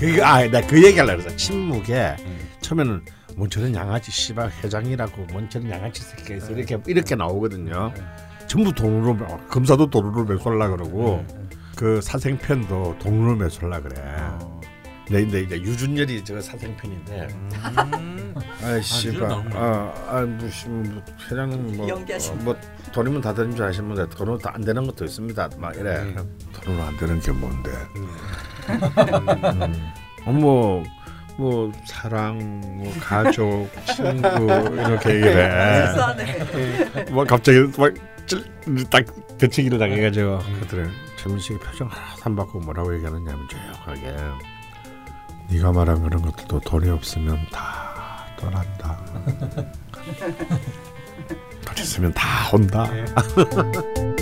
그, 아, 나 그 얘기하려고 그랬어. 침묵에 처음에는 뭔 저런 양아치 씨발 회장이라고 뭔 저런 양아치 새끼가 있어 이렇게 이렇게 나오거든요. 전부 돈으로 검사도 돈으로 매수하려 그러고 그 사생편도 돈으로 매수하려 그래. 네, 근데 이제 유준열이 저 사생편인데. 아이 씨발. 아, 아 무슨 뭐, 회장님 뭐, 연기하시네. 어, 뭐 돈이면 다 되는 줄 아시는데 돈으로 다안 되는 것도 있습니다. 막 이래. 돈으로 안 되는 게 뭔데? 음. 어, 뭐, 뭐 사랑, 뭐 가족, 친구 이렇게 얘기를 해. 수사네. 뭐 갑자기 막딱 대치기를 당해가지고 그들은 최민식이 표정 하나도 안 바꾸고 뭐라고 얘기하느냐면 조용하게 네가 말한 그런 것들도 돈이 없으면 다 떠난다. 돈 있으면 다 온다.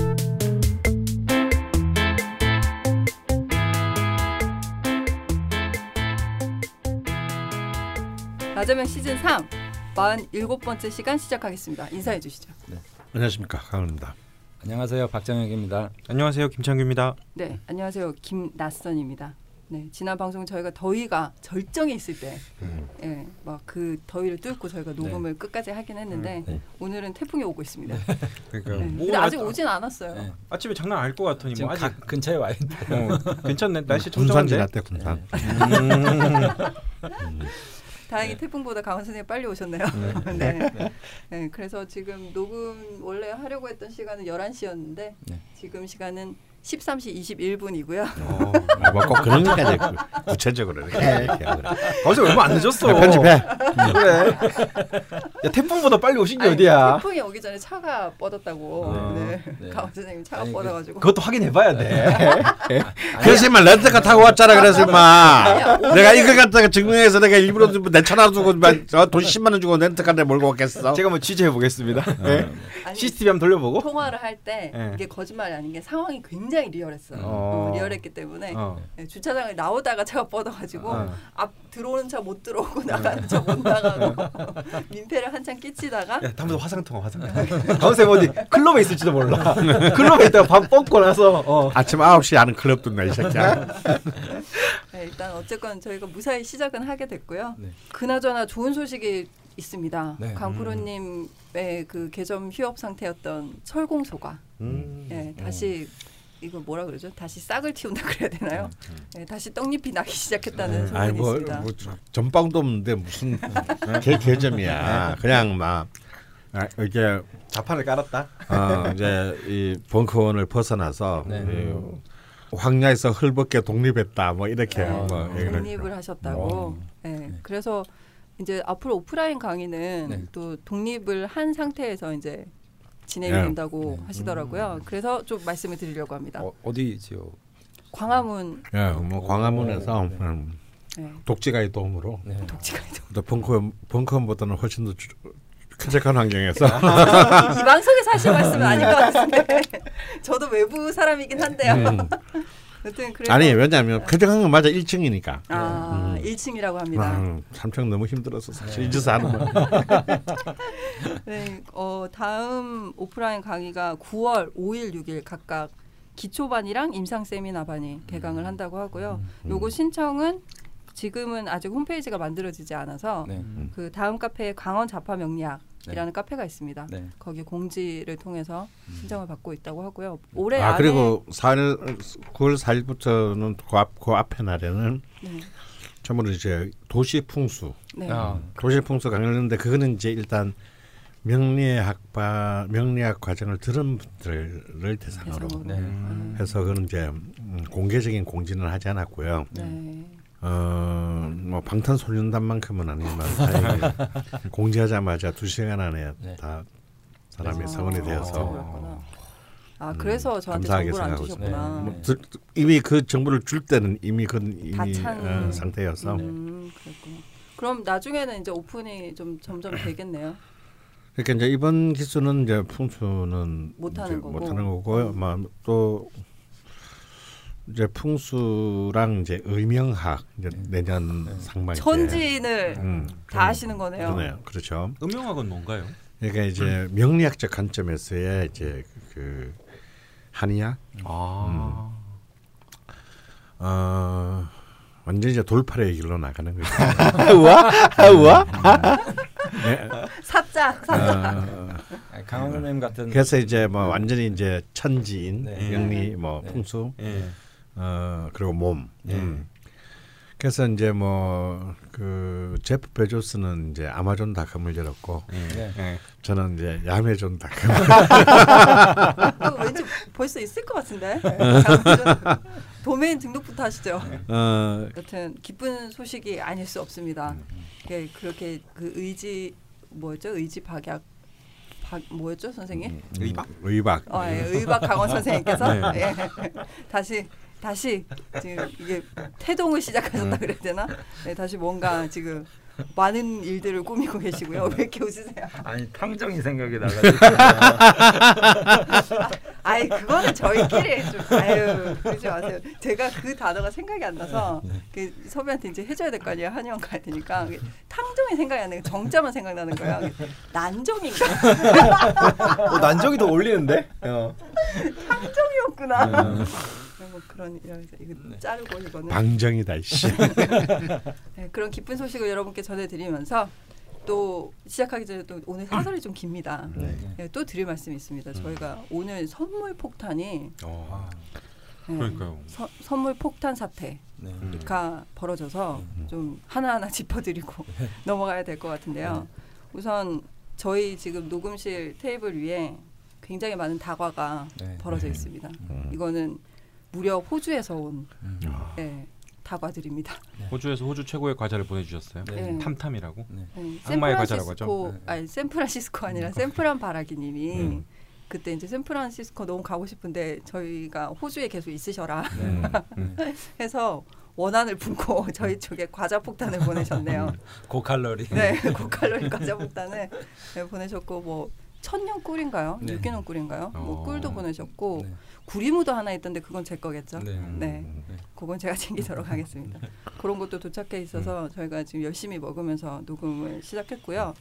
나자면 시즌 3 47번째 시간 시작하겠습니다. 인사해 주시죠. 안녕하십니까 강은입니다. 안녕하세요 박정혁입니다. 안녕하세요 김창규입니다. 네, 안녕하세요. 김낯선입니다. 네, 지난 방송 저희가 더위가 절정에 있을 때, 음. 예, 막그 더위를 뚫고 저희가 녹음을 끝까지 하긴 했는데 네. 오늘은 태풍이 오고 있습니다. 그러니까 네. 뭐 근데 아직 아- 오진 않았어요. 네. 아침에 장난 아닐 것 같더니 지금 뭐 아직 각 근처에 와 있는데 어, 괜찮네 날씨 군산 청정한데. 지났대 군산. 다행히 태풍보다 강원 선생님 빨리 오셨네요. 네. 네. 그래서 지금 녹음 원래 하려고 했던 시간은 11시였는데 네. 지금 시간은 13시 21분이고요. 어, 뭐꼭 그런 것까지 구- 구체적으로 이렇게 그래. 어제 얼마 안 늦었어. 편집해. 그래. 야 태풍보다 빨리 오신 게 어디야? 태풍이 오기 전에 차가 뻗었다고. 아, 네. 네. 강원 선생님 차가 아니, 그- 뻗어가지고. 그 것도 확인해봐야 돼. 그래서 임마 렌트카 타고 왔잖아 그래서 임마 내가 이걸 갖다가 증명해서 내가 일부러 내 차나 두고 임마 어, 돈 10만 원 주고 렌트카 내 몰고 왔겠어 제가 한번 취재해 보겠습니다. 네. 아니, CCTV 한번 돌려보고. 통화를 할때 네. 이게 거짓말이 아닌 게 상황이 굉장히 리얼했어요. 어. 어, 리얼했기 때문에 어. 네, 주차장을 나오다가 차가 뻗어가지고 어. 앞 들어오는 차 못 들어오고 나가는 차 못 나가고 민폐를 한참 끼치다가 야 다음부터 화상 통화 화상 통화. 가운데 어디 클럽에 있을지도 몰라. 클럽에 있다가 밥 먹고 나서 어. 아침 9시 아는 클럽도 나이 새끼야 네, 일단 어쨌건 저희가 무사히 시작은 하게 됐고요. 네. 그나저나 좋은 소식이 있습니다. 네. 강프로님의 그 개점 휴업 상태였던 철공소가 음. 네, 다시 이거 뭐라 그러죠? 다시 싹을 틔운다 그래야 되나요? 네, 다시 떡잎이 나기 시작했다는 소문이 아니 뭐, 있습니다. 뭐 저- 전빵도 없는데 무슨 개, 개점이야 그냥 막 아, 이게 자판을 깔았다. 어, 이제 이 벙커원을 벗어나서 네. 이 황야에서 헐벗게 독립했다 뭐 이렇게 아, 뭐 독립을 하셨다고. 네, 그래서 이제 앞으로 오프라인 강의는 네. 또 독립을 한 상태에서 이제 진행이 네. 된다고 네. 하시더라고요. 그래서 좀 말씀을 드리려고 합니다. 어, 어디지요? 광화문 예, 뭐 광화문에서 네. 음, 네, 독지가의 도움으로 네. 독지가이도 또 벙커 벙커원보다는 훨씬 더 주- 쾌적한 환경에서 이 방송에서 하실 말씀은 아닌 것 같은데 저도 외부 사람이긴 한데요. 음. 아니 왜냐하면 쾌적한 건 맞아 1층이니까 아 음. 1층이라고 합니다. 음, 3층 너무 힘들어서 사실 잊어서 하는 거야 네, 어, 다음 오프라인 강의가 9월 5일, 6일 각각 기초반이랑 임상 세미나반이 개강을 한다고 하고요. 음. 요거 신청은 지금은 아직 홈페이지가 만들어지지 않아서 네. 그 다음 카페에 강원 자파 명리학 이라는 카페가 있습니다. 네. 거기 공지를 통해서 신청을 받고 있다고 하고요. 올해 아 안에 그리고 4일 9월 4일부터는 그, 앞, 그 앞에 날에는 네, 전부 이제 도시 풍수 네. 아, 도시 풍수 강의를 했는데 그거는 이제 일단 명리학과 명리학 과정을 들은 분들을 대상으로. 네. 음. 해서 그는 이제 음, 공개적인 공지는 하지 않았고요. 네. 어뭐 방탄소년단만큼은 아니지만 다행히 공지하자마자 두 시간 안에 네. 다 사람이 아, 성원이 되어서 그렇구나. 아 음, 그래서 저한테 정보를 안 주셨구나. 있습니다. 뭐 들- 이미 그 정보를 줄 때는 이미 그 이미. 어, 상태여서 음. 그럼 나중에는 이제 오픈이 좀 점점 되겠네요. 그러니까 이제 이번 기수는 이제 풍수는 못하는 거고. 못하는 거고, 막또 이제 풍수랑 이제 의명학 이제 내년 상반기 천지인을 음, 다 하시는 거네요. 그러네요. 그렇죠. 음영학은 뭔가요? 그러니까 이제 명리학적 관점에서의 이제 그 한의학 아. 어, 완전 이제 돌팔의 길로 나가는 거죠. 우와 우와. 네. 사자 사자. 어, 아, 강원 선생님 같은 그래서 이제 뭐 완전히 이제 천지인 네. 영리 뭐 네. 풍수 예. 어 그리고 몸. 네. 음. 그래서 이제 뭐 그 제프 베조스는 이제 아마존닷컴을 열었고 예. 네. 예. 저는 이제 야매존닷컴. 왠지 볼수 있을 것 같은데. 도메인 등록부터 하시죠. 어, 여튼 기쁜 소식이 아닐 수 없습니다. 예, 그렇게 그 의지 뭐였죠? 의지 박약 박 뭐였죠, 선생님? 의박? 의박. 어, 예, 의박 강원 선생님께서 네. 예, 다시 다시 지금 이게 태동을 시작하셨다 그래야 되나? 네, 다시 뭔가 지금 많은 일들을 꾸미고 계시고요. 왜 이렇게 웃으세요? 아니 탕정이 생각이 나가지고 아이 그거는 저희끼리 좀 아유 그러지 마세요. 제가 그 단어가 생각이 안 나서 그 섭외한테 이제 해줘야 될 거 아니에요. 한의원 가야 되니까 탕종이 생각이 안 나요. 정자만 생각나는 거야. 난종인가? 어, 난정이 더 어울리는데. 어. 탕종이었구나. 뭐 그런 이러면서 이거 자르고 이거는 방정이다 씨. 네, 그런 기쁜 소식을 여러분께 전해드리면서 또 시작하기 전에 또 오늘 사설이 좀 깁니다. 네. 네, 또 드릴 말씀이 있습니다. 저희가 오늘 선물 폭탄이 어. 네, 그러니까요. 서- 선물 폭탄 사태가 네. 벌어져서 좀 하나하나 짚어드리고 넘어가야 될 것 같은데요. 우선 저희 지금 녹음실 테이블 위에 굉장히 많은 다과가 네. 벌어져 있습니다. 음. 이거는 무려 호주에서 온 음. 네, 다과들입니다. 호주에서 호주 최고의 과자를 보내주셨어요. 네. 탐탐이라고. 네, 악마의 과자라고 하죠? 샌프란시스코 네. 아니 샌프란시스코 아니라 샌프란 바라기님이 음. 그때 이제 샌프란시스코 너무 가고 싶은데 저희가 호주에 계속 있으셔라 음. 해서 원한을 품고 저희 쪽에 과자 폭탄을 보내셨네요. 고칼로리. 네, 고칼로리 과자 폭탄을 네, 보내셨고 뭐 천년 꿀인가요? 네. 유기농 꿀인가요? 뭐 어. 꿀도 보내셨고 네. 구리무도 하나 있던데 그건 제 거겠죠? 네. 네. 그건 제가 챙기도록 하겠습니다. 그런 것도 도착해 있어서 저희가 지금 열심히 먹으면서 녹음을 시작했고요.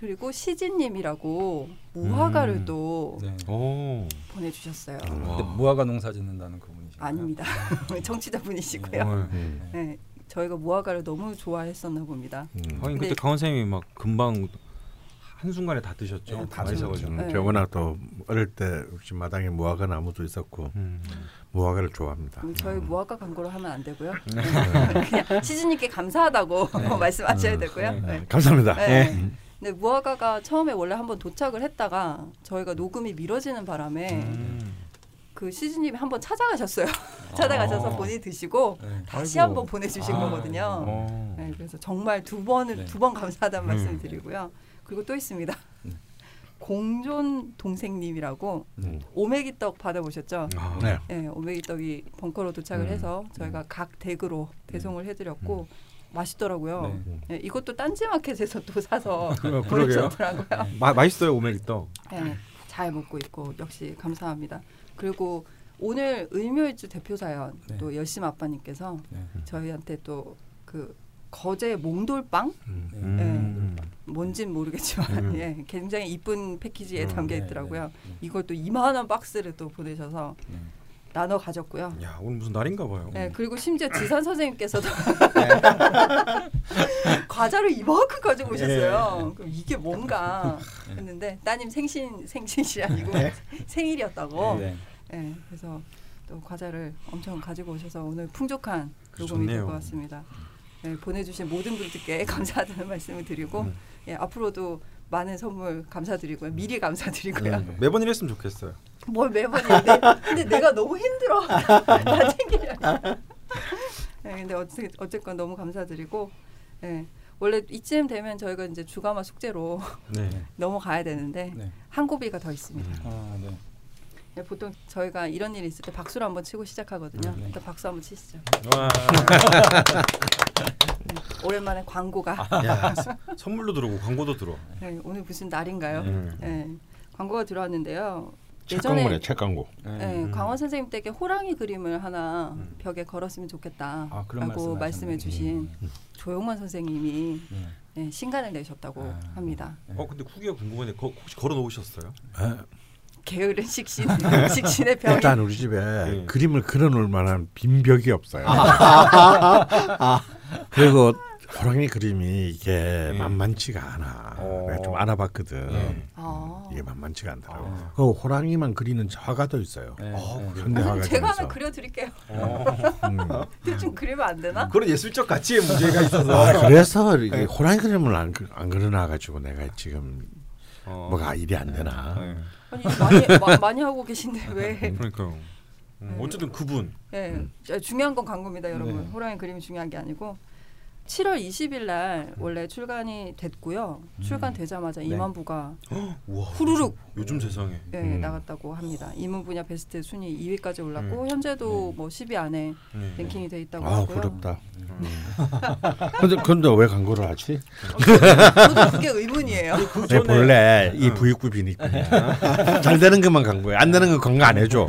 그리고 시진님이라고 무화과를 음. 또 네. 오. 보내주셨어요. 와. 근데 무화과 농사 짓는다는 그분이죠. 아닙니다. 정치자분이시고요. 어. 네. 네, 저희가 무화과를 너무 좋아했었나 봅니다. 음. 하긴 근데- 그때 강원 선생님이 막 금방 한 순간에 다 드셨죠. 네, 다 맛있어가지고. 네. 저 워낙 또 어릴 때 역시 마당에 무화과 나무도 있었고 음. 무화과를 좋아합니다. 음, 저희 무화과 광고를 하면 안 되고요. 네. 그냥 시즈님께 감사하다고 말씀하셔야 되고요. 네. 네. 감사합니다. 네. 근데 무화과가 처음에 원래 한번 도착을 했다가 저희가 녹음이 미뤄지는 바람에 음. 그 시즈님이 한번 찾아가셨어요. 찾아가셔서 아. 본인이 드시고 네. 다시 아이고. 한번 보내주신 아, 거거든요. 어. 네, 그래서 정말 두 번을 네. 두번 감사하다는 음. 말씀 드리고요. 그리고 또 있습니다. 네. 공존 동생님이라고 음. 오메기 떡 받아보셨죠? 아. 네. 네, 오메기 떡이 벙커로 도착을 음. 해서 저희가 각 댁으로 대송을 해드렸고 맛있더라고요. 네. 네, 이것도 딴지마켓에서 또 사서 어, 그러게요. 보내셨더라고요. 마, 맛있어요 오메기 떡. 네, 잘 먹고 있고 역시 감사합니다. 그리고 오늘 을묘일주 대표 사연 네. 또 열심 아빠님께서 네. 저희한테 또그 거제 몽돌빵 음. 음. 뭔진 모르겠지만 음. 예, 굉장히 이쁜 패키지에 음, 담겨 네, 있더라고요. 네. 이것도 이만한 박스를 또 보내셔서 네. 나눠 가졌고요. 야 오늘 무슨 날인가 봐요. 네, 그리고 심지어 지산 선생님께서도 네. 과자를 이만큼 가지고 네. 오셨어요. 그럼 이게 뭔가 했는데 따님 생신 생신이 아니고 생일이었다고. 네. 네, 그래서 또 과자를 엄청 가지고 오셔서 오늘 풍족한 녹음이 될. 것 같습니다. 네, 보내주신 모든 분들께 감사하다는 말씀을 드리고 예, 앞으로도 많은 선물 감사드리고요. 미리 감사드리고요. 네. 매번 이랬으면 좋겠어요. 뭘 매번 이래. 근데 내가 너무 힘들어. 다 챙기려고. 네, 근데 어쨌, 어쨌건 너무 감사드리고 예, 원래 이쯤 되면 저희가 이제 주가마 숙제로 네. 넘어가야 되는데 네. 한 고비가 더 있습니다. 아, 네. 예, 보통 저희가 이런 일이 있을 때 박수를 한번 치고 시작하거든요. 네. 일단 박수 한번 치시죠. 와. 오랜만에 광고가 야 선물도 들어오고 광고도 들어. 네, 오늘 무슨 날인가요? 음. 네, 광고가 들어왔는데요. 책 예전에 광고네 책 광고. 네, 음. 강원 선생님 댁에 호랑이 그림을 하나 음. 벽에 걸었으면 좋겠다라고 아, 말씀 말씀해. 주신 음. 조용원 선생님이 네. 네, 신간을 내셨다고 아. 합니다. 어 근데 후기가 궁금한데 거, 혹시 걸어 놓으셨어요? 아, 게으른 식신 식신의 병이 일단 우리 집에 예. 그림을 그려놓을 만한 빈 벽이 없어요. 그리고 호랑이 그림이 이게 만만치가 않아. 어. 내가 좀 알아봤거든. 예. 아. 이게 만만치가 않더라고. 아. 그 호랑이만 그리는 화가도 있어요. 네. 어, 네. 현대 아, 화가 제가 하나. 그려드릴게요. 음. 대충 그리면 안 되나? 그런 예술적 가치의 문제가 있어서 아, 그래서 이게 호랑이 그림을 안, 그- 안 그려놔가지고 내가 지금 어. 뭐가 일이 안 되나. 네. 아니 많이 마, 많이 하고 계신데 왜? 그러니까요. 음, 어쨌든 그분 예, 자, 중요한 건 광고입니다, 여러분. 네. 호랑이 그림이 중요한 게 아니고 7월 20일 날 원래 출간이 됐고요. 출간되자마자 네. 임원부가 우와, 후루룩 요즘 세상에 예, 음. 나갔다고 합니다. 임원 분야 베스트 순위 2위까지 올랐고 음. 현재도 뭐 10위 안에 네. 랭킹이 돼 있다고 아 하고요. 부럽다. 음. 근데 근데 왜 광고를 하지? 저도 그게 의문이에요. 그내 전에 본래 이 부익부 비니까 잘 되는 것만 광고해. 안 되는 건 광고 안 해줘.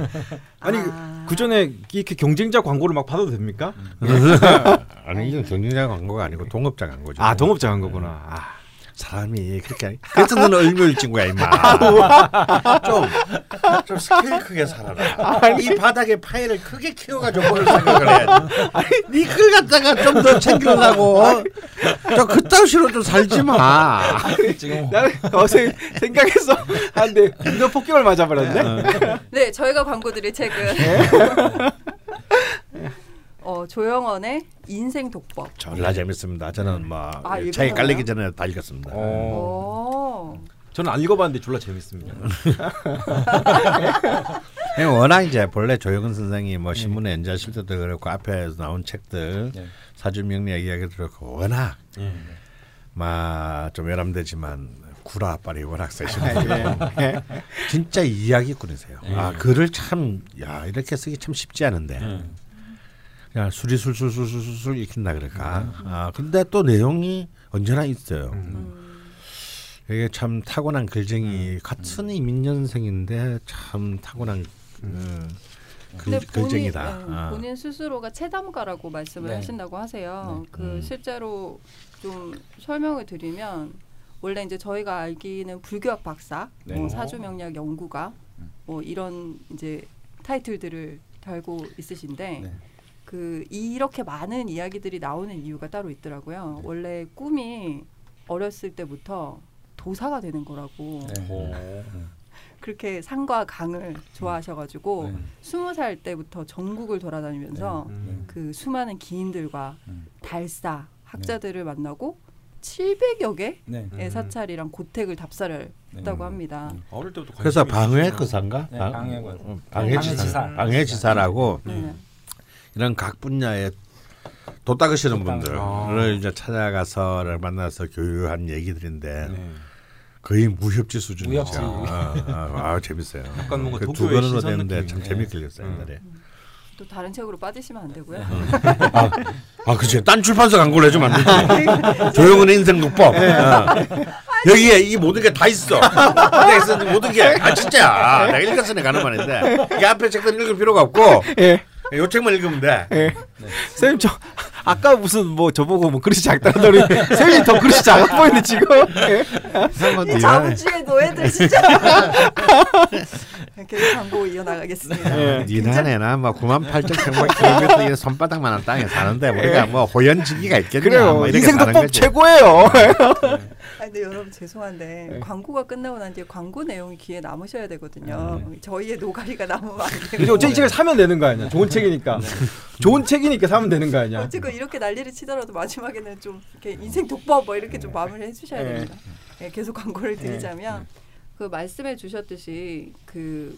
아니 아. 그 전에 이렇게 경쟁자 광고를 막 받아도 됩니까? 아니 이건 경쟁자 광고가 아니고 동업자 광고죠. 아 동업자 광고구나. 아. 사람이 그렇게 그래서 너는 얼굴 친구야 임마. 좀, 좀 스케일 크게 살아라. 이 바닥에 파이를 크게 키워가지고 뭘 생각을 해야지. 니 걸 갖다가 좀 더 챙기려고 저 그따위 식으로 좀 살지 마. 지금 나는 어제 생각해서 한데 인간 폭격을 맞아버렸네. 네, 저희가 광고 드릴 책은 어, 조영원의 인생 독법. 졸라 재밌습니다. 저는 뭐 아, 책이 읽으셨나요? 깔리기 전에 다 읽었습니다. 어. 오. 저는 안 읽어봤는데 졸라 재밌습니다. 예, 워낙 이제 본래 조영은 선생이 뭐 신문에 연재하실 때도 그렇고 앞에서 나온 책들 네. 사주 명리학 이야기 들었고 워낙 예. 막좀 외람되지만 구라 빨이 워낙 세시네. 진짜 이야기꾼이세요. 아 글을 참 야 이렇게 쓰기 참 쉽지 않은데 예. 그냥 수리술술술술술 읽힌다 그럴까. 아 근데 또 내용이 언제나 있어요. 음. 이게 참 타고난 글쟁이 같은 이민년생인데 참 타고난 음, 글, 근데 본인, 글쟁이다. 예, 아. 본인 스스로가 체담가라고 말씀을 네. 하신다고 하세요. 그 음. 실제로 좀 설명을 드리면 원래 이제 저희가 알기는 불교학 박사, 네. 뭐 사주 명리학 연구가 뭐 이런 이제 타이틀들을 달고 있으신데 네. 그 이렇게 많은 이야기들이 나오는 이유가 따로 있더라고요. 원래 꿈이 어렸을 때부터 도사가 되는 거라고 네. 어. 그렇게 산과 강을 좋아하셔가지고 네. 스무 살 때부터 전국을 돌아다니면서 음. 그 수많은 기인들과 음. 달사 학자들을 만나고 700여 개의 네. 음. 사찰이랑 고택을 답사를 했다고 합니다. 어릴 때부터 그래서 관심이 방해 있으시구나. 그사인가? 네, 방- 방해지사, 방해지사. 방해지사라고 네. 이런 각 분야에 도닦으시는 도닦- 분들을 아. 이제 찾아가서 만나서 교육한 얘기들인데 네. 거의 무협지 수준이죠. 무협지. 아, 아, 아, 재밌어요. 약간 뭔가 그두 권으로 시선 되는데 참. 재밌게 읽었어요 음. 옛날에. 또 다른 책으로 빠지시면 안 되고요. 아, 아 그치. 딴 출판사 광고를 해주면 안 되지. 조용은 인생 독법. 어. 여기에 이 모든 게 다 있어. 모든 게. 아, 진짜. 내가 읽었으니 가는 말인데. 이 앞에 책들 읽을 필요가 없고, 예. 요 책만 읽으면 돼. 예. 쌤, 저 아까 무슨 뭐 저보고 뭐 그릇이 작다더니 쌤이 더 그릇이 작아 보이네 지금. 예. 자본주의 노예들 진짜. 계속 광고 이어나가겠습니다. 예. 니네나 뭐 9만 8천 평방 킬로미터 이 손바닥만한 땅에 사는데 우리가 뭐 호연지기가 있겠냐. 그래요. 뭐 이렇게 인생 사는 독법 거지. 최고예요. 아 근데 여러분 죄송한데 네. 광고가 끝나고 난 뒤에 광고 내용이 귀에 남으셔야 되거든요. 저희의 노가리가 남으면 안 돼요. 그리고 어차피 이 책을 사면 되는 거 아니야. 좋은 책이니까. 좋은 책이니까 사면 되는 거 아니야. 어쨌건 이렇게 난리를 치더라도 마지막에는 좀 이렇게 인생 독법 뭐 이렇게 좀 마무리 해주셔야 네. 됩니다. 네, 계속 광고를 드리자면 그 말씀해 주셨듯이 그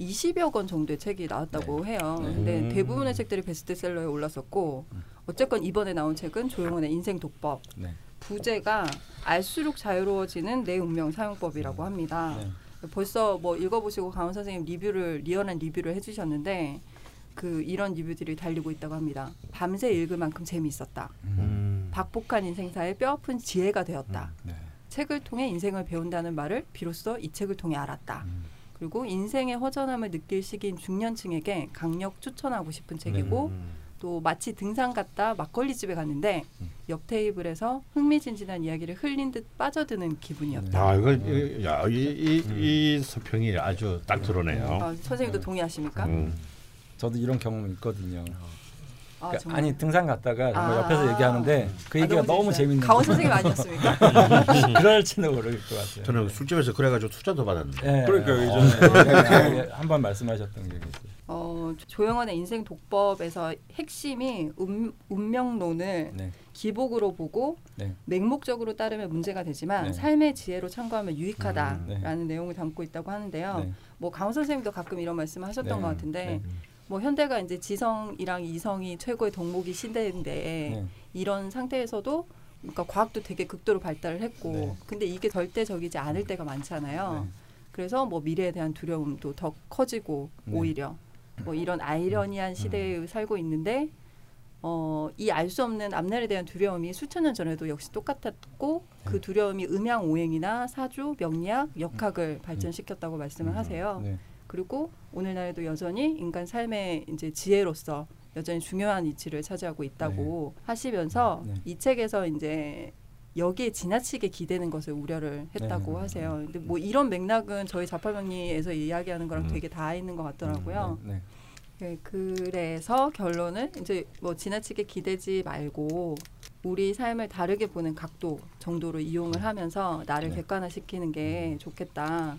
20여 권 정도의 책이 나왔다고 해요. 네. 근데 음. 대부분의 책들이 베스트셀러에 올랐었고 어쨌건 이번에 나온 책은 조용원의 인생 독법. 네. 부제가 알수록 자유로워지는 내 운명 사용법이라고 합니다. 네. 벌써 뭐 읽어보시고 강원 선생님 리뷰를 리얼한 리뷰를 해주셨는데 그 이런 리뷰들이 달리고 있다고 합니다. 밤새 읽을 만큼 재미있었다. 음. 박복한 인생사의 뼈아픈 지혜가 되었다. 네. 책을 통해 인생을 배운다는 말을 비로소 이 책을 통해 알았다. 음. 그리고 인생의 허전함을 느낄 시기인 중년층에게 강력 추천하고 싶은 책이고 음. 또 마치 등산 갔다 막걸리 집에 갔는데 옆 테이블에서 흥미진진한 이야기를 흘린 듯 빠져드는 기분이었다. 야 이거 이- 야, 이, 이, 이 서평이 아주 딱 들어네요. 아, 선생님도 동의하십니까? 음. 저도 이런 경험 있거든요. 아, 그러니까 정말. 아니 등산 갔다가 아. 옆에서 얘기하는데 그 아, 얘기가 너무 재밌어요. 재밌는 강원. 선생님 아니었습니까? 그럴지는 모를 것 같아요. 저는 술집에서 그래가지고 투자도 받았는데. 예, 그러니까요, 어, 예전에. 예, 한번 말씀하셨던 게 있어요. 어, 조영원의 인생 독법에서 핵심이 운, 운명론을 네. 기복으로 보고 네. 맹목적으로 따르면 문제가 되지만 네. 삶의 지혜로 참고하면 유익하다라는 음, 네. 내용을 담고 있다고 하는데요. 네. 뭐 강원 선생님도 가끔 이런 말씀하셨던 네. 것 같은데 네. 뭐 현대가 이제 지성이랑 이성이 최고의 덕목이 시대인데 네. 이런 상태에서도 그러니까 과학도 되게 극도로 발달을 했고 네. 근데 이게 절대적이지 않을 때가 많잖아요. 네. 그래서 뭐 미래에 대한 두려움도 더 커지고 네. 오히려 뭐 이런 아이러니한 시대에 살고 있는데 어, 이 알 수 없는 앞날에 대한 두려움이 수천 년 전에도 역시 똑같았고 그 두려움이 음양 오행이나 사주, 명리학, 역학을 발전시켰다고 말씀을 하세요. 네. 그리고 오늘날에도 여전히 인간 삶의 이제 지혜로서 여전히 중요한 위치를 차지하고 있다고 하시면서 네. 이 책에서 이제 여기에 지나치게 기대는 것을 우려를 했다고 네. 하세요. 근데 뭐 이런 맥락은 저희 자파명리에서 이야기하는 거랑 음. 되게 다 있는 것 같더라고요. 네. 네. 네, 그래서 결론은 이제 뭐 지나치게 기대지 말고 우리 삶을 다르게 보는 각도 정도로 이용을 하면서 나를 네. 객관화시키는 게 좋겠다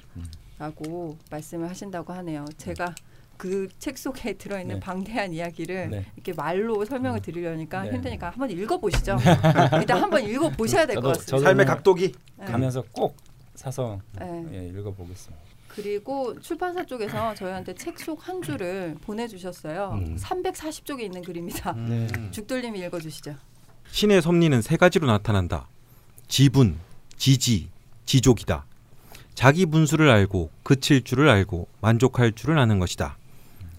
라고 말씀을 하신다고 하네요. 제가 그 책 속에 들어있는 네. 방대한 이야기를 네. 이렇게 말로 설명을 드리려니까 네. 힘드니까 한번 읽어보시죠. 일단 한번 읽어보셔야 될 것 같습니다. 삶의 각도기. 네. 가면서 꼭 사서 네. 예, 읽어보겠습니다. 그리고 출판사 쪽에서 저희한테 책 속 한 줄을 보내주셨어요. 음. 340쪽에 있는 글입니다. 네. 죽돌님이 읽어주시죠. 신의 섭리는 세 가지로 나타난다. 지분, 지지, 지족이다. 자기 분수를 알고 그칠 줄을 알고 만족할 줄을 아는 것이다.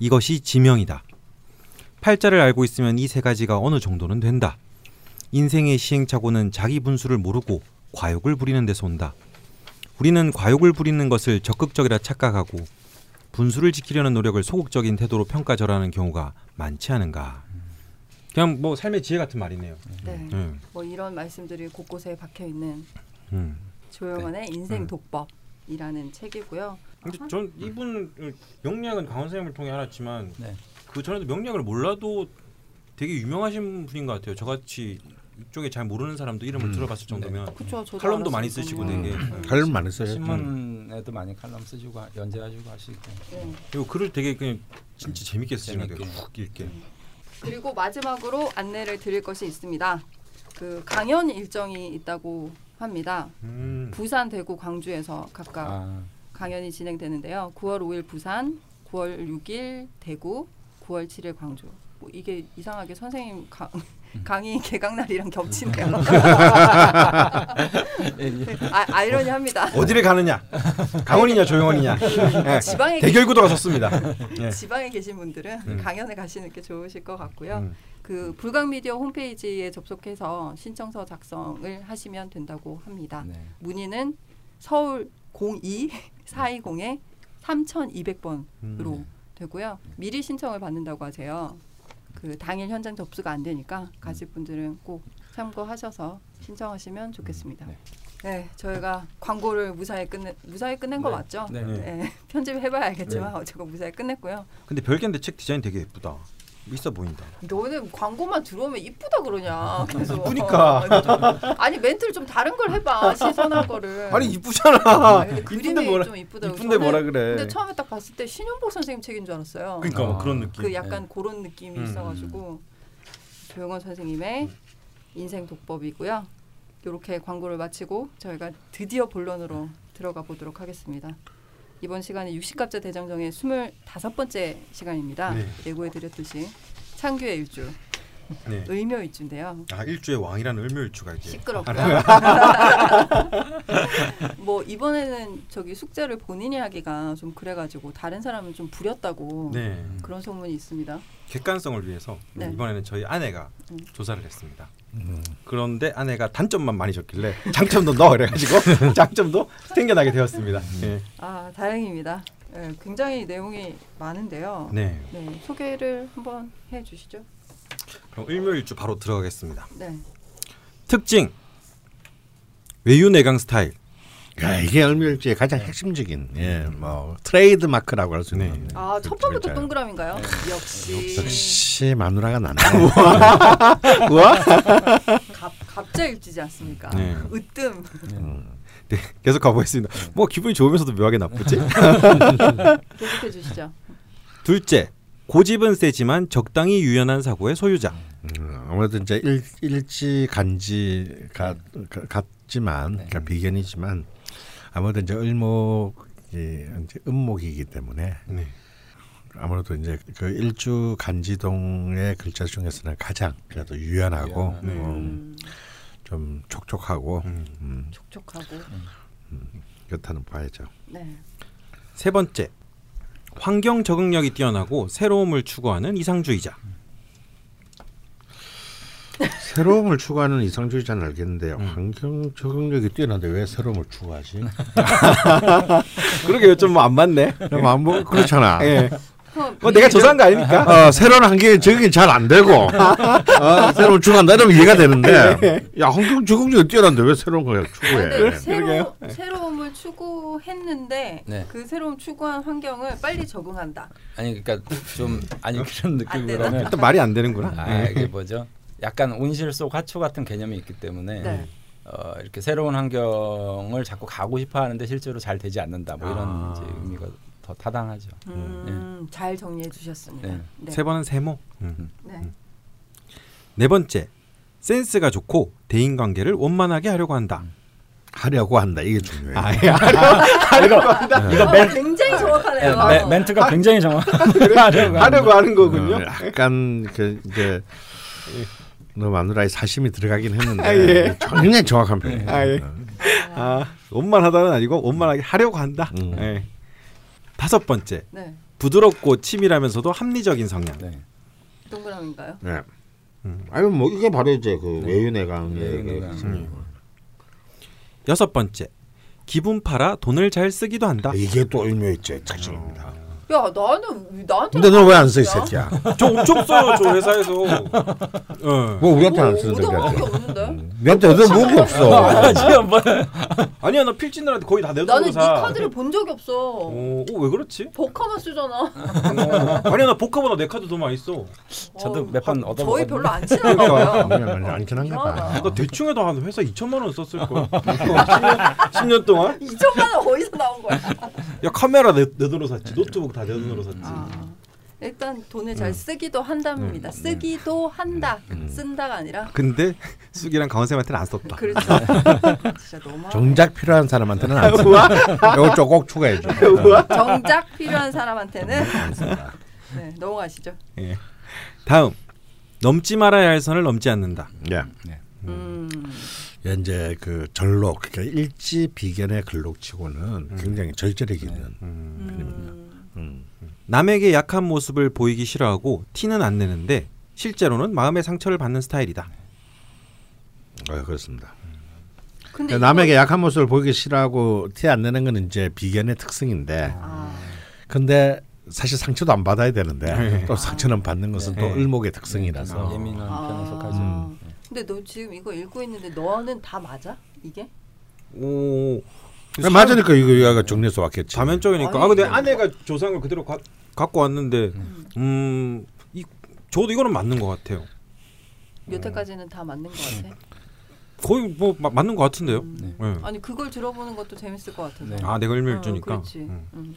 이것이 지명이다. 팔자를 알고 있으면 이 세 가지가 어느 정도는 된다. 인생의 시행착오는 자기 분수를 모르고 과욕을 부리는 데서 온다. 우리는 과욕을 부리는 것을 적극적이라 착각하고 분수를 지키려는 노력을 소극적인 태도로 평가절하는 경우가 많지 않은가. 그냥 뭐 삶의 지혜 같은 말이네요. 네. 음. 뭐 이런 말씀들이 곳곳에 박혀 있는 음. 조영원의 인생 음. 독법 이라는 책이고요. 근데 전 이분 명리학은 강원 선생님을 통해 알았지만 네. 그 전에도 명리학을 몰라도 되게 유명하신 분인 것 같아요. 저같이 이쪽에 잘 모르는 사람도 이름을 음. 들어봤을 정도면 그렇죠. 저도 칼럼도 알았어요, 많이 쓰시고. 되게 네. 칼럼 많이 써요. 음. 신문에도 많이 칼럼 쓰시고 하- 연재하시고 하시고 네. 그리고 글을 되게 그냥 진짜 재밌게 쓰시는. 같아요. 훅 읽게. 그리고 마지막으로 안내를 드릴 것이 있습니다. 그 강연 일정이 있다고 합니다. 음. 부산, 대구, 광주에서 각각 아, 강연이 진행되는데요. 9월 5일 부산, 9월 6일 대구, 9월 7일 광주. 뭐 이게 이상하게 선생님 강, 강의 개강 날이랑 겹치네요. 아, 아이러니합니다. 어디를 가느냐? 강원이냐 조영원이냐? 예. 지방에 대결 구도가 섰습니다. 예. 지방에 계신 분들은 음. 강연에 가시는 게 좋으실 것 같고요. 음. 그 불강 미디어 홈페이지에 접속해서 신청서 작성을 하시면 된다고 합니다. 네. 문의는 서울 02 420에 3,200번으로 음. 되고요. 미리 신청을 받는다고 하세요. 그 당일 현장 접수가 안 되니까 가실 분들은 꼭 참고하셔서 신청하시면 좋겠습니다. 네. 네, 저희가 광고를 무사히 끝내 무사히 끝낸 거 네. 맞죠? 네. 네, 편집해봐야 알겠지만 어쨌건 무사히 끝냈고요. 근데 별개인데 책 디자인 되게 예쁘다. 있어 보인다. 너는 광고만 들어오면 이쁘다 그러냐. 계속. 이쁘니까. 아니 멘트를 좀 다른 걸 해봐. 시선한 거를. 아니 이쁘잖아. 그림이 뭐라? 좀 이쁘다고. 이쁜데 뭐라 그래? 근데 처음에 딱 봤을 때 신윤복 선생님 책인 줄 알았어요. 그러니까 뭐 아. 그런 느낌. 그 약간 그런 느낌이 음. 있어가지고 조영원 선생님의 인생 독법이고요. 이렇게 광고를 마치고 저희가 드디어 본론으로 들어가 보도록 하겠습니다. 이번 시간은 60갑자 대장정의 25번째 시간입니다. 네. 예고해 드렸듯이 창규의 일주, 네. 의묘 일주인데요. 아 일주의 왕이라는 을묘일주가 이제 시끄럽고요. 뭐 이번에는 저기 숙제를 본인이 하기가 좀 그래가지고 다른 사람은 좀 부렸다고 네 그런 소문이 있습니다. 객관성을 위해서 네. 이번에는 저희 아내가 음. 조사를 했습니다. 음. 그런데 아내가 단점만 많이 적길래 장점도 넣어 그래가지고 장점도 생겨나게 되었습니다. 네. 아 다행입니다. 네, 굉장히 내용이 많은데요. 네. 네, 소개를 한번 해주시죠. 그럼 을묘일주 바로 들어가겠습니다. 네, 특징 외유내강 스타일. 야, 이게 을묘일주의 가장 핵심적인 예, 뭐 트레이드 마크라고 할 수 있는. 네. 아, 그첫 번부터 트레이드. 동그라미인가요? 역시. 역시 마누라가 낫네. 우와. 갑, 갑자일주지 않습니까? 네. 으뜸. 네, 계속 가보겠습니다. 뭐 기분이 좋으면서도 묘하게 나쁘지? 계속해 주시죠. 둘째, 고집은 세지만 적당히 유연한 사고의 소유자. 음, 아무래도 이제 일, 일지 간지 가 가- 같지만 그러니까 비견이지만 아무래도 이제 을목이 이제 음목이기 때문에 네. 아무래도 이제 그 일주 간지동의 글자 중에서는 가장 그래도 유연하고 네. 음, 음, 좀 촉촉하고 음, 촉촉하고. 그렇다는 봐야죠. 네. 세 번째, 환경 적응력이 뛰어나고 새로움을 추구하는 이상주의자. 새로움을 추구하는 이상주의자는 알겠는데요. 음. 환경 적응력이 뛰어난데 왜 새로움을 추구하지? 그러게요, 좀 안 맞네. 안 뭐, 그렇잖아. 예. 뭐 내가 조사한 거 아닙니까? 어, 새로운 환경에 적응이 잘 안 되고 어, 새로운 추구한다 이러면 이해가 되는데 야 환경 적응력이 뛰어난데 왜 새로운 걸 아, 추구해? 근데 새로, 그러게요. 새로움을 추구했는데 네. 그 새로움 추구한 환경을 빨리 적응한다. 아니 그러니까 좀 아니 그런 느낌보다는 일단 말이 안 되는구나. 아 이게 뭐죠? 약간 온실 속 하초 같은 개념이 있기 때문에 네. 어, 이렇게 새로운 환경을 자꾸 가고 싶어 하는데 실제로 잘 되지 않는다. 뭐 이런 아. 이제 의미가 더 타당하죠. 음, 잘 정리해 주셨습니다. 네. 네. 세 번은 세모. 음. 네. 네 번째, 센스가 좋고 대인 관계를 원만하게 하려고 한다. 하려고 한다 이게 중요해. 아, 이거 아, 굉장히 정확하네요. 네, 멘- 멘트가 굉장히 정확하려고 하려고 하는 거군요. 어, 약간 그 이제 너 마누라의 사심이 들어가긴 했는데 아, 예. 굉장히 정확한 표현. 아, 예. 아, 원만하다는 아니고 원만하게 하려고 한다. 음. 예. 다섯 번째, 네. 부드럽고 치밀하면서도 합리적인 성향. 네. 동그라미인가요? 네. 아니 뭐 이게 바로 이제 그 외유내강의 외유내강. 그- 음. 여섯 번째, 기분 팔아 돈을 잘 쓰기도 한다. 이게 또 의미있죠 특징입니다. 야 나는 나한테 근데 너 왜 안 써 이 새끼야? 저 엄청 써요, 저 회사에서. 어. 뭐 우리한테 안 쓰는데 오더밖에 우리한테? 없는데. 우리한테 얻어 먹은 게 없어. 지금 뭐 아니야, 나 필진들한테 거의 다 나는 내놓고 네 사. 카드를 본 적이 없어. 어, 어, 왜 그렇지? 법카만 쓰잖아. 어. 아니야, 나 법카보다 내 카드 더 많이 써. 저도 어, 몇번 얻어 저희. 별로 안 친한가 봐요. 그냥 안 친한가 봐. 나 대충 해도 한 회사 2천만 원 썼을 거야. 10년, 10년 동안. 2천만 원 어디서 나온 거야? 야 카메라 내, 내 돈으로 샀지. 노트북 다내 돈으로 샀지. 아, 일단 돈을 잘 쓰기도 한답니다. 쓰기도 한다. 쓴다가 아니라. 근데 숙이랑 강원쌤한테는 안 썼다. 그렇죠. 진짜 너무 정작 필요한 사람한테는 안 써. 이거 조꼭 추가해줘. 정작 필요한 사람한테는 네, 넘어가시죠. 예. 다음 넘지 말아야 할 선을 넘지 않는다. 예. 음. 이제 그 절록 그러니까 일지 비견의 글록치고는 굉장히 절제력이 있는. 음. 음. 남에게 약한 모습을 보이기 싫어하고 티는 안 내는데 실제로는 마음의 상처를 받는 스타일이다. 어, 그렇습니다. 근데 남에게 약한 모습을 보이기 싫어하고 티 안 내는 건 이제 비견의 특성인데, 아, 근데 사실 상처도 안 받아야 되는데 네. 또 상처는 받는 것은 또 네. 을목의 특성이라서 예민한 편에 속하죠. 아. 근데 너 지금 이거 읽고 있는데 너는 다 맞아? 이게? 오. 그래, 맞으니까 이거 얘가 정리해서 왔겠지. 다면적이니까. 아니, 아 근데 네. 아내가 조상을 그대로 가, 갖고 왔는데 음. 이 저도 이거는 맞는 것 같아요. 여태까지는 다 맞는 것 같아. 거의 뭐 마- 맞는 것 같은데요. 음. 예. 아니 그걸 들어보는 것도 재밌을 것 같아서. 네. 아 내가 어, 일밀주니까. 그렇지. 음.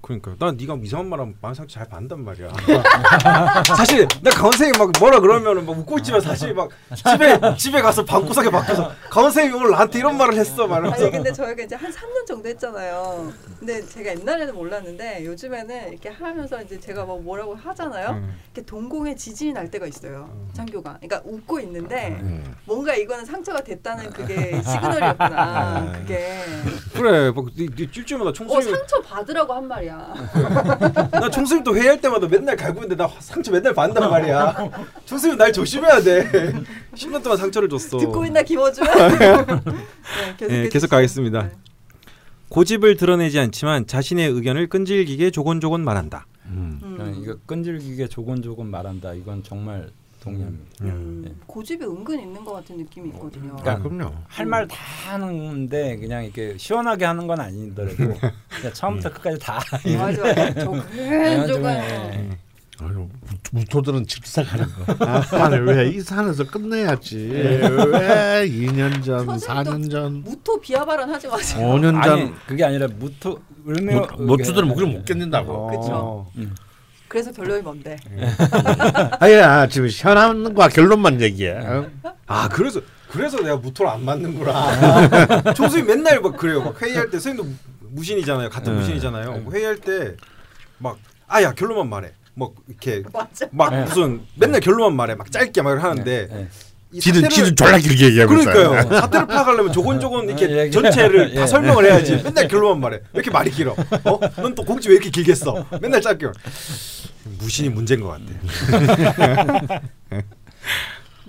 음. 그러니까 난 네가 이상한 말 하면 마음 상처 잘 받는단 말이야. 사실 나 강원생이 막 뭐라 그러면은 막 웃고 있지만 사실 막 집에 집에 가서 방구석에 박혀서 강원생이 오늘 나한테 이런 말을 했어 말하면서. 아니 근데 저희가 이제 한 3년 정도 했잖아요. 근데 제가 옛날에는 몰랐는데 요즘에는 이렇게 하면서 이제 제가 뭐 뭐라고 하잖아요. 음. 이렇게 동공에 지진이 날 때가 있어요. 창교가. 그러니까 웃고 있는데 음. 뭔가 이거는 상처가 됐다는 그게 시그널이었구나. 그게. 그래, 막 네, 네 일주일마다 어 총수님 상처 받으라고 한 말이야. 나 총수님 또 회의할 때마다 맨날 갈고 있는데 나 상처 맨날 받는단 말이야. 총수님 날 조심해야 돼. 10년 동안 상처를 줬어. 듣고 있나 김어준? 네, 계속, 예, 계속 가겠습니다. 네. 고집을 드러내지 않지만 자신의 의견을 끈질기게 조곤조곤 말한다. 음. 음. 이거 끈질기게 조곤조곤 말한다. 이건 정말 동의합니다. 음, 예. 고집이 은근 있는 것 같은 느낌이 있거든요. 아, 그럼요. 할 말 다 하는데 그냥 이렇게 시원하게 하는 건 아니더라도 그냥 처음부터 끝까지 다 맞아, 맞아. 조금 조금. 예. 아유, 무- 무토들은 집사가는 거. 아, 왜이 산에서 끝내야지. 왜 2년 전, 선생님도 4년 전, 무토 비하 발언 하지 마세요. 5년 아니 전. 그게 아니라 무토 을묘 모투들은 목을 못 견딘다고. 그쵸. 그래서 결론이 뭔데? 아야 지금 현안과 결론만 얘기해. 어? 아 그래서 그래서 내가 무토를 안 맞는구나. 총수님 맨날 막 그래요. 막 회의할 때 선생님도 무신이잖아요. 같은 네. 무신이잖아요. 뭐 회의할 때 막 아야 결론만 말해. 뭐 이렇게 맞아. 막 네. 무슨 맨날 결론만 말해. 막 짧게 막 하는데 예. 이 지는 사태를- 지는 졸라 길게 얘기하고 그러니까요. 있어요. 사태를 파악하려면 조곤조곤 이렇게 예, 예. 전체를 다 예. 설명을 해야지. 맨날 결론만 말해. 왜 이렇게 말이 길어? 어? 넌또 곡지 왜 이렇게 길게 써? 맨날 짧게. 무신이 문제인 것 같아.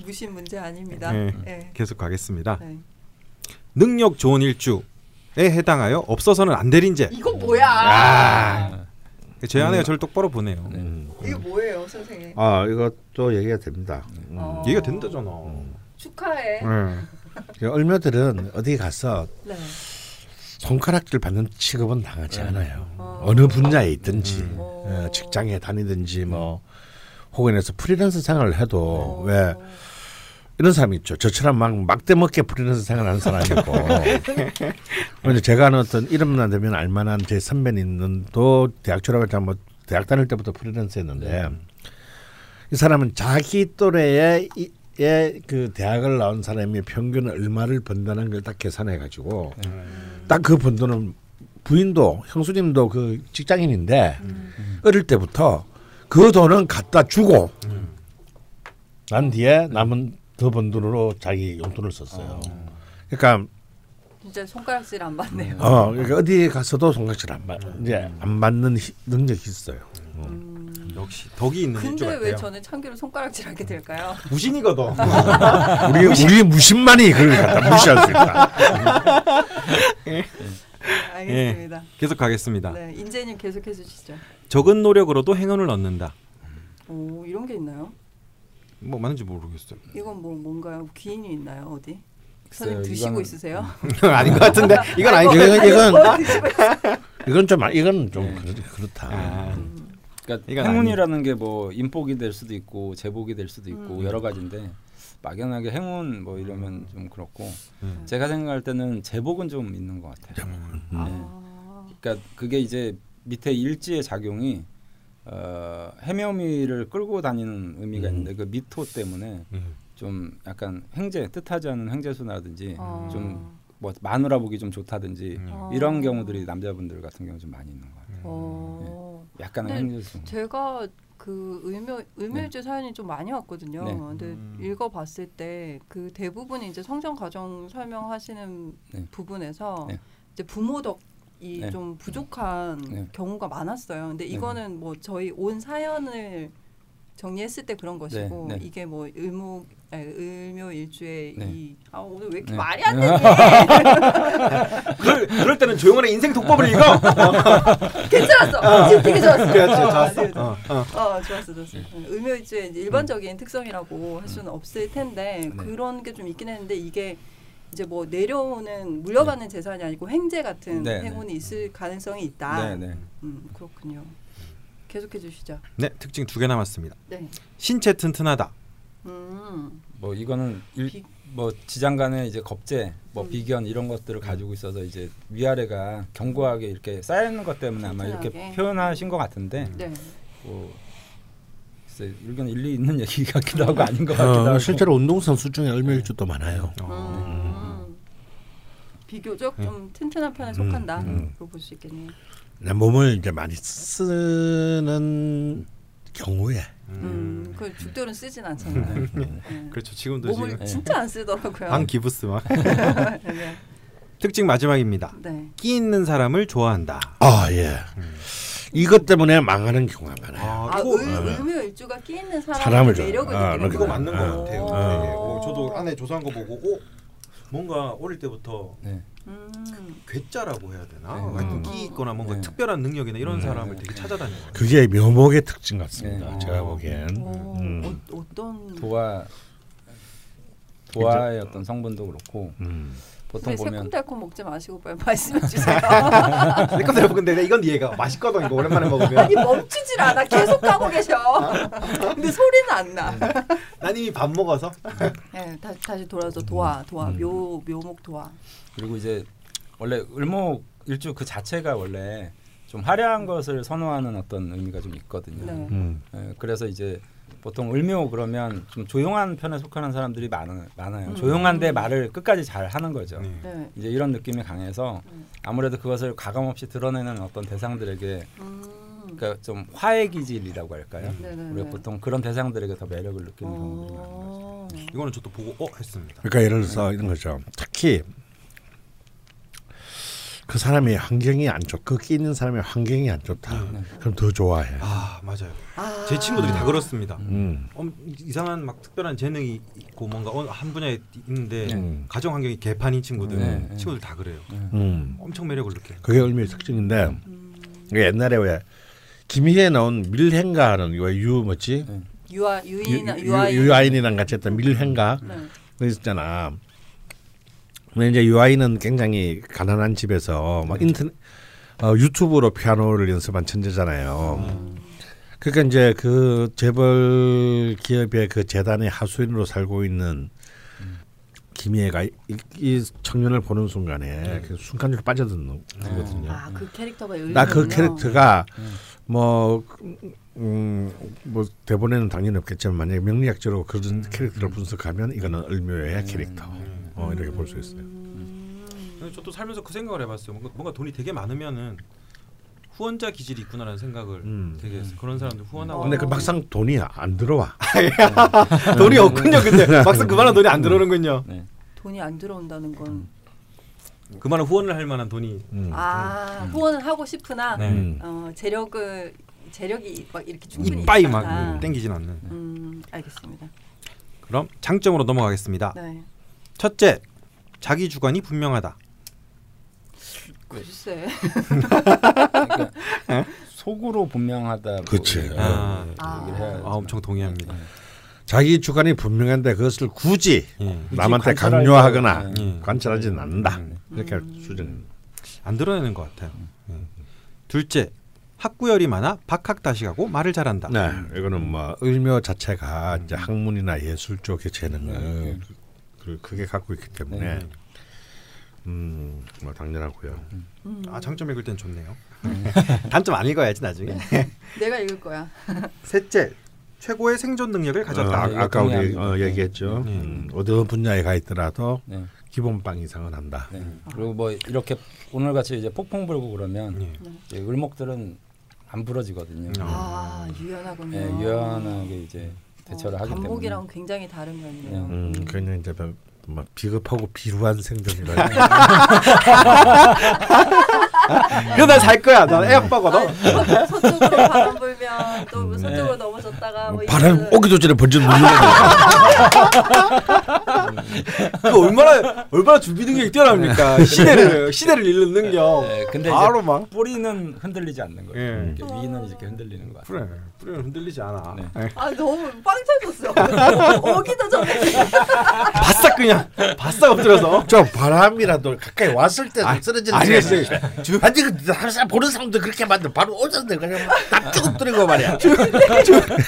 무신 문제 아닙니다. 네. 네. 계속 가겠습니다. 네. 능력 좋은 일주에 해당하여 없어서는 안될 인재. 이거 뭐야? 아, 제 아내가 저를 똑바로 보네요. 음. 이거 뭐예요, 선생님? 아 이것도 얘기가 됩니다. 음. 어. 얘기가 된다잖아. 축하해. 네. 얼마들은 어디 가서 네. 손가락질 받는 취급은 당하지 않아요. 어. 어느 분야에 있든지 음. 어, 직장에 다니든지 뭐 혹은해서 프리랜서 생활을 해도 어. 왜 이런 사람이 있죠. 저처럼 막 막대 먹게 프리랜서 생활하는 사람이 있고. 근데 제가 아는 어떤 이름만 되면 알만한 제 선배님도 대학 졸업할 때뭐 대학 다닐 때부터 프리랜서였는데 이 사람은 자기 또래의 이- 의그 대학을 나온 사람이 평균 얼마를 번다는 걸 딱 계산해 가지고 딱그 번 돈은 부인도 형수님도 그 직장인인데 어릴 때부터 그 돈은 갖다 주고 난 뒤에 남은 더 번 돈으로 자기 용돈을 썼어요. 그러니까 진짜 손가락질 안 받네요. 어 그러니까 어디 가서도 손가락질 안 받, 이제 안 받는 히- 능력이 있어요. 역시 덕이 있는 근데 왜 같아요. 저는 참기로 손가락질 하게 될까요? 무신이거든. 우리 우리 무신만이 그걸 갖다 무시할 수 있다. 알겠습니다. 계속 가겠습니다. 네, 인재님 계속해 주시죠. 적은 노력으로도 행운을 얻는다. 오, 이런 게 있나요? 뭐 맞는지 모르겠어요. 이건 뭐 뭔가요? 기인이 있나요? 어디? 글쎄요, 선생님 드시고 이거는- 있으세요? 아닌 것 같은데 이건 아니고 이건 이건? 이건 좀 아- 이건 좀 그렇, 그렇 다. 아, 그러니까 이건 행운이라는 게 뭐 인복이 될 수도 있고 제복이 될 수도 있고 음. 여러 가지인데 막연하게 행운 뭐 이러면 좀 그렇고 음. 제가 생각할 때는 제복은 좀 있는 것 같아요. 네. 아, 그러니까 그게 이제 밑에 일지의 작용이 어, 해묘미를 끌고 다니는 의미가 음. 있는데 그 미토 때문에 음. 좀 약간 횡재 뜻하지 않은 횡재수라든지 아. 좀뭐 마누라 보기 좀 좋다든지 음. 아. 이런 경우들이 남자분들 같은 경우 좀 많이 있는 것 같아요. 어. 약간의 근데 횡재수. 제가 그 의묘 의묘일주 사연이 좀 많이 왔거든요. 네. 근데 음. 읽어봤을 때 그 대부분이 이제 성장 과정 설명하시는 네. 부분에서 네. 이제 부모 덕이 네. 좀 부족한 네. 경우가 많았어요. 근데 이거는 뭐 저희 온 사연을 정리했을 때 그런 것이고 네. 이게 뭐 의무 아니, 의묘일주의 네. 이아 오늘 왜 이렇게 네. 말이 안 되지? 그럴, 그럴 때는 조용한의 인생 독법을 읽어. 괜찮았어. 지금 되게 좋았어. 그렇지, 어, 좋았어. 되게 어, 어. 어 좋았어 좋았어 의묘일주의 이제 일반적인 특성이라고 할 수는 없을 텐데 네. 그런 게 좀 있긴 했는데 이게 이제 뭐 내려오는 물려받는 재산이 아니고 횡재 같은 네, 네. 행운이 있을 가능성이 있다. 네, 네. 음 그렇군요. 계속해 주시죠. 네, 특징 두 개 남았습니다. 네. 신체 튼튼하다. 음. 뭐 이거는 일, 비- 뭐 지장 간의 이제 겁재, 뭐 음. 비견 이런 것들을 가지고 있어서 이제 위아래가 견고하게 이렇게 쌓여 있는 것 때문에 아마 이렇게 튼튼하게. 표현하신 것 같은데 네. 뭐 이건 일리 있는 얘기 같기도 하고 아닌 것 같기도 어, 하고 실제로 운동 선수 중에 얼마일주도 많아요. 음. 비교적 좀 튼튼한 편에 속한다. 음. 그거 볼수 있겠네요. 내 몸을 이제 많이 쓰는 경우에 음, 그 죽들은 쓰진 않잖아요. 네. 그렇죠. 지금도 몸을 지금 진짜 안 쓰더라고요. 방 기부스 막. 네. 특징 마지막입니다. 네. 끼 있는 사람을 좋아한다. 아 예. 이것 때문에 망하는 경우가 많아요. 아, 이거 의, 의묘일주가 끼 있는 사람을. 매력을 아, 그러니까. 맞는 어. 것 같아요. 어. 되게. 어, 저도 안에 조사한 거 보고 오, 뭔가 어릴 때부터 네. 음. 괴짜라고 해야 되나? 네. 음. 끼 있거나 뭔가 네. 특별한 능력이나 이런 음. 사람을 네. 되게 찾아다니는 거예요. 그게 묘목의 특징 같습니다. 네. 제가 어. 보기엔. 오, 음. 어, 어떤 도화 도화의 어떤 성분도 그렇고 음. 보통 근데 보면 새콤달콤 먹지 마시고 빨리 말씀해 주세요. 내꺼 근데 이건 이해가 맛있거든 이거 오랜만에 먹으면. 아니 멈추질 않아. 계속 가고 계셔. 근데 소리는 안 나. 난 이미 밥 먹어서. 네, 다시 다시 돌아서 도화, 도화, 음. 묘 묘목 도화. 그리고 이제 원래 을목 일주 그 자체가 원래 좀 화려한 것을 선호하는 어떤 의미가 좀 있거든요. 네. 음. 예, 그래서 이제 보통 을묘 그러면 좀 조용한 편에 속하는 사람들이 많아, 많아요. 음. 조용한데 말을 끝까지 잘 하는 거죠. 네. 네. 이제 이런 느낌이 강해서 음. 아무래도 그것을 가감 없이 드러내는 어떤 대상들에게 음. 그러니까 좀 화해 기질이라고 할까요? 네네네. 우리가 보통 그런 대상들에게 더 매력을 느끼는 경우들이 많은 거죠. 어. 이거는 저도 보고 어 했습니다. 그러니까 예를 들어서 이런 거죠. 특히 그 사람의 환경이 안 좋, 그 끼는 사람의 환경이 안 좋다. 네. 그럼 더 좋아해. 아 맞아요. 아. 제 친구들이 다 그렇습니다. 음. 엄, 이상한 막 특별한 재능이 있고 뭔가 어느 한 분야에 있는데 음. 가정 환경이 개판인 친구들 네, 네. 친구들 다 그래요. 음. 엄청 매력을 느껴요. 그게 을미의 특징인데 음. 이게 옛날에 왜 김희애 나온 밀행가는 왜유 뭐지? 네. 유아 유, 유인 유, 유아인. 유아인이랑 같이 했던 밀행가 네. 그 있잖아. 근데 이제 유아인은 굉장히 가난한 집에서 막 인터넷 어, 유튜브로 피아노를 연습한 천재잖아요. 그러니까 이제 그 재벌 기업의 그 재단의 하수인으로 살고 있는 김희애가 이, 이 청년을 보는 순간에 그 순간적으로 빠져드는 거거든요. 아 그 캐릭터가 의나그 캐릭터가 음. 뭐, 음, 뭐 대본에는 당연히 없겠지만 만약에 명리학적으로 그런 캐릭터를 분석하면 이거는 을묘의 캐릭터. 어, 이렇게 볼 수 있어요. 음. 근데 저도 살면서 그 생각을 해봤어요. 뭔가, 뭔가 돈이 되게 많으면은 후원자 기질이 있구나라는 생각을 음. 되게 했어요. 그런 사람들 후원하고. 근데 그 막상 돈이 안 들어와. 돈이 없군요. 근데 막상 그만한 돈이 안 들어오는군요. 네. 돈이 안 들어온다는 건 그만한 후원을 할 만한 돈이. 음. 아, 후원은 하고 싶으나 네. 음. 어, 재력을 재력이 막 이렇게 충분히 이빠이 막 않다. 땡기진 않는. 음, 알겠습니다. 그럼 장점으로 넘어가겠습니다. 네. 첫째, 자기 주관이 분명하다. 글쎄. 그러니까 속으로 분명하다. 뭐 그치. 아. 해야 아, 엄청 동의합니다. 자기 주관이 분명한데 그것을 굳이 예. 남한테 강요하거나 때, 예. 관찰하지는 않는다. 음. 이렇게 음. 수준. 안 드러내는 것 같아요. 예. 둘째, 학구열이 많아 박학다식하고 말을 잘한다. 네, 이거는 뭐 을묘 자체가 이제 학문이나 예술 쪽의 재능을 그 크게 갖고 있기 때문에 네. 음, 뭐 당연하고요. 음. 아, 장점 읽을 땐 좋네요. 단점 안 읽어야지 나중에. 내가 읽을 거야. 셋째, 최고의 생존 능력을 어, 가졌다. 아, 이거 아까 우리. 어, 얘기했죠. 네. 음, 어느 분야에 가 있더라도 네. 기본빵 이상은 한다. 네. 그리고 뭐 이렇게 오늘 같이 이제 폭풍 불고 그러면 을목들은 안 부러지거든요. 음. 아, 유연하군요. 네, 유연하게 이제 대처를 하기 때문에. 감목이랑 굉장히 다른 면이네요. 음, 그냥 이제 뭐, 뭐 비겁하고 비루한 생존이라. 이거 난살 거야. 난애 아빠거든. 아, 서- 서쪽으로 바람 불면 또 서쪽으로 넘어졌다가 뭐 바람 오기도 전에 번쩍 눌러. 그 얼마나 얼마나 준비 능력이 뛰어납니까? 시대를 시대를 읽는 능력. 네, 근데 바로 막. 뿌리는 흔들리지 않는 거예요. 예. 이렇게 위는 이렇게 흔들리는 것 같아요. 그래. 뿌리는 흔들리지 않아. 네. 예. 아 너무 빵 터졌어. 오기도 전에 바싹 그냥 바싹 엎드려서. 저 바람이라도 가까이 왔을 때 쓰러지는. 아니, 게 아니 그 항상 보는 사람도 그렇게 만들 바로 오는데 그냥 납죽 엎드리고 말이야.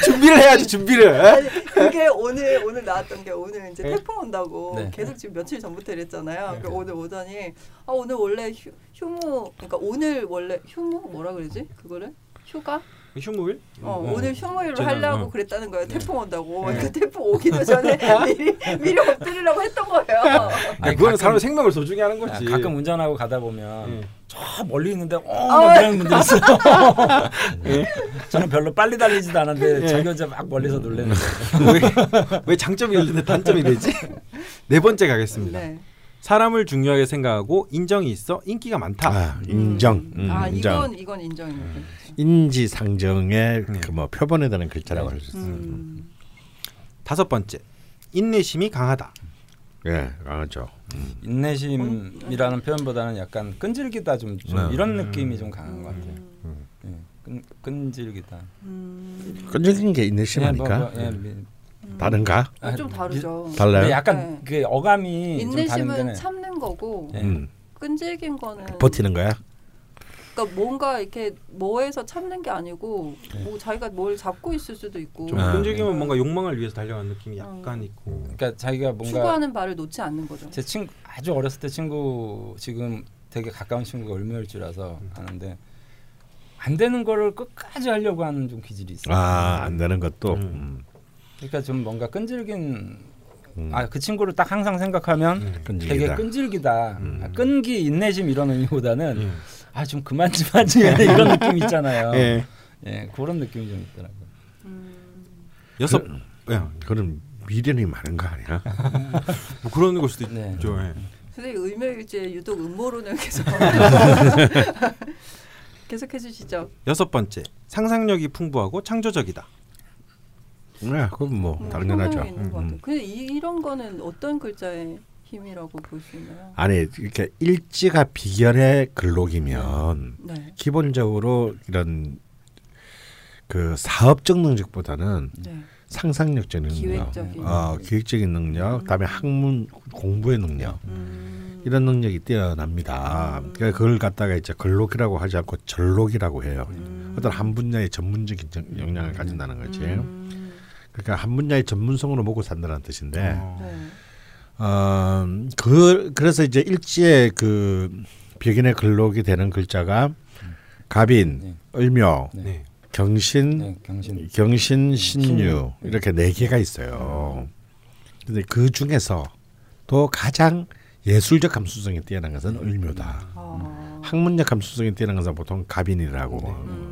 준비를 해야지 준비를. 예? 아니, 그게 오늘 오늘 나왔던 게 오늘 이제 네. 태풍 온다고 네. 계속 지금 며칠 전부터 이랬잖아요. 그 오늘 오더니 아 오늘 원래 휴, 휴무 그러니까 오늘 원래 휴무 뭐라 그러지 그거를 휴가 휴무일? 어, 음. 오늘 휴무일로 저는, 하려고 어. 그랬다는 거예요. 네. 태풍 온다고. 그 태풍 오기도 전에 미리 미리 엎드리려고 했던 거예요. 아니 그거는 사람 생명을 소중히 하는 아, 거지. 가끔 운전하고 가다 보면 예. 저 멀리 있는데 아, 어 분들 있어요. 저는 별로 빨리 달리지도 않은데 예. 자기 혼자 막 멀리서 놀래는 왜, 왜 장점이 있는데 단점이 되지? 네 번째 가겠습니다. 네. 사람을 중요하게 생각하고 인정이 있어 인기가 많다. 아, 인정. 음, 아 인정. 이건 이건 인정입니다. 인지상정의 네. 그뭐 표본에 대한 글자라고 네. 할수 있어요. 음. 다섯 번째, 인내심이 강하다. 예, 강하죠. 인내심이라는 표현보다는 약간 끈질기다 좀, 좀 네. 이런 느낌이 좀 강한 것 같아요. 음. 예, 끈, 끈질기다. 음. 끈질긴 게 인내심 예, 아닐까? 뭐, 뭐, 예, 미- 다른가? 어, 좀 다르죠. 달라요? 근데 약간 네. 그 어감이 인내심은 참는 거고 예. 음. 끈질긴 거는 버티는 거야? 그러니까 뭔가 이렇게 뭐해서 참는 게 아니고 네. 뭐 자기가 뭘 잡고 있을 수도 있고 좀 아. 끈질기면 뭔가 욕망을 위해서 달려가는 느낌이 약간 음. 있고. 그러니까 자기가 뭔가 추구하는 바를 놓지 않는 거죠. 제 친구 아주 어렸을 때 친구 지금 되게 가까운 친구가 을묘일주라서 아는데 안 되는 거를 끝까지 하려고 하는 좀 기질이 있어요. 아, 안 되는 것도. 음. 음. 그러니까 좀 뭔가 끈질긴 음. 아그 친구를 딱 항상 생각하면 음. 끈질기다. 되게 끈질기다. 음. 아, 끈기 인내심 이런 의미보다는 음. 아좀 그만 좀 하지 이런 느낌 있잖아요. 예. 예, 그런 느낌이 좀 있더라고요. 음. 여섯 그- 야, 그런 미련이 많은 거 아니야? 뭐 그런 걸 수도 네. 있죠. 예. 선생님 의묘일주에 유독 음모론을 계속 계속 해 주시죠. 여섯 번째 상상력이 풍부하고 창조적이다. 네, 그건 뭐 음, 당연하죠. 음. 음. 근데 이, 이런 거는 어떤 글자의 힘이라고 볼수 있나요? 아니 이렇게 일지가 비결의 글록이면 네, 기본적으로 이런 그 사업적 능력보다는 네. 상상력적 능력, 기획적인 어, 기획적인 능력, 그다음에 학문 공부의 능력 음. 이런 능력이 뛰어납니다. 음. 그러니까 그걸 갖다가 이제 글록이라고 하지 않고 전록이라고 해요. 음. 어떤 한 분야의 전문적인 정- 역량을 가진다는 거지. 음. 그러니까 한 분야의 전문성으로 먹고 산다는 뜻인데, 어. 네. 어, 그 그래서 이제 일지의 그 벽인의 글록이 되는 글자가 갑인, 네. 을묘, 네. 네. 경신, 네, 경신. 경신, 신유 신유. 이렇게 네 개가 있어요. 근데 그 중에서 또 가장 예술적 감수성이 뛰어난 것은 을묘다. 아. 학문적 감수성이 뛰어난 것은 보통 갑인이라고. 음.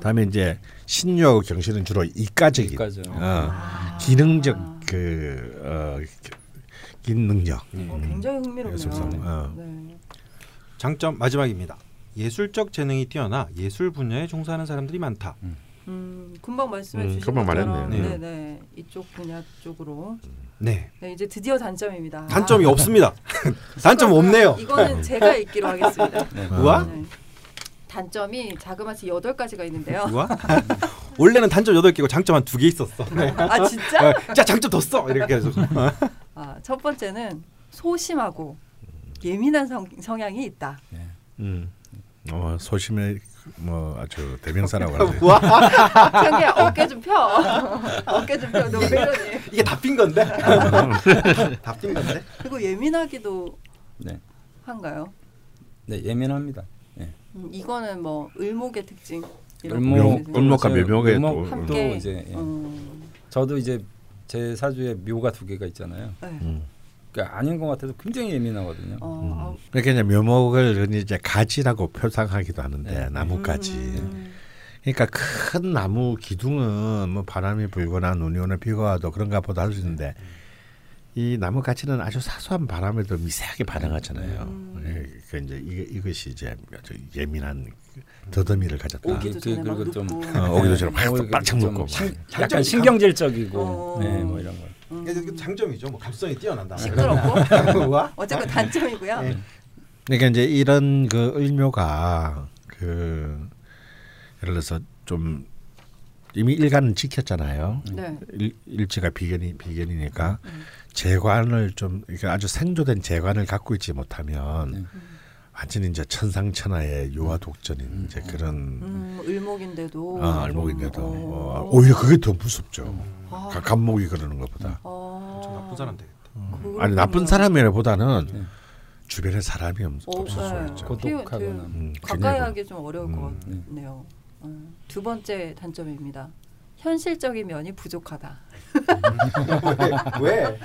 다음에 이제 신유하고 경신은 주로 이과적인, 이과죠. 어, 아. 기능적 그 어, 긴 능력. 어, 굉장히 흥미롭네요. 어. 네. 장점 마지막입니다. 예술적 재능이 뛰어나 예술 분야에 종사하는 사람들이 많다. 음, 금방 말씀해 음, 주신 금방 것처럼 말했네요. 네, 네. 이쪽 분야 쪽으로. 네. 네, 이제 드디어 단점입니다. 단점이 아, 없습니다. 단점 없네요. 이거는 제가 읽기로 하겠습니다. 우와? 네. 단점이 자그마치 여덟 가지가 있는데요. 우와? 원래는 단점 8개고 장점 한 두 개 있었어. 아 진짜? 자, 장점 더 써. 이렇게 해서. 아, 첫 번째는 소심하고 예민한 성, 성향이 있다. 음. 어, 소심의 뭐 아주 대명사라고 하죠. 우와? 창기야 어깨 좀 펴. 어깨 좀 펴. 너왜 이러니? 이게 다 핀 건데? 다 핀 건데? 그리고 예민하기도 네. 한가요? 네, 예민합니다. 음, 이거는 뭐 을목의 특징. 을목, 묘- 을목과 제 묘목의 또 이제 예. 음, 저도 이제 제 사주에 묘가 두 개가 있잖아요. 네. 음. 그러니까 아닌 것 같아도 굉장히 예민하거든요. 어, 아, 그러니까 이제 묘목을 이제 가지라고 표상하기도 하는데 네. 나무가지. 음, 그러니까 큰 나무 기둥은 뭐 바람이 불거나 눈이 오나 비가 와도 그런가 보다 할 수 있는데 이 나무 가지는 아주 사소한 바람에도 미세하게 반응하잖아요. 음. 예, 그 이제 이, 이것이 이제 아주 예민한 더듬이를 가졌다. 오기도 전에 막 그리고 좀. 어, 오기도 전에 좀 눕고. 신- 장점이 약간 신경질적이고 어. 네, 뭐 이런 거. 음, 이게 장점이죠. 뭐 감성이 뛰어난다. 시끄럽고? 어쨌건 단점이고요. 네. 그러니까 이제 이런 그 을묘가 그 예를 들어서 좀 이미 일간은 지켰잖아요. 네. 일, 일지가 비견이 비견이니까 음. 재관을 좀 이게 아주 생조된 재관을 갖고 있지 못하면 네. 완전히 이제 천상천하의 유아 독전인 이제 그런 음, 을목인데도. 아, 알목인데도 어. 어, 오히려 그게 더 무섭죠. 아. 가- 감목이 그러는 것보다. 어. 저 나쁜 사람 되겠다. 아니 나쁜 사람이라보다는 네. 주변에 사람이 없, 어, 없을 있죠. 곧- 고독하거나. 음, 가까이 하기 좀 어려울 것 음. 같네요. 음, 두 번째 단점입니다. 현실적인 면이 부족하다. 왜?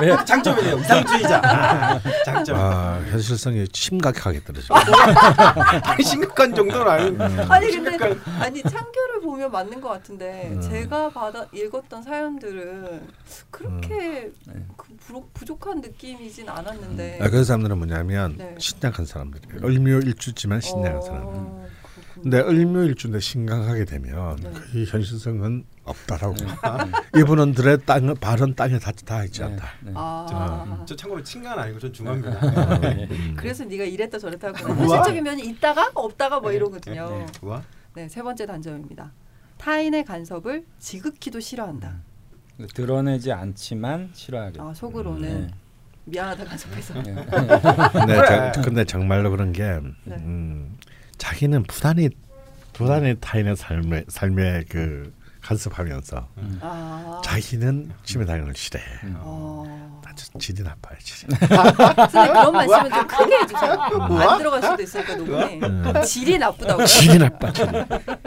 왜? 장점이네요. 이상주의자. 장점. 아 현실성이 심각하게 떨어져. 아니 심각한 정도는 아닌. 아니 근데 아니 창규를 보면 맞는 것 같은데 음. 제가 받아 읽었던 사연들은 그렇게 네. 그 부족, 부족한 느낌이진 않았는데. 아, 그 사람들은 뭐냐면 네. 신약한 사람들이에요. 을묘 일주지만 신약한 사람. 어, 근데 을묘일주인데 심각하게 되면 네. 이 현실성은 없다라고. 네. 이분은 들의 땅 발은 땅에 닿, 닿지 않다. 네. 아. 저 참고로 친간 아니고 전 중간입니다. 음. 그래서 네가 이랬다 저랬다 하고. 현실적인 면이 있다가 없다가 뭐 이러거든요. 네. 우와. 네, 세 번째 단점입니다. 타인의 간섭을 지극히도 싫어한다. 드러내지 않지만 싫어하겠다. 아, 속으로는 네. 미안하다 간섭해서. 네. 근데, 저, 근데 정말로 그런 게 네. 음, 자기는 부단히 부단히 타인의 삶에 삶에 그 간섭하면서 아. 자기는 치매 걸 싫어해. 어. 나 진- 질이 나빠요, 질이. 선생님 그런 말씀은 좀 크게 해주세요. 안 들어갈 수도 있으니까 녹음에 음. 질이 나쁘다고요? 질이 나빠. 질이.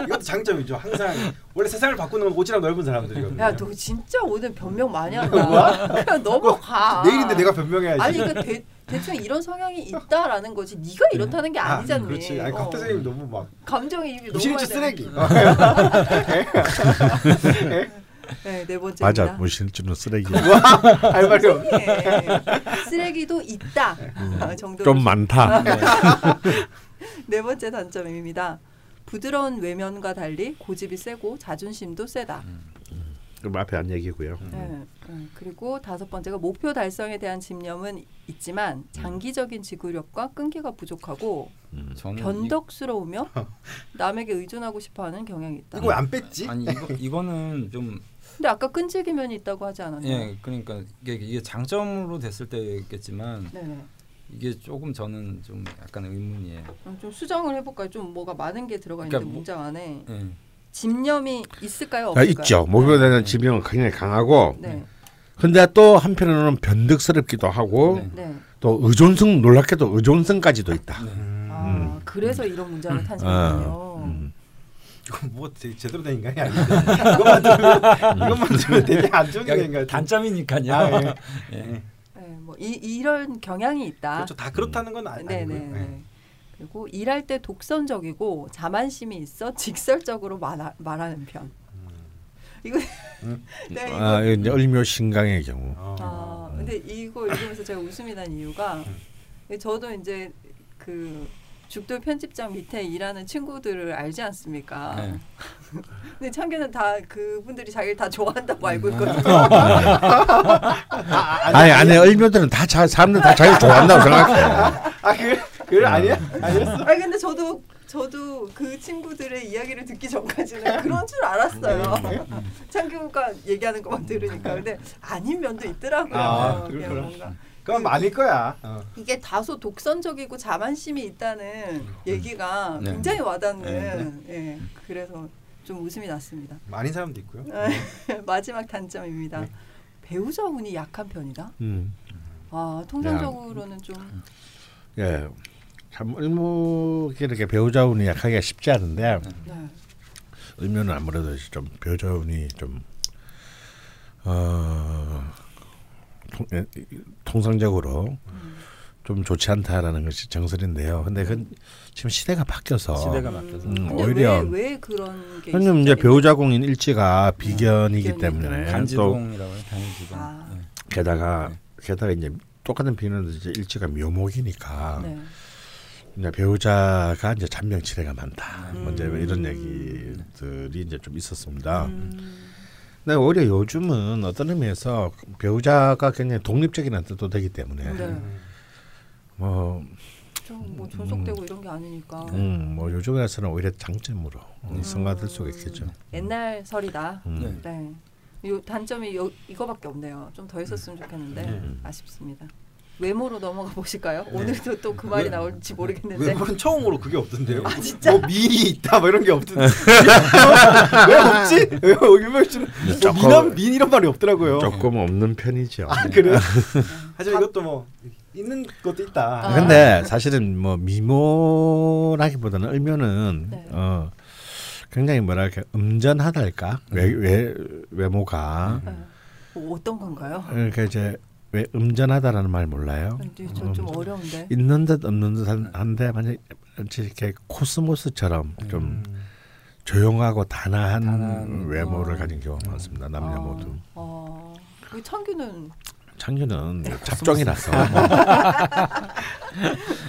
이것도 장점이죠. 항상 원래 세상을 바꾸는 건 오지랖 넓은 사람들이거든요. 야, 너 진짜 오늘 변명 많이 한다. 그냥 넘어가. 내일인데 내가 변명해야지. 아니 그러니까 대, 대충 이런 성향이 있다라는 거지. 네가 이렇다는 게 아, 아니잖니. 그렇지. 아니 어. 곽대 선생님 너무 막 감정이 입이 너무 많이 쓰레기. 네, 네 번째입니다. 맞아, 무실주는 쓰레기. 할 말이 없. 네. 쓰레기도 있다 아, 정도로 좀 많다. 네 번째 단점입니다. 부드러운 외면과 달리 고집이 세고 자존심도 세다. 그럼 앞에 한 얘기고요. 네, 네. 그리고 다섯 번째가 목표 달성에 대한 집념은 있지만 장기적인 지구력과 끈기가 부족하고 음. 변덕스러우며 남에게 의존하고 싶어하는 경향이 있다. 이거 왜안 뺐지? 이, 아니 이거 이거는 좀 근데 아까 끈질기 면이 있다고 하지 않았나요? 예, 그러니까 이게, 이게 장점으로 됐을 때겠지만 네네. 이게 조금 저는 좀 약간 의문이에요. 그럼 좀 수정을 해볼까요? 좀 뭐가 많은 게 들어가 있는데 그러니까 뭐- 문장 안에 예. 집념이 있을까요? 아, 없을까요? 있죠. 목표에 대한 지명은 굉장히 강하고, 네, 근데 또 한편으로는 변덕스럽기도 하고, 네. 네. 또 의존성 놀랍게도 의존성까지도 있다. 음. 아, 그래서 이런 문장을 아, 탄생했군요. 음. 이거 뭐 제, 제대로 된 인간이 아닌데 이것만 들으면 이것만 들으면 되게 안 좋은 인간. 단점이니까요. 아, 예. 예. 네, 뭐 이, 이런 경향이 있다. 그렇죠. 다 그렇다는 건 아니, 네, 아니고요. 그리고 일할 때 독선적이고 자만심이 있어 직설적으로 말하, 말하는 편. 이거 음. 네, 이거 아, 이거 이제 을묘 신강의 경우. 어. 아, 근데 이거 읽으면서 제가 웃음이 난 이유가 저도 이제 그 죽돌 편집장 밑에 일하는 친구들을 알지 않습니까? 네. 근데 창규는 다 그분들이 자기를 다 좋아한다고 알고 음. 있거든요. 아니, 아니, 을묘들은 다 자, 사람들 다 자기 좋아한다고 생각해. 아 그래 그래 아니야 아니었어. 아니 근데 저도 저도 그 친구들의 이야기를 듣기 전까지는 그런 줄 알았어요. 창규가 얘기하는 것만 들으니까 근데 아닌 면도 있더라고요. 아, 그렇구나. 뭔가 그건 많을 거야. 어. 이게 다소 독선적이고 자만심이 있다는 얘기가 네. 굉장히 와닿는. 예, 그래서 좀 웃음이 났습니다. 많은 사람도 있고요. 마지막 단점입니다. 네. 배우자 운이 약한 편이다. 음. 아 통상적으로는 좀 예. 참 을목이 이렇게 배우자 운이 약하기가 쉽지 않은데 네. 을묘는 아무래도 좀 배우자 운이 좀 어, 통, 예, 통상적으로 음. 좀 좋지 않다라는 것이 정설인데요. 근데 그 지금 시대가 바뀌어서 시대가 바뀌어서. 음, 근데 오히려 왜, 왜 그런 게 왜냐면 이제 있을까요? 배우자 공인 일지가 비견이기 비견이니까. 때문에 또 단지동이라고 해요. 단지동. 아. 예. 게다가 네. 게다가 이제 똑같은 비는 이제 일지가 묘목이니까 네. 이제 배우자가 이제 잔병치레가 많다. 음. 뭐 이제 이런 얘기들이 이제 좀 있었습니다. 음. 근데 오히려 요즘은 어떤 의미에서 배우자가 굉장히 독립적인 뜻도 되기 때문에 네. 뭐, 좀뭐 존속되고 이런 게 아니니까 음, 뭐 요즘에서는 오히려 장점으로 음. 생각될 수가 있겠죠. 옛날 설이다. 음. 네. 네. 요 단점이 요, 이거밖에 없네요. 좀 더 있었으면 좋겠는데 음. 아쉽습니다. 외모로 넘어가 보실까요? 네. 오늘도 또 그 말이 왜- 나올지 모르겠는데 외국은 처음으로 그게 없던데요. 아, 진짜? 뭐 미인이 있다 뭐 이런 게 없던데. 왜 없지? 왜 유명주는 뭐 조금- 미남 미인 이런 말이 없더라고요. 조금 없는 편이죠. 아 그래? 하지만 이것도 뭐 있는 것도 있다. 아. 근데 사실은 뭐 미모라기보다는 을면은 네. 어 굉장히 뭐랄까 음전하달까 외, 외 외모가 네. 뭐 어떤 건가요? 그러니까 이제 왜 음전하다라는 말 몰라요? 저좀 어려운데. 있는 듯 없는 듯 한- 한데 만약 이렇게 코스모스처럼 좀 음. 조용하고 단아한, 단아한, 외모를 어. 가진 경우가 많습니다. 남녀 어, 모두. 어. 우리 창규는 창규는 잡종이라서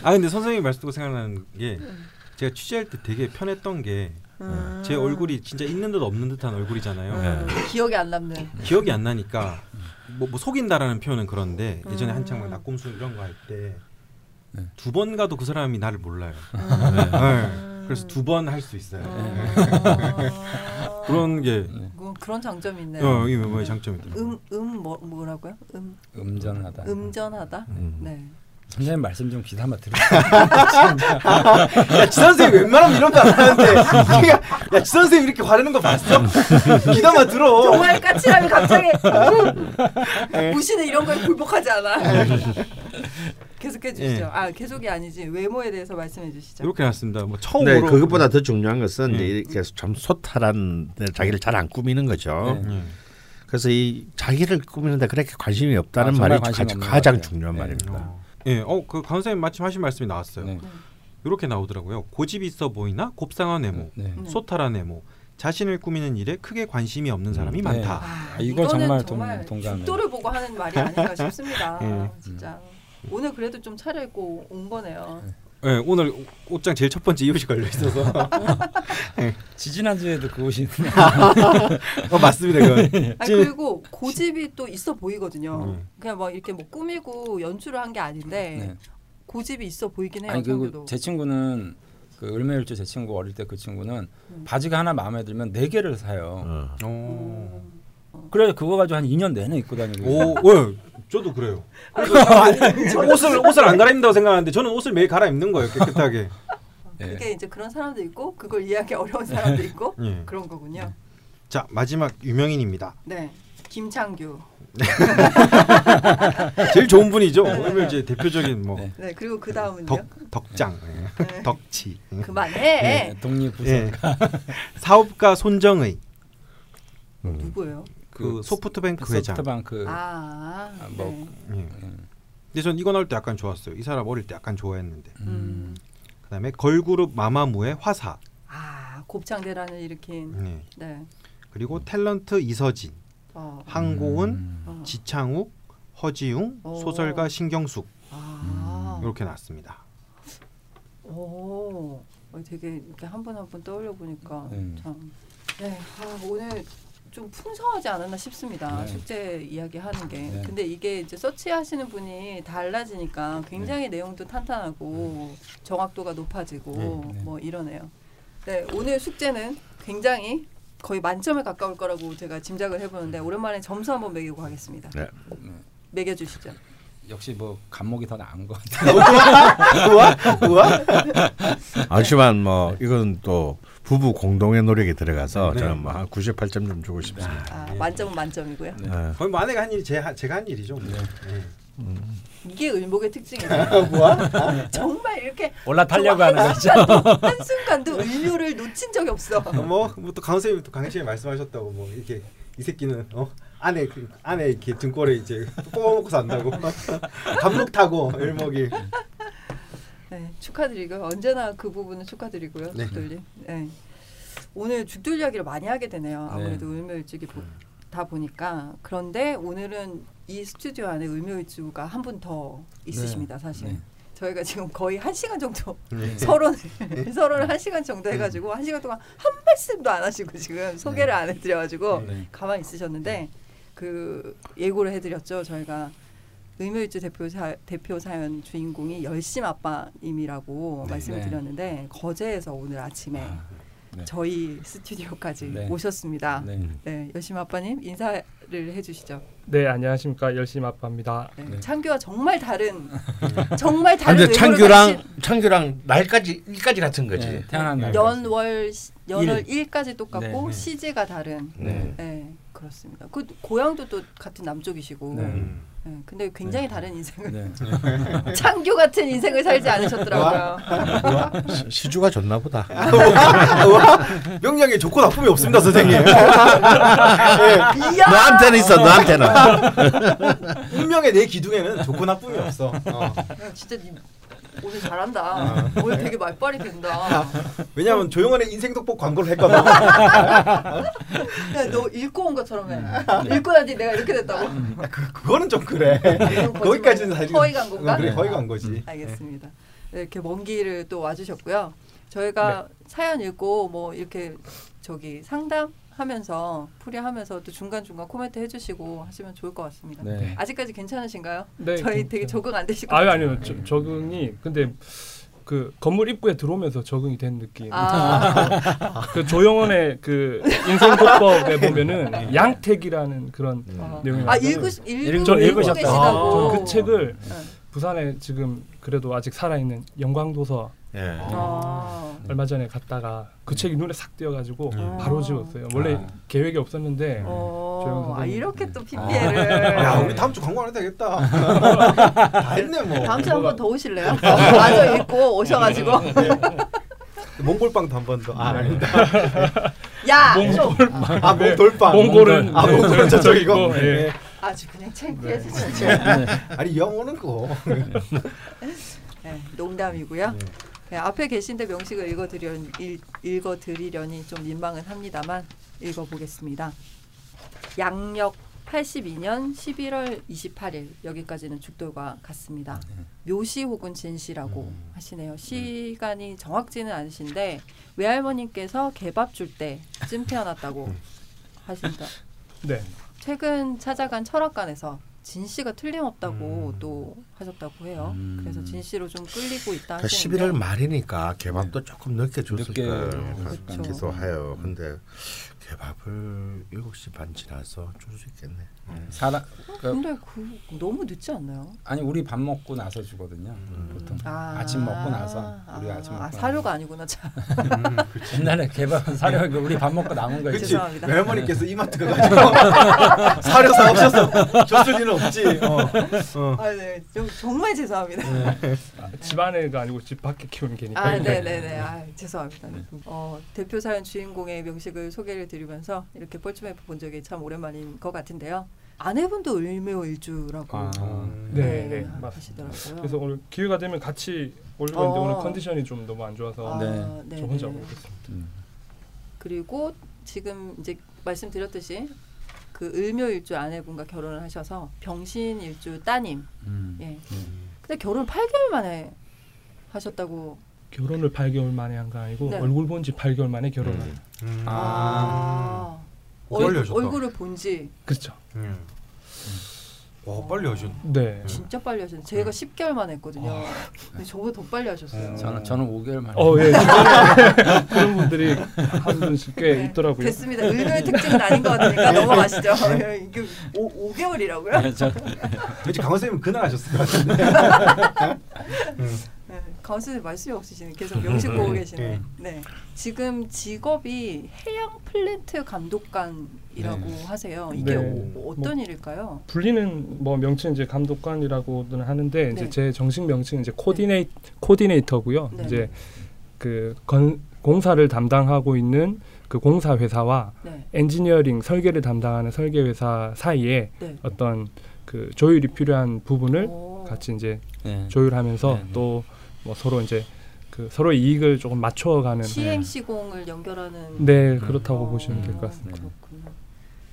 아 근데 선생님 말씀 듣고 생각나는 게 제가 취재할 때 되게 편했던 게 제 음. 얼굴이 진짜 있는 듯 없는 듯한 얼굴이잖아요. 음, 기억이 안 남는. 기억이 안 나니까 뭐, 뭐 속인다라는 표현은 그런데 예전에 음. 한창 막 낙곰수 이런 거 할 때두 네. 번 가도 그 사람이 나를 몰라요. 음. 네. 그래서 두 번 할 수 있어요. 아. 그런 게 네. 그- 그런 장점이 있네요. 어, 이게 뭐의 장점이더라고요. 음, 음, 뭐, 뭐라고요? 음, 음전하다. 음전하다? 음. 네. 선생님 말씀 좀 귀담아 들으세요. 야, 지 선생님 웬만하면 이런 거 안 하는데 야, 야, 지 선생님 이렇게 화내는 거 봤어? 기다만 들어. 정말 까칠함이 갑자기 무시는 이런 거에 굴복하지 않아. 계속해 주시죠. 예. 아 계속이 아니지 외모에 대해서 말씀해 주시죠. 이렇게 났습니다. 뭐 네, 처음으로 그것보다 더 중요한 것은 예. 이렇게 좀 소탈한 데 자기를 잘 안 꾸미는 거죠. 네. 예. 그래서 이 자기를 꾸미는데 그렇게 관심이 없다는 아, 말이 관심 가, 없는 가장 것 같아요. 중요한 네. 말입니다. 어. 예, 어, 그 강선생님 마침 하신 말씀이 나왔어요. 네. 이렇게 나오더라고요. 고집이 있어 보이나 곱상한 외모, 네. 음. 소탈한 외모, 자신을 꾸미는 일에 크게 관심이 없는 사람이 네. 많다. 아, 이거 이거는 정말 동- 동감해요. 죽도를 보고 하는 말이 아닌가 싶습니다. 예. 진짜 오늘 그래도 좀 차려입고 온 거네요. 예, 오늘 옷장 제일 첫 번째 이 옷이 걸려 있어서 지지난주에도 그 옷이 어, 맞습니다. 그건. 아 그리고 고집이 또 있어 보이거든요. 음. 그냥 막 이렇게 뭐 꾸미고 연출을 한 게 아닌데 네. 고집이 있어 보이긴 해요. 아니 그리고. 제 친구는 그 을매일주 제 친구 어릴 때 그 친구는 음. 바지가 하나 마음에 들면 네 개를 사요. 어. 어. 음. 그래 그거 가지고 한 2년 내내 입고 다니고. 오, 예, 저도 그래요. 옷을 옷을 안 갈아입는다고 생각하는데 저는 옷을 매일 갈아입는 거예요 깨끗하게. 예. 그게 이제 그런 사람도 있고 그걸 이해하기 어려운 사람도 있고 예. 그런 거군요. 자 마지막 유명인입니다. 네, 김창규. 제일 좋은 분이죠. 오늘 이제 대표적인 뭐 네. 네, 그리고 그 다음은요. 덕, 덕장, 예. 네. 덕치, 예. 그만해. 네, 독립부서 예. 사업가 손정의 음. 누구예요? 그 소프트뱅크 회장. 소프트뱅크 아, 아, 뭐, 네. 예. 근데 전 이거 나올 때 약간 좋았어요. 이 사람 어릴 때 약간 좋아했는데. 음. 그다음에 걸그룹 마마무의 화사. 아, 곱창대란을 일으킨. 네. 네. 그리고 탤런트 이서진, 어. 항고은, 음. 어. 지창욱, 허지웅, 오. 소설가 신경숙 아. 이렇게 나왔습니다. 오. 어, 되게 이렇게 한 분 한 분 떠올려 보니까 음. 참. 네. 아, 오늘 좀 풍성하지 않았나 싶습니다. 네. 축제 이야기 하는 게. 네. 근데 이게 이제 서치하시는 분이 달라지니까 굉장히 내용도 탄탄하고 정확도가 높아지고 네. 네. 뭐 이러네요. 네, 오늘 숙제는 굉장히 거의 만점에 가까울 거라고 제가 짐작을 해보는데 오랜만에 점수 한번 매기고 가겠습니다. 네. 매겨주시죠. 역시 뭐 간목이 더 나은 것 같아요. 우와 우와. 하지만 뭐 이건 또 부부 공동의 노력이 들어가서 네. 저는 뭐 한 98점 좀 주고 싶습니다. 아, 만점은 만점이고요. 네. 네. 거의 뭐 아내가 한 일이 제, 제가 한 일이죠. 뭐. 예. 이게 을목의 특징이죠. 우와. 정말 이렇게 올라타려고 하는 거죠. 한 순간도 을묘를 놓친 적이 없어. 뭐또 강선생님또 강신이 말씀하셨다고 뭐 이렇게 이 새끼는 어 안에 그, 안에 이렇게 등골에 이제 뽑아먹고 산다고 감목 타고 일목이 네, 축하드리고요. 언제나 그 부분은 축하드리고요. 네. 죽돌림. 네. 오늘 죽돌 이야기를 많이 하게 되네요. 네. 아무래도 을묘일주기 보, 다 보니까 그런데 오늘은 이 스튜디오 안에 을묘일주가 한 분 더 있으십니다. 사실 네. 저희가 지금 거의 한 시간 정도 네. 서론을 서론을 한 시간 정도 해가지고 한 시간 동안 한 말씀도 안 하시고 지금 소개를 안 해드려가지고 네. 가만히 있으셨는데 그 예고를 해드렸죠. 저희가 의묘일주 대표 사, 대표 사연 주인공이 열심 아빠님이라고 네. 말씀을 네. 드렸는데 거제에서 오늘 아침에 아, 네. 저희 스튜디오까지 네. 오셨습니다. 네. 네. 열심 아빠님 인사를 해주시죠. 네 안녕하십니까 열심 아빠입니다. 네. 네. 창규와 정말 다른 정말 다른 근데 창규랑 창규랑 날까지 일까지 같은 거지. 네, 태어난 날. 연월 시- 연월 일. 1까지 똑같고 네. 시제가 다른. 네. 네, 그렇습니다. 그 고향도 또 같은 남쪽이시고. 네. 음. 네, 근데 굉장히 다른 인생을 네. 창규 같은 인생을 살지 않으셨더라고요. 시- 시주가 좋나 보다. 명량에 좋고 나쁨이 없습니다 선생님. 이야! 너한테는 있어. 너한테는. 운명의 내 기둥에는 좋고 나쁨이 없어. 어. 야, 진짜 니 오늘 잘한다. 오늘 되게 말빨이 된다. 왜냐하면 조용한의 인생 덕복 광고를 했거든. 야, 너 읽고 온 것처럼 해. 읽고 나니 내가 이렇게 됐다고. 그 그거는 좀 그래. 거기까지는 사실 허위 광고인가? 그래 허위 광고지. 알겠습니다. 네, 이렇게 먼 길을 또 와주셨고요. 저희가 사연 읽고 뭐 이렇게 저기 상담 하면서 풀이하면서 또 중간 중간 코멘트 해주시고 하시면 좋을 것 같습니다. 네. 아직까지 괜찮으신가요? 네, 저희 되게 괜찮아요. 적응 안 되시고. 아유 아니요 저, 적응이 근데 그 건물 입구에 들어오면서 적응이 된 느낌. 아, 그 조영원의 그 인생 보법에 보면은 양택이라는 그런 어. 내용이 아 나와요. 읽으 읽고 읽으셨다. 계시다고. 저는 그 책을 네. 부산에 지금 그래도 아직 살아 있는 영광도서 예. 아. 얼마 전에 갔다가 그 책이 눈에 싹 띄어가지고 음. 바로 지웠어요. 원래 아. 계획이 없었는데 어, 아. 이렇게 또 아. PPL을. 야 우리 다음 주 광고 안 해도 되겠다. 다 했네 뭐. 다음 주에 한번 더 오실래요? 마저 읽고 오셔가지고 몽골빵도 한 번 더. 아 아니다. 야, 몽골 좀아 몽돌빵. 몽골은 아 몽골은 저쪽이고. 예. 예. 아주 그냥 창피해서 진짜. 아니 영어는 그거. 네, 농담이고요. 네. 네, 앞에 계신데 명식을 읽어드려 읽, 읽어드리려니 좀 민망은 합니다만 읽어보겠습니다. 양력 82년 11월 28일 여기까지는 죽돌과 같습니다. 묘시 혹은 진시라고 하시네요. 시간이 정확지는 않으신데 외할머님께서 개밥 줄 때쯤 태어났다고 하신다. 네. 최근 찾아간 철학관에서 진 씨가 틀림없다고 음. 또 하셨다고 해요. 음. 그래서 진 씨로 좀 끌리고 있다 그러니까 하시는데 11월 말이니까 개밥도 조금 늦게 줬을 거예요. 그렇죠. 같기도 해요. 근데 개밥을 7시 반 지나서 줄 수 있겠네. 사람 그, 근데 그 너무 늦지 않나요? 아니 우리 밥 먹고 나서 주거든요. 보통 아, 아침 먹고 나서 우리 아, 아침 먹고 아. 사료가 아니구나 참. 옛날에 개밥은 사료 우리 밥 먹고 남은 거 그치. 있지. 죄송합니다. 외할머니께서 이마트 가가지고 사료 사 오셔서 줬을 리는 없지. 어. 어. 아, 네, 좀, 정말 죄송합니다. 아, 집 안에가 아니고 집 밖에 키우는 개니까. 아, 네, 네, 네. 아, 죄송합니다. 어, 대표 사연 주인공의 명식을 소개를 드리 면서 이렇게 뻘쭘해프 본 적이 참 오랜만인 것 같은데요. 아내분도 을묘일주라고 아, 네, 네, 맞습니다. 하시더라고요. 그래서 오늘 기회가 되면 같이 올리고 있는데 어. 오늘 컨디션이 좀 너무 안 좋아서 아, 네. 네, 저 혼자 네. 있습니다. 음. 그리고 지금 이제 말씀드렸듯이 그 을묘일주 아내분과 결혼을 하셔서 병신일주 따님. 음. 예. 음. 근데 결혼 8개월 만에 하셨다고. 결혼을 8개월 만에 한 거 아니고 네. 얼굴 본 지 8개월 만에 결혼을. 음. 아. 빨리 얼. 얼굴을 본지 그렇죠. 음. 와 빨리 하신. 네. 진짜 빨리 하셨어요. 제가 10개월 만에 했거든요. 아. 근데 저보다 더 빨리 하셨어요. 저는 저는 5개월 만에. 어, 예. 그런 분들이 한 분씩 꽤 네, 있더라고요. 됐습니다. 을묘의 특징은 아닌 것 같으니까 넘어가시죠. 이게 5, 5개월이라고요? 네, 저 왠지 강원 선생님 그날 하셨을 것 같은데. 네, 가수님 말씀이 없으시네. 계속 명식 보고 계시네. 네. 지금 직업이 해양 플랜트 감독관이라고 네. 하세요. 이게 네. 어, 떤 일일까요? 불리는 뭐 명칭 이제 감독관이라고는 하는데 네. 이제 제 정식 명칭은 이제 코디네이 코디네이터고요. 네. 이제 그 건, 공사를 담당하고 있는 그 공사 회사와 네. 엔지니어링 설계를 담당하는 설계 회사 사이에 네. 어떤 그 조율이 필요한 부분을 오. 같이 이제 네. 조율하면서 네, 네. 또 뭐 서로 이제 그 서로 이익을 조금 맞춰가는 시행 시공을 연결하는 네 그렇다고 어, 보시면 될 것 같습니다. 그렇군요.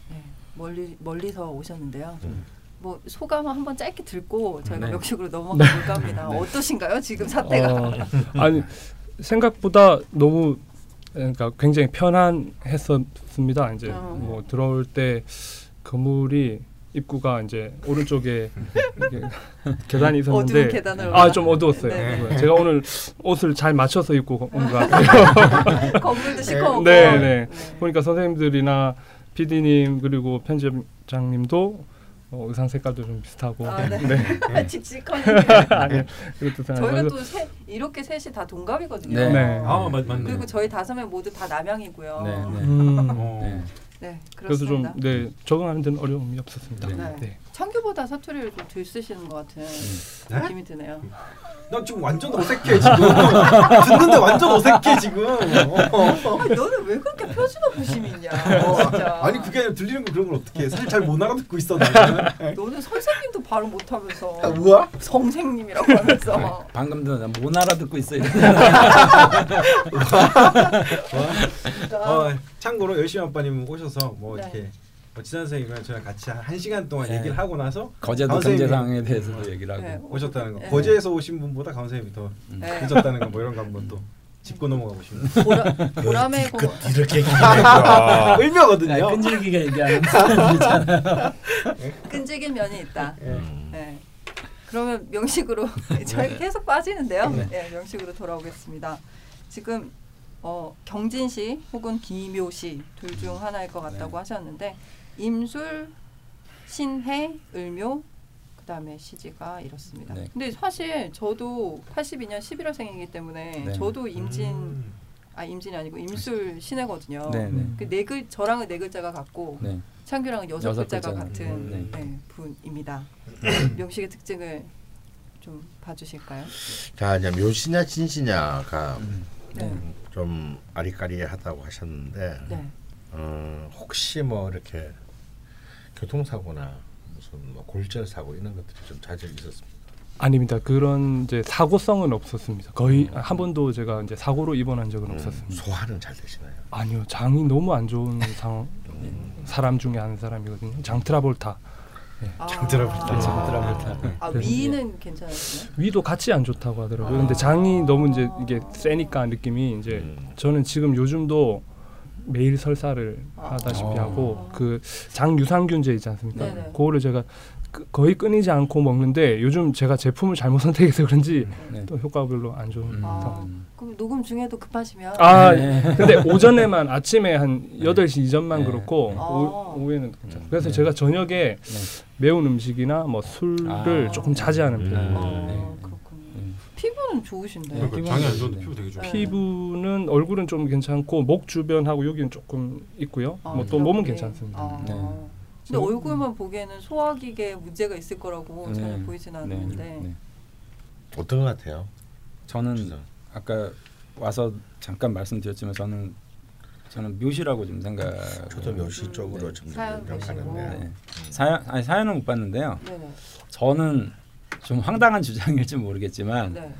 네. 멀리 멀리서 오셨는데요. 음. 뭐 소감 한번 짧게 듣고 저희가 네. 명식으로 넘어가 볼까 합니다. 어떠신가요? 지금 사태가? 어, 아니 생각보다 너무 그러니까 굉장히 편안했었습니다. 이제 어. 뭐 들어올 때 건물이 입구가 이제 오른쪽에 이렇게 계단이 있었는데 아 좀 어두웠어요. 네. 제가 오늘 옷을 잘 맞춰서 입고 온 것 같아요. 건물도 시커멓고. 네, 네. 보니까 선생님들이나 PD님 그리고 편집장님도 어, 의상 색깔도 좀 비슷하고 아, 네. 네. 아, 칙칙하네. 아니 저희가 또 세, 이렇게 셋이 다 동갑이거든요. 네. 네. 아 맞, 맞네. 그리고 저희 다섯 명 모두 다 남양이고요. 네, 네. 음, 어. 네. 네, 그래서 좀 그렇습니다. 네, 적응하는 데는 어려움이 없었습니다. 네. 네. 청규보다 사투리를 좀 들쓰시는 것 같은 네? 느낌이 드네요. 난 지금 완전 어색해 지금. 듣는데 완전 어색해 지금. 어. 아니, 너는 왜 그렇게 표준 오프심이 있냐? 진짜. 아니 그게 아니라 들리는 거 그런 걸 어떻게 해? 사실 잘 못 알아듣고 있어 나는. 너는 선생님도 발음 못하면서 아, 뭐야? 성생님이라고 하면서 방금도 나못 알아듣고 있어요. 어, 참고로 열심히 아빠님 오셔서 뭐 네. 이렇게 뭐 지난 선생님이랑 저랑 같이 한 1시간 동안 네. 얘기를 하고 나서 거제도 경제상에 대해서도 얘기를 하고. 네. 오셨다는 거. 네. 거제에서 오신 분보다 강원 선생님이 더 네. 늦었다는 거 뭐 이런 거 한번 또 짚고 넘어가고 싶네. 보라, 보람의 공 이렇게 얘기하니까 을묘거든요. 아, 끈질기게 얘기하는 사람이잖아요. 끈질긴 면이 있다. 음. 네. 그러면 명식으로 저희 계속 빠지는데요. 네, 명식으로 돌아오겠습니다. 지금 어, 경진시 혹은 기묘시 둘 중 하나일 것 같다고 네. 하셨는데 임술, 신해, 을묘 그 다음에 시지가 이렇습니다. 네. 근데 사실 저도 82년 11월생이기 때문에 네. 저도 임진 음. 아 임진이 아니고 임술 신해거든요. 네, 네. 그네 글 저랑은 네 글자가 같고 네. 창규랑은 여섯 여섯 글자가 글자는, 같은 네. 네, 분입니다. 명식의 특징을 좀 봐주실까요? 자 이제 묘시냐 진시냐가 네. 좀 아리까리하다고 하셨는데 네. 어, 혹시 뭐 이렇게 교통사고나 무슨 뭐 골절 사고 이런 것들이 좀 자주 있었습니다. 아닙니다. 그런 이제 사고성은 없었습니다. 거의 한 번도 제가 이제 사고로 입원한 적은 없었습니다. 소화는 잘 되시나요? 아니요, 장이 너무 안 좋은 상황 사람 중에 한 사람이거든요. 장 트라볼타. 아, 장드라볼타. 아, 장드라볼타. 아 위는 괜찮으시나요? 위도 같이 안 좋다고 하더라고요. 아. 근데 장이 너무 이제 이게 세니까 느낌이 이제 음. 저는 지금 요즘도 매일 설사를 하다시피 아. 하고 그 장 유산균제 있지 않습니까? 네네. 그거를 제가 그- 거의 끊이지 않고 먹는데 요즘 제가 제품을 잘못 선택해서 그런지 네. 또 효과가 별로 안 좋은 음. 아, 그럼 녹음 중에도 급하시면 아, 네. 근데 오전에만 아침에 한 8시 이전만 네. 그렇고 아. 오, 오후에는 괜찮아요. 음. 그래서 네. 제가 저녁에 네. 매운 음식이나 뭐 술을 아. 조금 자제하는 음. 편이에요. 피부는 좋으신데. 네. 그러니까 장이 안 좋은데 네. 피부 되게 좋아. 네. 피부는 얼굴은 좀 괜찮고 목 주변하고 여기는 조금 있고요. 아, 뭐 또 몸은. 괜찮습니다. 아. 네. 근데 얼굴만 보기에는 소화기계 문제가 있을 거라고 전혀 네. 보이진 네. 않는데. 네. 어떤 것 같아요? 저는 진짜? 아까 와서 잠깐 말씀드렸지만 저는 저는 묘시라고 좀 생각. 저도 묘시 음, 쪽으로 네. 좀 사연 생각하는데 보시고. 네. 사연 아니 사연은 못 봤는데요. 네네. 저는 좀 황당한 주장일지 모르겠지만 네.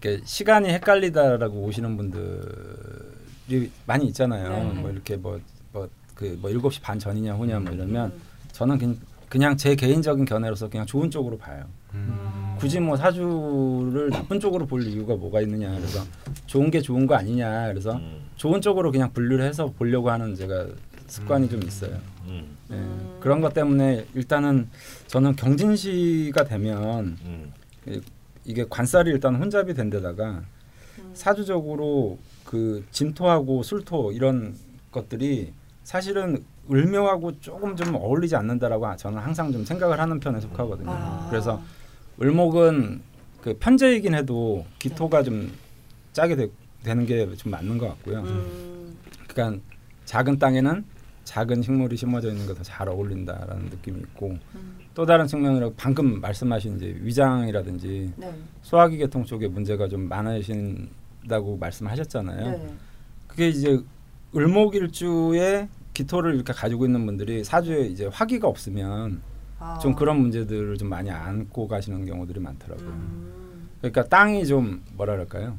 이렇게 시간이 헷갈리다라고 오시는 분들이 많이 있잖아요. 네. 뭐 이렇게 뭐 뭐 그뭐 일곱 시 반 전이냐 후냐 뭐 이러면 음. 저는 그냥, 그냥 제 개인적인 견해로서 그냥 좋은 쪽으로 봐요. 음. 굳이 뭐 사주를 나쁜 쪽으로 볼 이유가 뭐가 있느냐 그래서 좋은 게 좋은 거 아니냐 그래서 음, 좋은 쪽으로 그냥 분류를 해서 보려고 하는 제가 습관이 좀 있어요. 음, 예, 음. 그런 것 때문에 일단은 저는 경진시가 되면 음. 이게 관살이 일단 혼잡이 된 데다가 음. 사주적으로 그 진토하고 술토 이런 것들이 사실은 을묘하고 조금 좀 어울리지 않는다라고 저는 항상 좀 생각을 하는 편에 속하거든요. 아. 그래서 을목은 그 편제이긴 해도 기토가 좀 짜게 되, 되는 게 좀 맞는 것 같고요. 음. 그러니까 작은 땅에는 작은 식물이 심어져 있는 게 더 잘 어울린다라는 느낌이 있고 음. 또 다른 측면으로 방금 말씀하신 이제 위장이라든지 네. 소화기 계통 쪽에 문제가 좀 많으신다고 말씀하셨잖아요. 네. 그게 이제 을목일주에 기토를 이렇게 가지고 있는 분들이 사주에 이제 화기가 없으면 아. 좀 그런 문제들을 좀 많이 안고 가시는 경우들이 많더라고요. 음. 그러니까 땅이 좀 뭐라 그럴까요?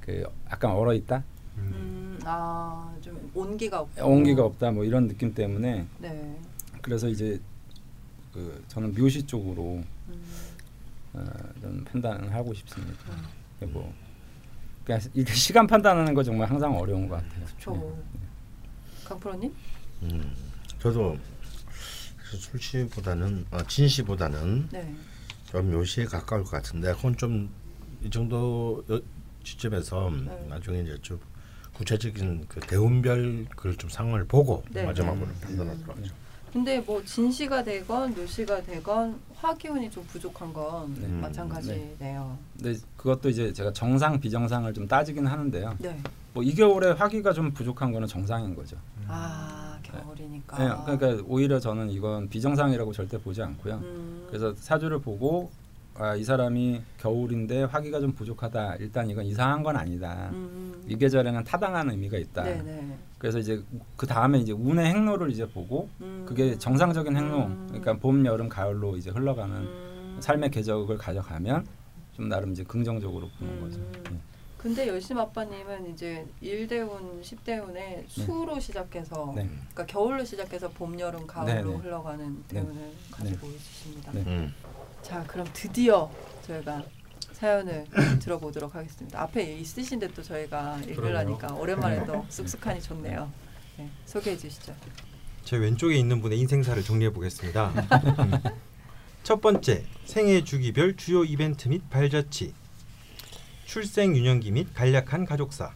그 약간 얼어 있다, 음. 아, 좀 온기가 없고. 온기가 없다, 뭐 이런 느낌 때문에 네. 그래서 이제 그 저는 묘시 쪽으로 음. 어, 좀 판단을 하고 싶습니다. 음. 뭐 그러니까 이게 시간 판단하는 거 정말 항상 어려운 것 같아요. 저 네. 강프로님? 음. 저도 술시보다는 어, 진시보다는 네. 좀 묘시에 가까울 것 같은데 그건 좀 이 정도 여- 시점에서 네. 나중에 이제 좀 구체적인 그 대운별 그걸 좀 상황을 보고 네. 마지막으로 음. 판단하도록 하죠. 근데 뭐 진시가 되건 묘시가 되건 화기운이 좀 부족한 건 네. 마찬가지네요. 근데 그것도 이제 제가 정상 비정상을 좀 따지긴 하는데요. 네. 뭐이 겨울에 화기가 좀 부족한 거는 정상인 거죠. 아 겨울이니까. 네, 그러니까 오히려 저는 이건 비정상이라고 절대 보지 않고요. 음. 그래서 사주를 보고 아, 이 사람이 겨울인데 화기가 좀 부족하다. 일단 이건 이상한 건 아니다. 음. 이 계절에는 타당한 의미가 있다. 네네. 그래서 이제 그 다음에 이제 운의 행로를 이제 보고 음. 그게 정상적인 행로, 음. 그러니까 봄, 여름, 가을로 이제 흘러가는 음. 삶의 궤적을 가져가면 좀 나름 이제 긍정적으로 보는 음. 거죠. 네. 근데 열심 아빠님은 이제 일대운, 십대운에 수로 시작해서 네. 그러니까 겨울로 시작해서 봄, 여름, 가을로 네, 네. 흘러가는 네. 대운을 가지고 있으십니다. 네. 음. 자, 그럼 드디어 저희가 사연을 들어보도록 하겠습니다. 앞에 있으신데 또 저희가 읽으려니까 오랜만에 또 쑥쑥하니 좋네요. 네, 소개해 주시죠. 제 왼쪽에 있는 분의 인생사를 정리해 보겠습니다. 음. 첫 번째, 생애 주기별 주요 이벤트 및 발자취. 출생 유년기 및 간략한 가족사.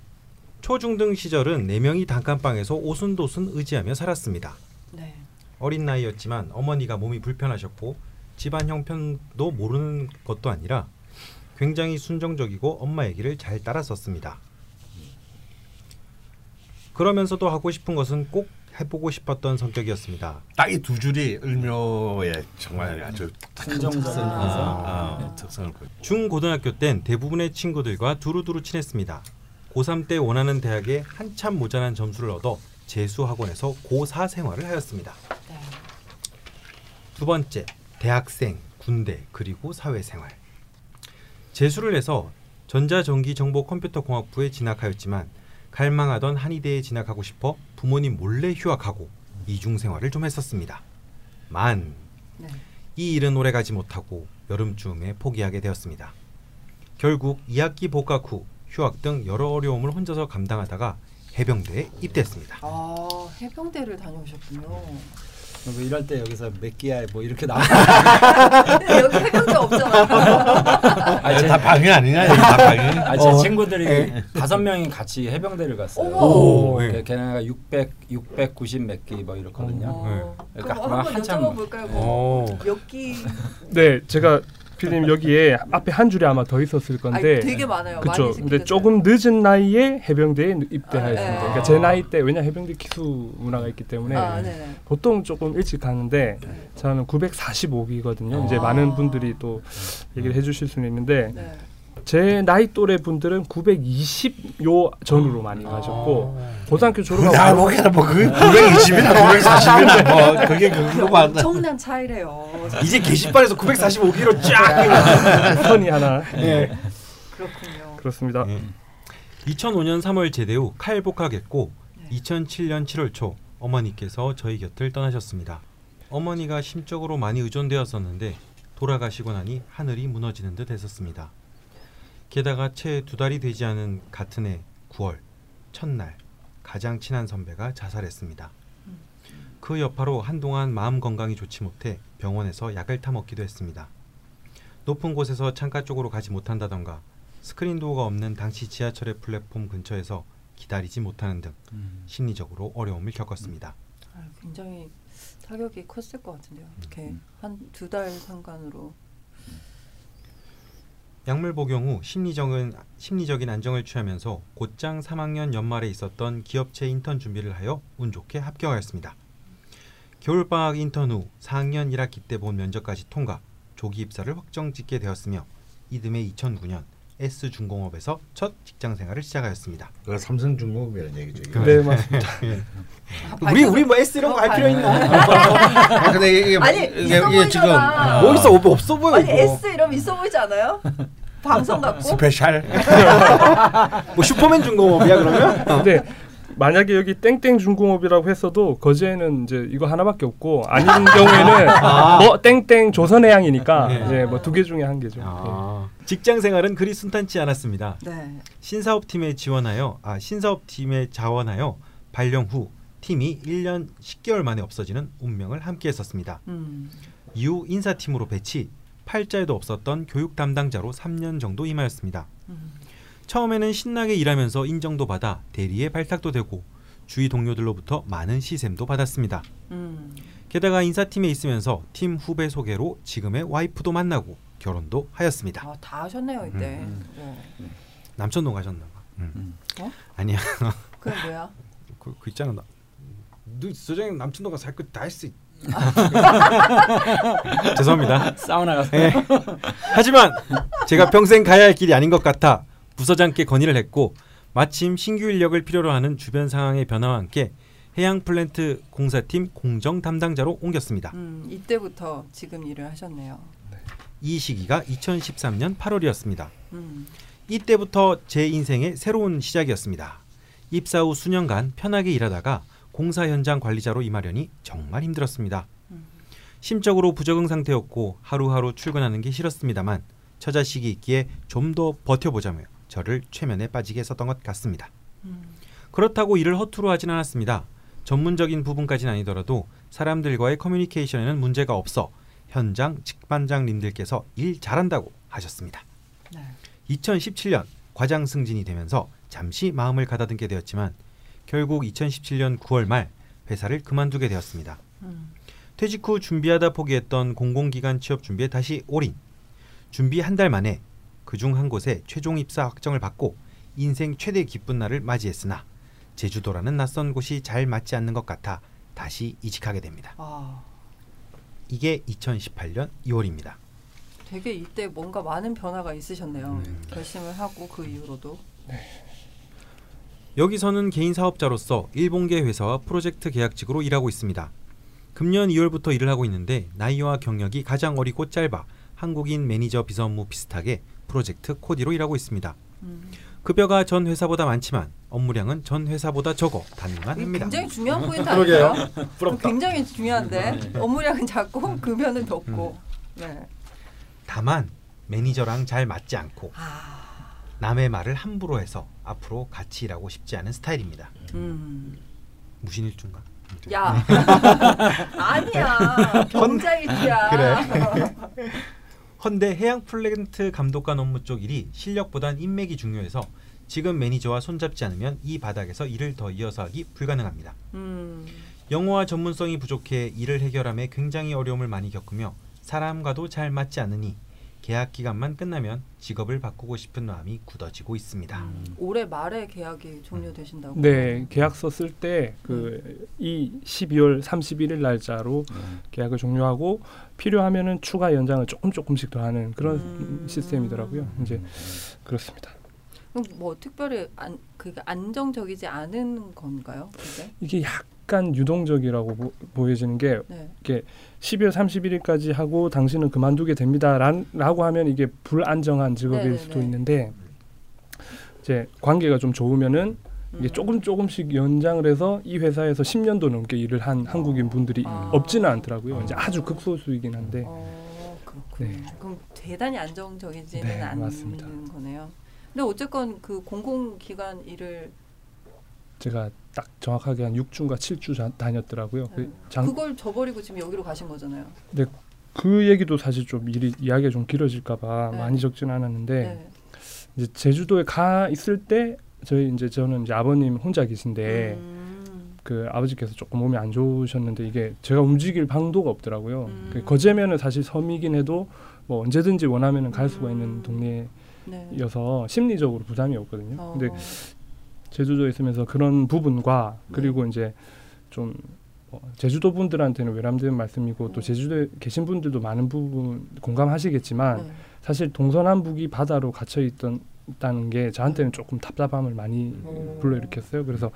초중등 시절은 네 명이 단칸방에서 오순도순 의지하며 살았습니다. 네. 어린 나이였지만 어머니가 몸이 불편하셨고 집안 형편도 모르는 것도 아니라 굉장히 순정적이고 엄마 얘기를 잘 따랐었습니다. 그러면서도 하고 싶은 것은 꼭 해보고 싶었던 성격이었습니다. 딱 이 두 줄이 을묘의 정말 아주 순정적인 특성, 면서. 아, 아, 특성을 보여. 중고등학교 땐 대부분의 친구들과 두루두루 친했습니다. 고3 때 원하는 대학에 한참 모자란 점수를 얻어 재수 학원에서 고4 생활을 하였습니다. 네. 두 번째, 대학생, 군대, 그리고 사회생활. 재수를 해서 전자전기정보컴퓨터공학부에 진학하였지만 갈망하던 한의대에 진학하고 싶어 부모님 몰래 휴학하고 이중 생활을 좀 했었습니다. 만, 네. 이 일은 오래가지 못하고 여름쯤에 포기하게 되었습니다. 결국 2학기 복학 후 휴학 등 여러 어려움을 혼자서 감당하다가 해병대에 입대했습니다. 아 해병대를 다녀오셨군요. 뭐 이럴 때 여기서 맥기야 뭐 이렇게 나와. 여기 해병대 없잖아. 아, 제, 다 방해 아니냐? 다 방해. 아, 제 어. 친구들이 다섯 명이 같이 해병대를 갔어요. 오, 걔- 네. 걔네가 600, 690몇 기 뭐 이렇거든요. 어, 그러니까 한번 한참- 여쭤볼까요? 뭐 오. 몇 기? 네, 제가 피디님 여기에 앞에 한 줄이 아마 더 있었을 아니, 건데 되게 많아요. 많이 근데. 조금 늦은 나이에 해병대에 입대하였습니다. 아, 네. 그러니까 제 나이 때 왜냐 해병대 기수 문화가 있기 때문에 아, 네네. 보통 조금 일찍 가는데 네. 저는 945기거든요. 이제 아. 많은 분들이 또 얘기를 해주실 수는 있는데 네. 제 나이 또래 분들은 920 요 전후로 많이 가셨고 고등학교 졸업하고 나 보기에는 뭐 그게 920이나 940이나 뭐 그게 안 돼. 엄청난 차이래요. 이제 게시판에서 945기로 쫙. 선이 하나 예. 그렇군요. 그렇습니다. 예. 2005년 3월 제대 후 칼복학했고 네. 2007년 7월 초 어머니께서 저희 곁을 떠나셨습니다. 어머니가 심적으로 많이 의존되었었는데 돌아가시고 나니 하늘이 무너지는 듯 했었습니다. 게다가 채 두 달이 되지 않은 같은 해 9월 첫날 가장 친한 선배가 자살했습니다. 그 여파로 한동안 마음 건강이 좋지 못해 병원에서 약을 타 먹기도 했습니다. 높은 곳에서 창가 쪽으로 가지 못한다던가 스크린 도어가 없는 당시 지하철의 플랫폼 근처에서 기다리지 못하는 등 음. 심리적으로 어려움을 겪었습니다. 아, 굉장히 타격이 컸을 것 같은데요. 이렇게 음. 한두 달 상간으로. 약물 복용 후 심리적인 심리적인 안정을 취하면서 곧장 3학년 연말에 있었던 기업체 인턴 준비를 하여 운 좋게 합격하였습니다. 겨울방학 인턴 후 4학년 1학기 때 본 면접까지 통과, 조기 입사를 확정 짓게 되었으며 이듬해 2009년 S 중공업에서 첫 직장 생활을 시작하였습니다. 그 삼성중공업이라는 얘기죠. 네 맞습니다. 아, 우리 우리 뭐 S 이런 거 할 필요 있나? 아, 근데 이게 아니 이게, 있어 이게 지금. 뭐 있어 뭐 없어 보여 아니 이거. S 이러면 있어 보이지 않아요? 방송 같고. special. 뭐 슈퍼맨 중공업이야 그러면? 근데 만약에 여기 땡땡 중공업이라고 했어도 거제에는 이제 이거 하나밖에 없고 아닌 경우에는 뭐 땡땡 조선해양이니까 네. 이제 뭐 두 개 중에 한 개죠. 아, 직장 생활은 그리 순탄치 않았습니다. 네. 신사업 팀에 지원하여 아 신사업 팀에 자원하여 발령 후 팀이 1년 10개월 만에 없어지는 운명을 함께 했었습니다. 음. 이후 인사팀으로 배치, 팔자에도 없었던 교육 담당자로 3년 정도 임하였습니다. 음. 처음에는 신나게 일하면서 인정도 받아 대리에 발탁도 되고 주위 동료들로부터 많은 시샘도 받았습니다. 음. 게다가 인사팀에 있으면서 팀 후배 소개로 지금의 와이프도 만나고 결혼도 하였습니다. 아, 다 하셨네요 이때. 음. 네. 남천동 가셨나 봐. 음. 음. 어? 아니야. 그게 뭐야? 그, 그 있잖아. 나, 너 소장님 남천동 가서 할거다 했어. 죄송합니다. 사우나 가서 예. 하지만 제가 평생 가야 할 길이 아닌 것 같아 부서장께 건의를 했고 마침 신규 인력을 필요로 하는 주변 상황의 변화와 함께 해양 플랜트 공사팀 공정 담당자로 옮겼습니다. 음, 이때부터 지금 일을 하셨네요. 이 시기가 2013년 8월이었습니다. 음. 이때부터 제 인생의 새로운 시작이었습니다. 입사 후 수년간 편하게 일하다가 공사 현장 관리자로 임하려니 정말 힘들었습니다. 음. 심적으로 부적응 상태였고 하루하루 출근하는 게 싫었습니다만 처자식이 있기에 좀 더 버텨보자며 저를 최면에 빠지게 했었던 것 같습니다. 음. 그렇다고 일을 허투루 하진 않았습니다. 전문적인 부분까지는 아니더라도 사람들과의 커뮤니케이션에는 문제가 없어 현장 직반장님들께서 일 잘한다고 하셨습니다. 네. 2017년 과장 승진이 되면서 잠시 마음을 가다듬게 되었지만 결국 2017년 9월 말 회사를 그만두게 되었습니다. 음. 퇴직 후 준비하다 포기했던 공공기관 취업 준비에 다시 올인. 준비 한 달 만에 그중 한 곳에 최종 입사 확정을 받고 인생 최대 기쁜 날을 맞이했으나 제주도라는 낯선 곳이 잘 맞지 않는 것 같아 다시 이직하게 됩니다. 아, 이게 2018년 2월입니다. 되게 이때 뭔가 많은 변화가 있으셨네요. 음. 결심을 하고 그 이후로도. 여기서는 개인 사업자로서 일본계 회사와 프로젝트 계약직으로 일하고 있습니다. 금년 2월부터 일을 하고 있는데 나이와 경력이 가장 어리고 짧아 한국인 매니저 비서 업무 비슷하게 프로젝트 코디로 일하고 있습니다. 음. 급여가 전 회사보다 많지만 업무량은 전 회사보다 적어 이게 합니다. 굉장히 중요한 포인트 그러게요. 아닌가요? 부럽다. 굉장히 중요한데 업무량은 작고 급여는 적고. 네. 다만 매니저랑 잘 맞지 않고 아, 남의 말을 함부로 해서 앞으로 같이 일하고 싶지 않은 스타일입니다. 음. 무신일주인가? 야, 아니야. 병자일주야. 헌데 해양 플랜트 감독관 업무 쪽 일이 실력보단 인맥이 중요해서 지금 매니저와 손잡지 않으면 이 바닥에서 일을 더 이어서 하기 불가능합니다. 음. 영어와 전문성이 부족해 일을 해결함에 굉장히 어려움을 많이 겪으며 사람과도 잘 맞지 않으니 계약 기간만 끝나면 직업을 바꾸고 싶은 마음이 굳어지고 있습니다. 올해 말에 계약이 종료되신다고. 네, 계약서 쓸 때 그 이 12월 31일 날짜로 계약을 종료하고 필요하면은 추가 연장을 조금 조금씩 더 하는 그런 음. 시스템이더라고요. 이제 그렇습니다. 그럼 뭐 특별히 안 그게 안정적이지 않은 건가요? 그게? 이게 약간 유동적이라고 보, 보여지는 게 네. 12월 31일까지 하고 당신은 그만두게 됩니다라고 하면 이게 불안정한 직업일 네네네. 수도 있는데 이제 관계가 좀 좋으면은 이게 음. 조금 조금씩 연장을 해서 이 회사에서 10년도 넘게 일을 한 한국인 분들이 아. 없지는 않더라고요. 이제 아주 극소수이긴 한데 어, 그렇군요. 네. 그럼 대단히 안정적이지는 네, 않는 맞습니다. 거네요. 근데 어쨌건 그 공공기관 일을 제가 딱 정확하게 한 6주인가 7주 자, 다녔더라고요. 네. 그, 장, 그걸 저버리고 지금 여기로 가신 거잖아요. 그 얘기도 사실 좀 일이 이야기가 좀 길어질까 봐 네. 많이 적지는 않았는데 네. 이제 제주도에 가 있을 때 저희 이제 저는 이제 아버님 혼자 계신데 음. 그 아버지께서 조금 몸이 안 좋으셨는데 이게 제가 움직일 방도가 없더라고요. 음. 그 거제면은 사실 섬이긴 해도 뭐 언제든지 원하면은 갈 수가 음. 있는 네. 동네여서 심리적으로 부담이 없거든요. 어. 근데 제주도에 있으면서 그런 부분과 그리고 이제 좀 어, 제주도 분들한테는 외람된 말씀이고 또 음. 제주도에 계신 분들도 많은 부분 공감하시겠지만 네. 사실 동서남북이 바다로 갇혀 있던 있다는 게 저한테는 조금 답답함을 많이 음. 불러일으켰어요. 그래서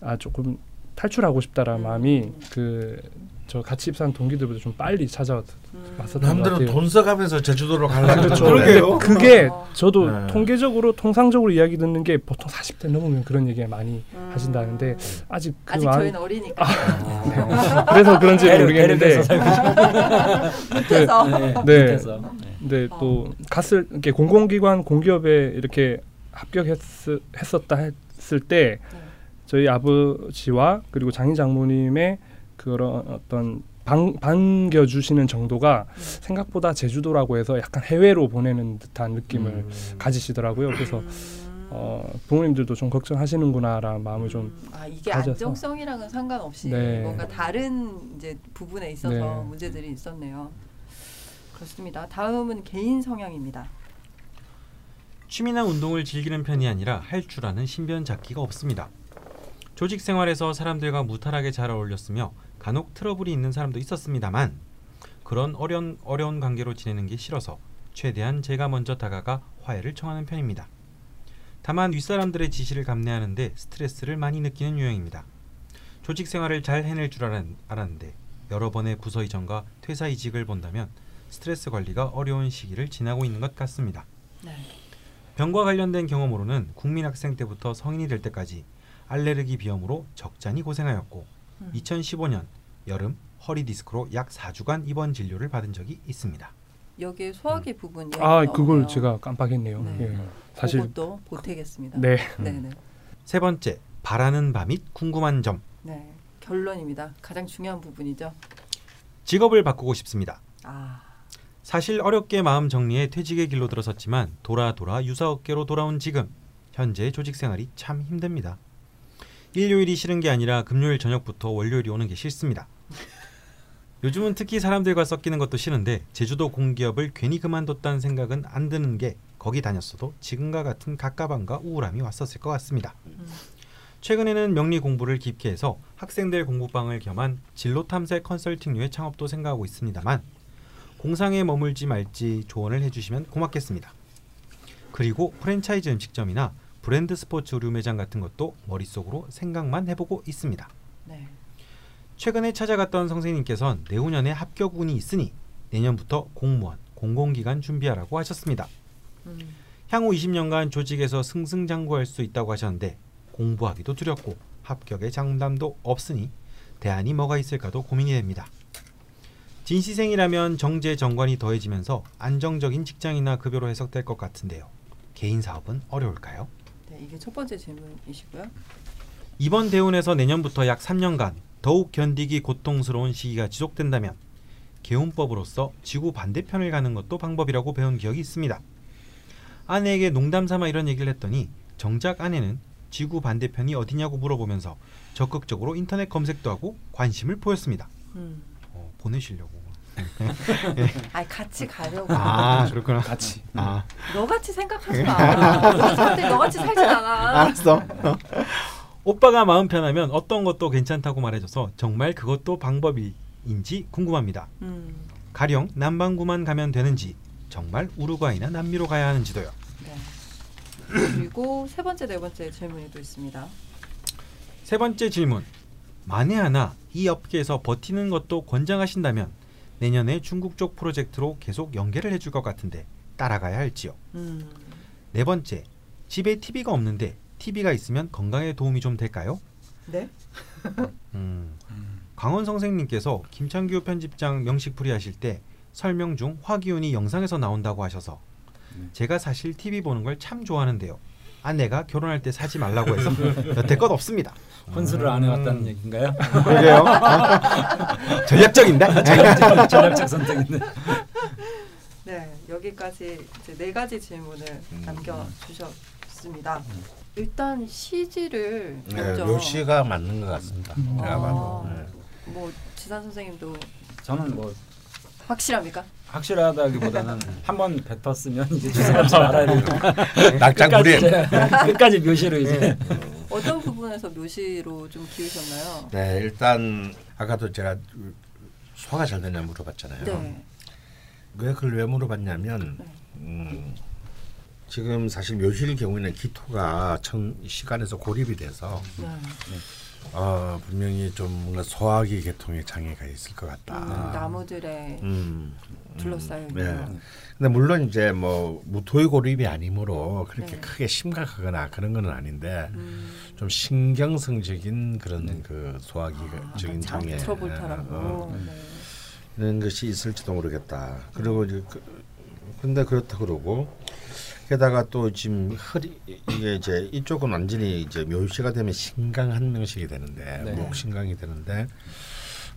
아 조금 탈출하고 싶다라는 음. 마음이 그 저 같이 입사한 동기들보다 좀 빨리 찾아왔었던 음. 것 남들은 같아요. 돈 써가면서 제주도로 가려고 그렇죠. 그러게요. 그게 어. 저도 네. 통계적으로 통상적으로 이야기 듣는 게 보통 40대 넘으면 그런 얘기 많이 음. 하신다는데 아직 그 아직 마음 저희는 어리니까 네. 그래서 그런지 모르겠는데 네, 네. 네. 근데 또 갔을 이렇게 공공기관 공기업에 이렇게 합격했었다 했을 때 네. 저희 아버지와 그리고 장인 장모님의 그런 어떤 반, 반겨주시는 정도가 네. 생각보다 제주도라고 해서 약간 해외로 보내는 듯한 느낌을 음. 가지시더라고요. 그래서 음. 어, 부모님들도 좀 걱정하시는구나라는 마음을 좀 음, 아 이게 가져서. 안정성이랑은 상관없이 네. 뭔가 다른 이제 부분에 있어서 네. 문제들이 있었네요. 그렇습니다. 다음은 개인 성향입니다. 취미나 운동을 즐기는 편이 아니라 할 줄 아는 신변 잡기가 없습니다. 조직 생활에서 사람들과 무탈하게 잘 어울렸으며 간혹 트러블이 있는 사람도 있었습니다만 그런 어려운 어려운 관계로 지내는 게 싫어서 최대한 제가 먼저 다가가 화해를 청하는 편입니다. 다만 윗사람들의 지시를 감내하는데 스트레스를 많이 느끼는 유형입니다. 조직 생활을 잘 해낼 줄 알았, 알았는데 여러 번의 부서 이전과 퇴사 이직을 본다면 스트레스 관리가 어려운 시기를 지나고 있는 것 같습니다. 네. 병과 관련된 경험으로는 국민학생 때부터 성인이 될 때까지 알레르기 비염으로 적잖이 고생하였고 음. 2015년 여름 허리 디스크로 약 4주간 입원 진료를 받은 적이 있습니다. 여기에 소화기 부분 이야기 아 그걸 나오네요. 제가 깜빡했네요. 네. 예. 사실 그것도 보태겠습니다. 네. 네네. 세 번째, 바라는 바 및 궁금한 점. 네. 결론입니다. 가장 중요한 부분이죠. 직업을 바꾸고 싶습니다. 아, 사실 어렵게 마음 정리해 퇴직의 길로 들어섰지만 돌아 돌아 유사 업계로 돌아온 지금 현재 조직 생활이 참 힘듭니다. 일요일이 싫은 게 아니라 금요일 저녁부터 월요일이 오는 게 싫습니다. 요즘은 특히 사람들과 섞이는 것도 싫은데 제주도 공기업을 괜히 그만뒀다는 생각은 안 드는 게 거기 다녔어도 지금과 같은 갑갑함과 우울함이 왔었을 것 같습니다. 음. 최근에는 명리 공부를 깊게 해서 학생들 공부방을 겸한 진로 탐색 컨설팅류의 창업도 생각하고 있습니다만 공상에 머물지 말지 조언을 해주시면 고맙겠습니다. 그리고 프랜차이즈 음식점이나 브랜드 스포츠 의류 매장 같은 것도 머릿속으로 생각만 해보고 있습니다. 네. 최근에 찾아갔던 선생님께선 내후년에 합격운이 있으니 내년부터 공무원, 공공기관 준비하라고 하셨습니다. 음. 향후 20년간 조직에서 승승장구할 수 있다고 하셨는데 공부하기도 두렵고 합격의 장담도 없으니 대안이 뭐가 있을까도 고민이 됩니다. 진시생이라면 정제 정관이 더해지면서 안정적인 직장이나 급여로 해석될 것 같은데요. 개인 사업은 어려울까요? 네, 이게 첫 번째 질문이시고요. 이번 대운에서 내년부터 약 3년간 더욱 견디기 고통스러운 시기가 지속된다면 개운법으로서 지구 반대편을 가는 것도 방법이라고 배운 기억이 있습니다. 아내에게 농담 삼아 이런 얘기를 했더니 정작 아내는 지구 반대편이 어디냐고 물어보면서 적극적으로 인터넷 검색도 하고 관심을 보였습니다. 음. 어, 보내시려고. 아, 같이 가려고. 아 그렇구나. 같이. 아 너같이 생각하지 마. 사람들이 너같이 살진 않아. 알았어. 오빠가 마음 편하면 어떤 것도 괜찮다고 말해줘서 정말 그것도 방법인지 궁금합니다. 음. 가령 남반구만 가면 되는지 정말 우루과이나 남미로 가야 하는지도요. 네. 그리고 세 번째, 네 번째 질문이 또 있습니다. 세 번째 질문. 만에 하나 이 업계에서 버티는 것도 권장하신다면 내년에 중국 쪽 프로젝트로 계속 연계를 해줄 것 같은데 따라가야 할지요. 음. 네 번째. 집에 TV가 없는데 TV가 있으면 건강에 도움이 좀 될까요? 네. 음. 강원 선생님께서 김창규 편집장 명식풀이 하실 때 설명 중 화기운이 영상에서 나온다고 하셔서 네. 제가 사실 TV 보는 걸 참 좋아하는데요. 아내가 결혼할 때 사지 말라고 해서 여태껏 없습니다. 혼수를 안 해왔다는 얘기인가요? 그러게요. 전략적인데. 전략적, 전략적 선택인데. 네, 여기까지 이제 네 가지 질문을 남겨주셨습니다. 일단 시지를 네, 먼저 묘시가 맞는 것 같습니다. 음. 제가 봐도. 아. 네. 뭐 지산 선생님도 저는 뭐 확실합니까? 확실하다기보다는 한 번 뱉었으면 이제 주저하지 말아야 되고 낙장. 이제 끝까지 묘시로 이제 어떤 부분에서 묘시로 좀 기우셨나요? 네, 일단 아까도 제가 소화가 잘 되냐 물어봤잖아요. 네. 왜 그걸 왜 물어봤냐면 네. 음, 지금 사실 묘실 경우에는 기토가 청 시간에서 고립이 돼서 네. 어, 분명히 좀 뭔가 소화기 계통에 장애가 있을 것 같다. 음, 나무들의 음, 둘러싸여 음, 있는 네. 근데 물론 이제 뭐 무토의 고립이 아니므로 그렇게 네. 크게 심각하거나 그런 건 아닌데 음, 좀 신경성적인 그런 그 아, 소화기적인 장애 트러블타라고. 어, 네. 이런 것이 있을지도 모르겠다. 그리고 이제 그, 근데 그렇다 그러고 게다가 또 지금 허리 이게 이제 이쪽은 완전히 이제 묘시가 되면 신강 한 명씩이 되는데 네. 목 신강이 되는데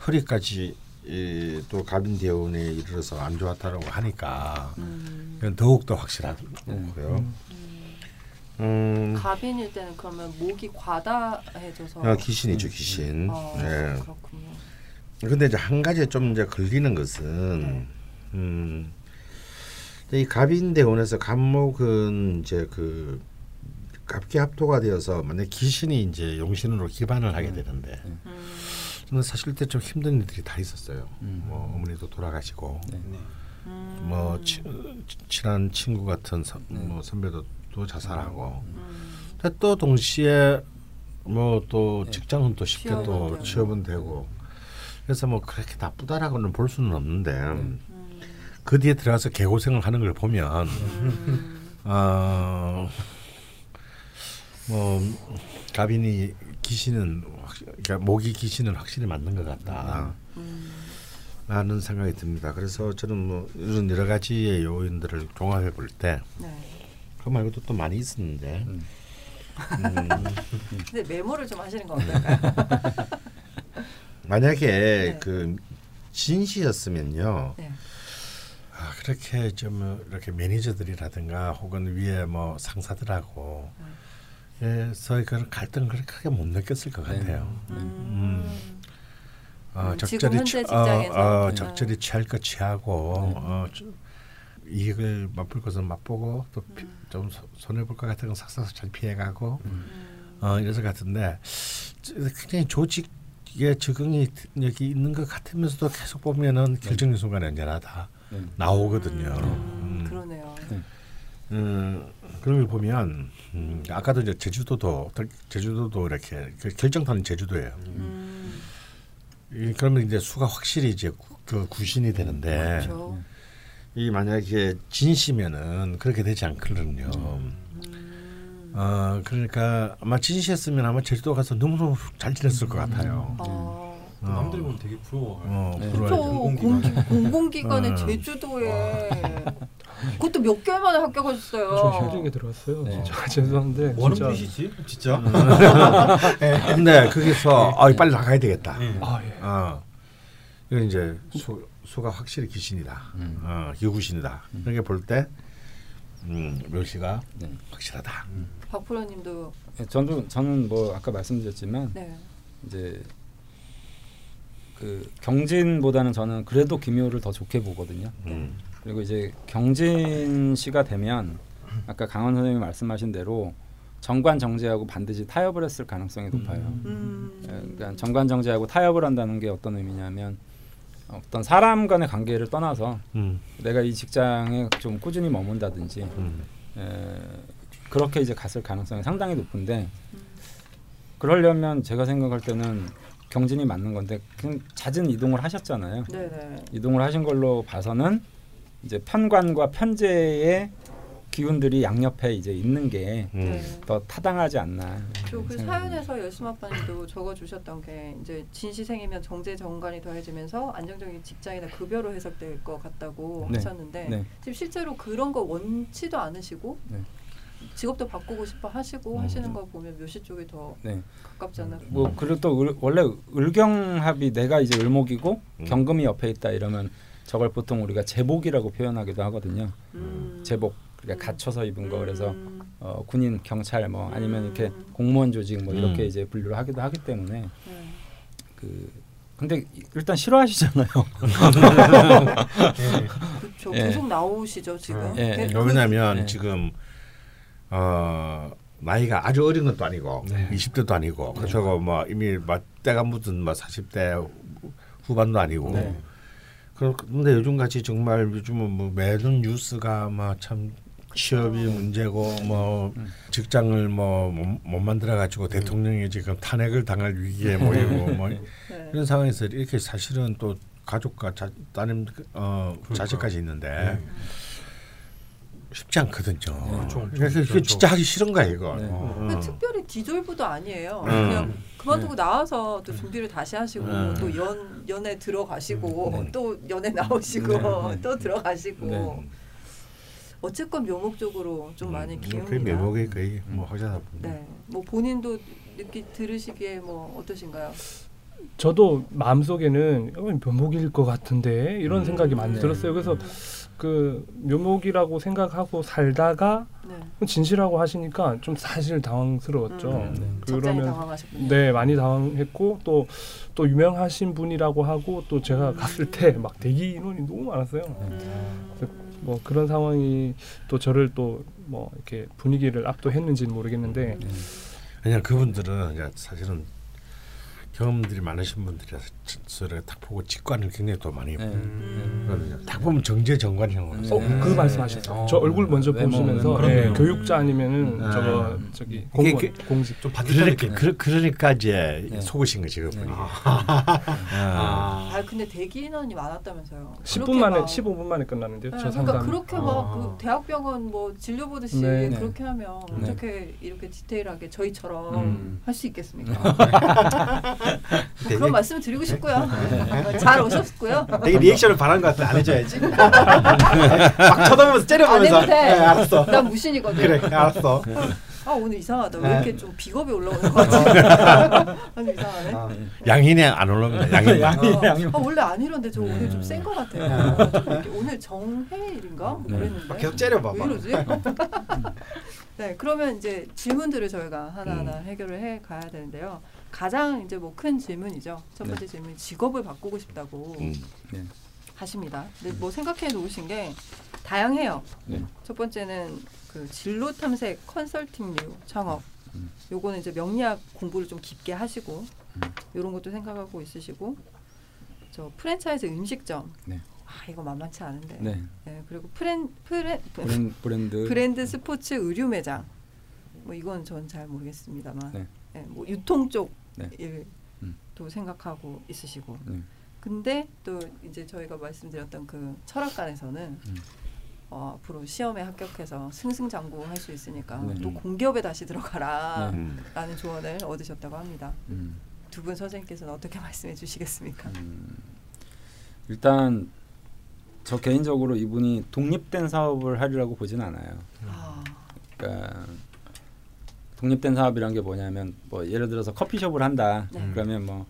허리까지 이, 또 가빈 대운에 이르러서 안 좋았다라고 하니까 음, 이건 더욱 더 확실하고요. 음, 가빈일 때는 그러면 목이 과다해져서 어, 귀신이죠 귀신. 어, 네. 그렇군요. 근데 이제 한 가지 좀 이제 걸리는 것은 네. 음, 이 갑인대원에서 갑목은 이제 그 갑기 합토가 되어서 만약 귀신이 이제 용신으로 기반을 하게 되는데 음, 저는 사실 때 좀 힘든 일들이 다 있었어요. 음. 뭐 어머니도 돌아가시고 네. 음, 뭐 치, 친한 친구 같은 선, 네. 뭐 선배도 또 자살하고 음, 근데 또 동시에 뭐또 네. 직장은 또 쉽게 취업은 또. 취업은 되고 그래서 뭐 그렇게 나쁘다라고는 볼 수는 없는데 음, 그 뒤에 들어가서 개고생을 하는 걸 보면 음, 어, 뭐 가빈이 기신은 확, 그러니까 모기 기신은 확실히 맞는 것 같다. 음, 라는 생각이 듭니다. 그래서 저는 뭐 이런 여러 가지의 요인들을 종합해 볼때그 네. 말고도 또 많이 있었는데 음. 음, 근데 메모를 좀 하시는 거 어떨까요? 만약에 네. 그 진시였으면요. 네. 아, 그렇게 좀 이렇게 매니저들이라든가 혹은 위에 뭐 상사들하고 에서의 그런 갈등을 그렇게 크게 못 느꼈을 것 네. 같아요. 음. 어, 음, 지금 적절히 현재 취- 직장에서. 어, 어, 네. 적절히 취할 것 취하고 네. 어, 좀 이익을 맛볼 것은 맛보고 또 음. 좀 손해 볼 것 같은 건 삭삭 잘 피해가고 음. 어, 이래서 같은데 저- 굉장히 조직에 적응이 여기 있는 것 같으면서도 계속 보면은 결정적 순간에 언제나 다 네. 나오거든요. 음, 음. 그러네요. 음, 그런 걸 보면 음, 아까도 이제 제주도도 제주도도 이렇게 그 결정타는 제주도예요. 음. 이, 그러면 이제 수가 확실히 이제 구, 그 구신이 되는데 그렇죠. 이 만약에 진시면은 그렇게 되지 않거든요. 음. 어 그러니까 아마 진시했으면 아마 제주도 가서 너무너무 잘 지냈을 것 같아요. 어. 어, 남들이 보면 되게 부러워. 어, 네. 저 부러워요. 공기, 공공기관에 어. 제주도에 그것도 몇 개월 만에 합격하셨어요. 저 힘들게 들어왔어요. 네. 진짜 죄송한데 뭐 하는 진짜 분이시지? 진짜? 근데 거기서 아 빨리 나가야 되겠다. 네. 아 예. 어, 이건 이제 수, 수가 확실히 귀신이다. 음. 어, 여구신이다. 그렇게 볼 때 음, 묘시가 네. 확실하다. 박프로님도 예, 저도 저는 뭐 아까 말씀드렸지만 네. 이제 그 경진보다는 저는 그래도 김효를 더 좋게 보거든요. 음. 그리고 이제 경진 씨가 되면 아까 강원 선생님이 말씀하신 대로 정관 정제하고 반드시 타협을 했을 가능성이 높아요. 음. 예, 그러니까 정관 정제하고 타협을 한다는 게 어떤 의미냐면 어떤 사람 간의 관계를 떠나서 음. 내가 이 직장에 좀 꾸준히 머문다든지 음. 에, 그렇게 이제 갔을 가능성이 상당히 높은데 그러려면 제가 생각할 때는 경진이 맞는 건데 그냥 잦은 이동을 하셨잖아요. 네네. 이동을 하신 걸로 봐서는 이제 편관과 편제의 기운들이 양옆에 이제 있는 게더 네. 음. 타당하지 않나. 생각합니다. 사연에서 열심 아빠님도 적어주셨던 게 이제 진시생이면 정제 정관이 더해지면서 안정적인 직장이나 급여로 해석될 것 같다고 네. 하셨는데 네. 지금 실제로 그런 거 원치도 않으시고 네. 직업도 바꾸고 싶어 하시고 음. 하시는 거 보면 묘시 쪽이 더 네. 않나. 뭐 그리고 또 을, 원래 을경합이 내가 이제 을목이고 음. 경금이 옆에 있다 이러면 저걸 보통 우리가 제복이라고 표현하기도 하거든요. 음. 제복 그러니까 갖춰서 입은 거 그래서 음. 어, 군인 경찰 뭐 아니면 이렇게 음. 공무원 조직 뭐 이렇게 음. 이제 분류를 하기도 하기 때문에 네. 그 근데 일단 싫어하시잖아요. 그렇죠. 예. 계속 나오시죠 지금. 예, 그- 예. 그- 왜냐하면 네. 지금 어 나이가 아주 어린 것도 아니고 네. 20대도 아니고 그렇고 뭐 이미 막 때가 묻은 뭐 40대 후반도 아니고 네. 그런데 요즘 같이 정말 요즘은 뭐 매번 뉴스가 막참 취업이 문제고 뭐 음. 직장을 뭐못 만들어 가지고 대통령이 지금 탄핵을 당할 위기에 모이고 뭐 네. 이런 상황에서 이렇게 사실은 또 가족과 자, 따님 어 자식까지 있는데 쉽지 않거든요. 그렇죠. 그래서 이게 진짜 하기 싫은 거야 이거. 네. 어. 그 특별히 디졸브도 아니에요. 음. 그냥 그만두고 나와서 또 준비를 다시 하시고 음. 또연 연애 들어가시고 네. 또 연애 나오시고 네, 네. 또 들어가시고 네. 어쨌건 묘목적으로 좀 많이 음, 기웁니다. 거의 매목이 거의 뭐 확실하다. 네, 뭐 본인도 이렇게 들으시기에 뭐 어떠신가요? 저도 마음속에는 어, 묘목일 것 같은데 이런 음. 생각이 많이 네. 들었어요. 그래서 그 묘목이라고 생각하고 살다가 네. 진실하고 하시니까 좀 사실 당황스러웠죠. 음. 네. 적잖이 그러면. 네 많이 당황했고 또또 유명하신 분이라고 하고 또 제가 음. 갔을 때 막 대기 인원이 너무 많았어요. 음. 뭐 그런 상황이 또 저를 또 뭐 이렇게 분위기를 압도했는지는 모르겠는데 네. 그냥 그분들은 이제 사실은 경험들이 많으신 분들이라서 저를 딱 보고 직관을 굉장히 또 많이 네. 음. 하거든요. 딱 보면 정제 정관형으로. 네. 어, 음. 그 말씀하셨어요. 어, 저 얼굴 먼저 보시면서. 예. 교육자 아니면은 음. 저거 음. 저기 공무원 그- 공직 좀 반듯한 그러니까, 느낌. 그, 그러니까 이제 네. 속으신 거지 그분이. 네. 아. 아 근데 대기 인원이 많았다면서요. 10분 그렇게 만에 막- 15분 만에 끝났는데요. 네, 저 그러니까 상담. 그렇게 아. 막그 대학병원 뭐 진료 보듯이 네. 네. 그렇게 하면 네. 어떻게 이렇게 디테일하게 저희처럼 음. 할수 있겠습니까? 뭐 그런 말씀 드리고 싶 고요. 잘 오셨고요. 되게 리액션을 바란 것 같아. 안 해줘야지. 막 쳐다보면서 안 째려보면서. 해도 돼. 네, 알았어. 난 무신이거든. 그래, 알았어. 아 오늘 이상하다. 네. 왜 이렇게 좀 비겁이 올라오는 거 같지? 아주 이상하네. 아, 양인이 안 올라옵니다. 양인. 양이 어, 양이 아, 원래 안 이런데 저 오늘 좀센것 같아요. 좀 이렇게 오늘 정해일인가? 뭐 네. 그랬는데. 막 계속 째려봐. 왜 이러지? 네, 그러면 이제 질문들을 저희가 하나하나 해결을 해 가야 되는데요. 가장 이제 뭐 큰 질문이죠. 첫 번째 질문, 직업을 바꾸고 싶다고 음. 네. 하십니다. 근데 뭐 생각해 놓으신 게 다양해요. 네. 첫 번째는 그 진로 탐색 컨설팅류 창업. 음. 요거는 이제 명리학 공부를 좀 깊게 하시고 음. 요런 것도 생각하고 있으시고 저 프랜차이즈 음식점. 네. 아 이거 만만치 않은데. 네. 네, 그리고 프랜 프랜 브랜, 브랜드 브랜드 스포츠 의류 매장. 뭐 이건 전 잘 모르겠습니다만. 네. 네, 뭐 유통 쪽 네. 일도 음. 생각하고 있으시고. 네. 근데 또 이제 저희가 말씀드렸던 그 철학관에서는 음. 어, 앞으로 시험에 합격해서 승승장구할 수 있으니까 네. 또 공기업에 다시 들어가라 네. 음. 라는 조언을 얻으셨다고 합니다. 음. 두분 선생님께서는 어떻게 말씀해 주시겠습니까? 음, 일단 저 개인적으로 이분이 독립된 사업을 하리라고 보진 않아요. 아, 그러니까 독립된 사업이란 게 뭐냐면 뭐 예를 들어서 커피숍을 한다. 네. 그러면 뭐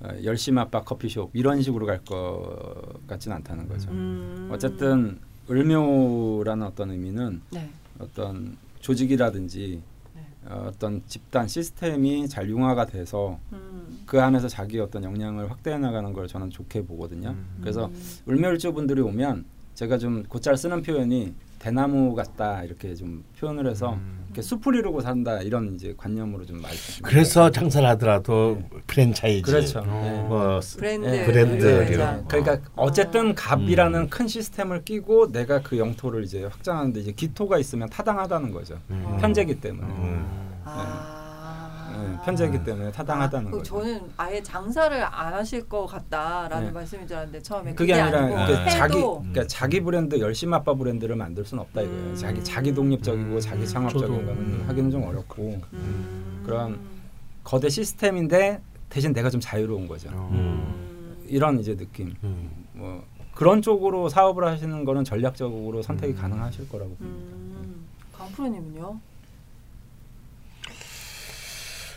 어, 열심 아빠 커피숍 이런 식으로 갈 것 같지는 않다는 거죠. 음. 어쨌든 을묘라는 어떤 의미는 네. 어떤 조직이라든지 네. 어, 어떤 집단 시스템이 잘 융화가 돼서 음. 그 안에서 자기 어떤 역량을 확대해 나가는 걸 저는 좋게 보거든요. 음. 그래서 음. 울멸주 분들이 오면 제가 좀 곧잘 쓰는 표현이 대나무 같다 이렇게 좀 표현을 해서 이렇게 숲을 이루고 산다 이런 이제 관념으로 좀 말씀. 그래서 장사를 하더라도 프랜차이즈. 그렇죠. 어, 네. 뭐 브랜드 네. 브랜드 이런. 그러니까 어쨌든 음. 갑이라는 큰 시스템을 끼고 내가 그 영토를 이제 확장하는데 이제 기토가 있으면 타당하다는 거죠. 음. 편제기 때문에. 음. 아. 네, 편제기 때문에 타당하다는 아, 거죠. 저는 아예 장사를 안 하실 것 같다라는 네. 말씀인 줄 알았는데 처음에 그게, 그게, 아니라 아니고 그러니까 자기 그러니까 자기 브랜드 열심 아빠 브랜드를 만들 수는 없다 이거예요. 음. 자기 자기 독립적이고 자기 창업적인. 거는 하기는 좀 어렵고 음. 그런 거대 시스템인데 대신 내가 좀 자유로운 거죠. 음. 이런 이제 느낌. 음. 뭐 그런 쪽으로 사업을 하시는 거는 전략적으로 선택이 음. 가능하실 거라고 봅니다. 음. 강프로님은요?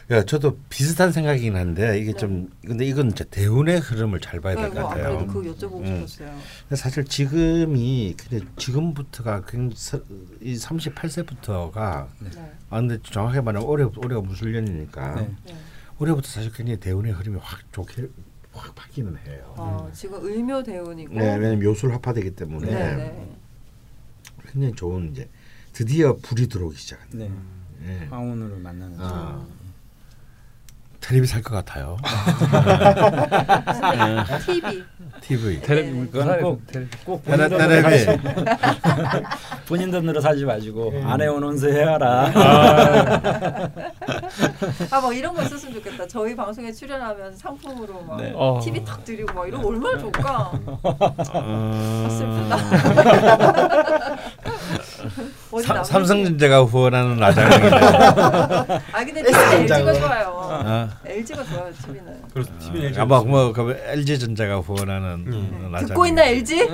야, 저도 비슷한 생각이긴 한데 이게 네. 좀 근데 이건 이제 대운의 흐름을 잘 봐야 될 네, 것뭐 같아요. 아무래도 그거 여쭤보고 음. 싶었어요. 근데 사실 지금이 근데 지금부터가 굉장히 서- 이 38세부터가 네. 아 근데 정확하게 말하면 올해 올해가 무술년이니까 네. 네. 올해부터 사실 굉장히 대운의 흐름이 확 좋게 확 바뀌는 해요. 어, 지금 의묘 대운이고 네, 왜냐면 묘술 합화되기 때문에 네, 네. 굉장히 좋은 이제 드디어 불이 들어오기 시작한다. 네. 예. 황혼을 만나는 아, 텔레비 살 것 같아요. TV. TV. 테레비 네. 부산에서 꼭- 테레비. 꼭 테레- 본인 돈으로 사지, 텔레비. 본인 돈으로 사지 마시고 아내 오는서 해야라. 아, 막 이런 거 있었으면 좋겠다. 저희 방송에 출연하면 상품으로 막 네. 어. TV 탁 드리고 막 이런 거 얼마나 좋을까? 어, 슬프다. 삼- 나머지- 삼성전자가 후원하는 라장이네. 아 근데 LG가. 좋아요. 아, LG가 좋아요 TV는. 그래서 TV 아, 뭐, 뭐, 그 LG 전자가 후원하는 음. 라장. 듣고 있나 LG?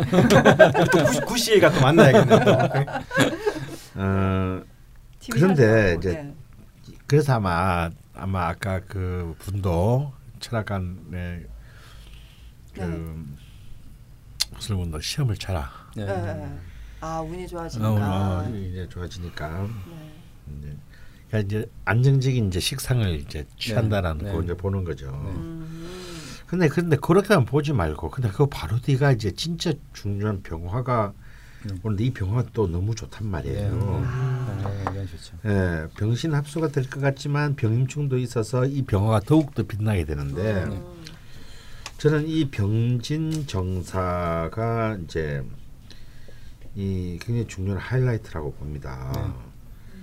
구씨가 또 만나야겠네. 또. 어, 그런데 말고, 이제 네. 그래서 아마 아마 아까 그 분도 철학관의 그 네. 무슨 분도 시험을 쳐라. 네. 네, 네. 아 운이 어, 좋아지니까. 어, 이제 좋아지니까 네. 이제, 그러니까 이제 안정적인 이제 식상을 이제 취한다라는 네. 거 네. 이제 보는 거죠. 음. 근데 근데 그렇게만 보지 말고 근데 그 바로 뒤가 이제 진짜 중요한 병화가 음. 오는데 이 병화가 또 너무 좋단 말이에요. 네, 좋죠. 예, 병신 합수가 될 것 같지만 병임충도 있어서 이 병화가 더욱 더 빛나게 되는데 음. 저는 이 병진 정사가 이제 이 굉장히 중요한 하이라이트라고 봅니다. 네.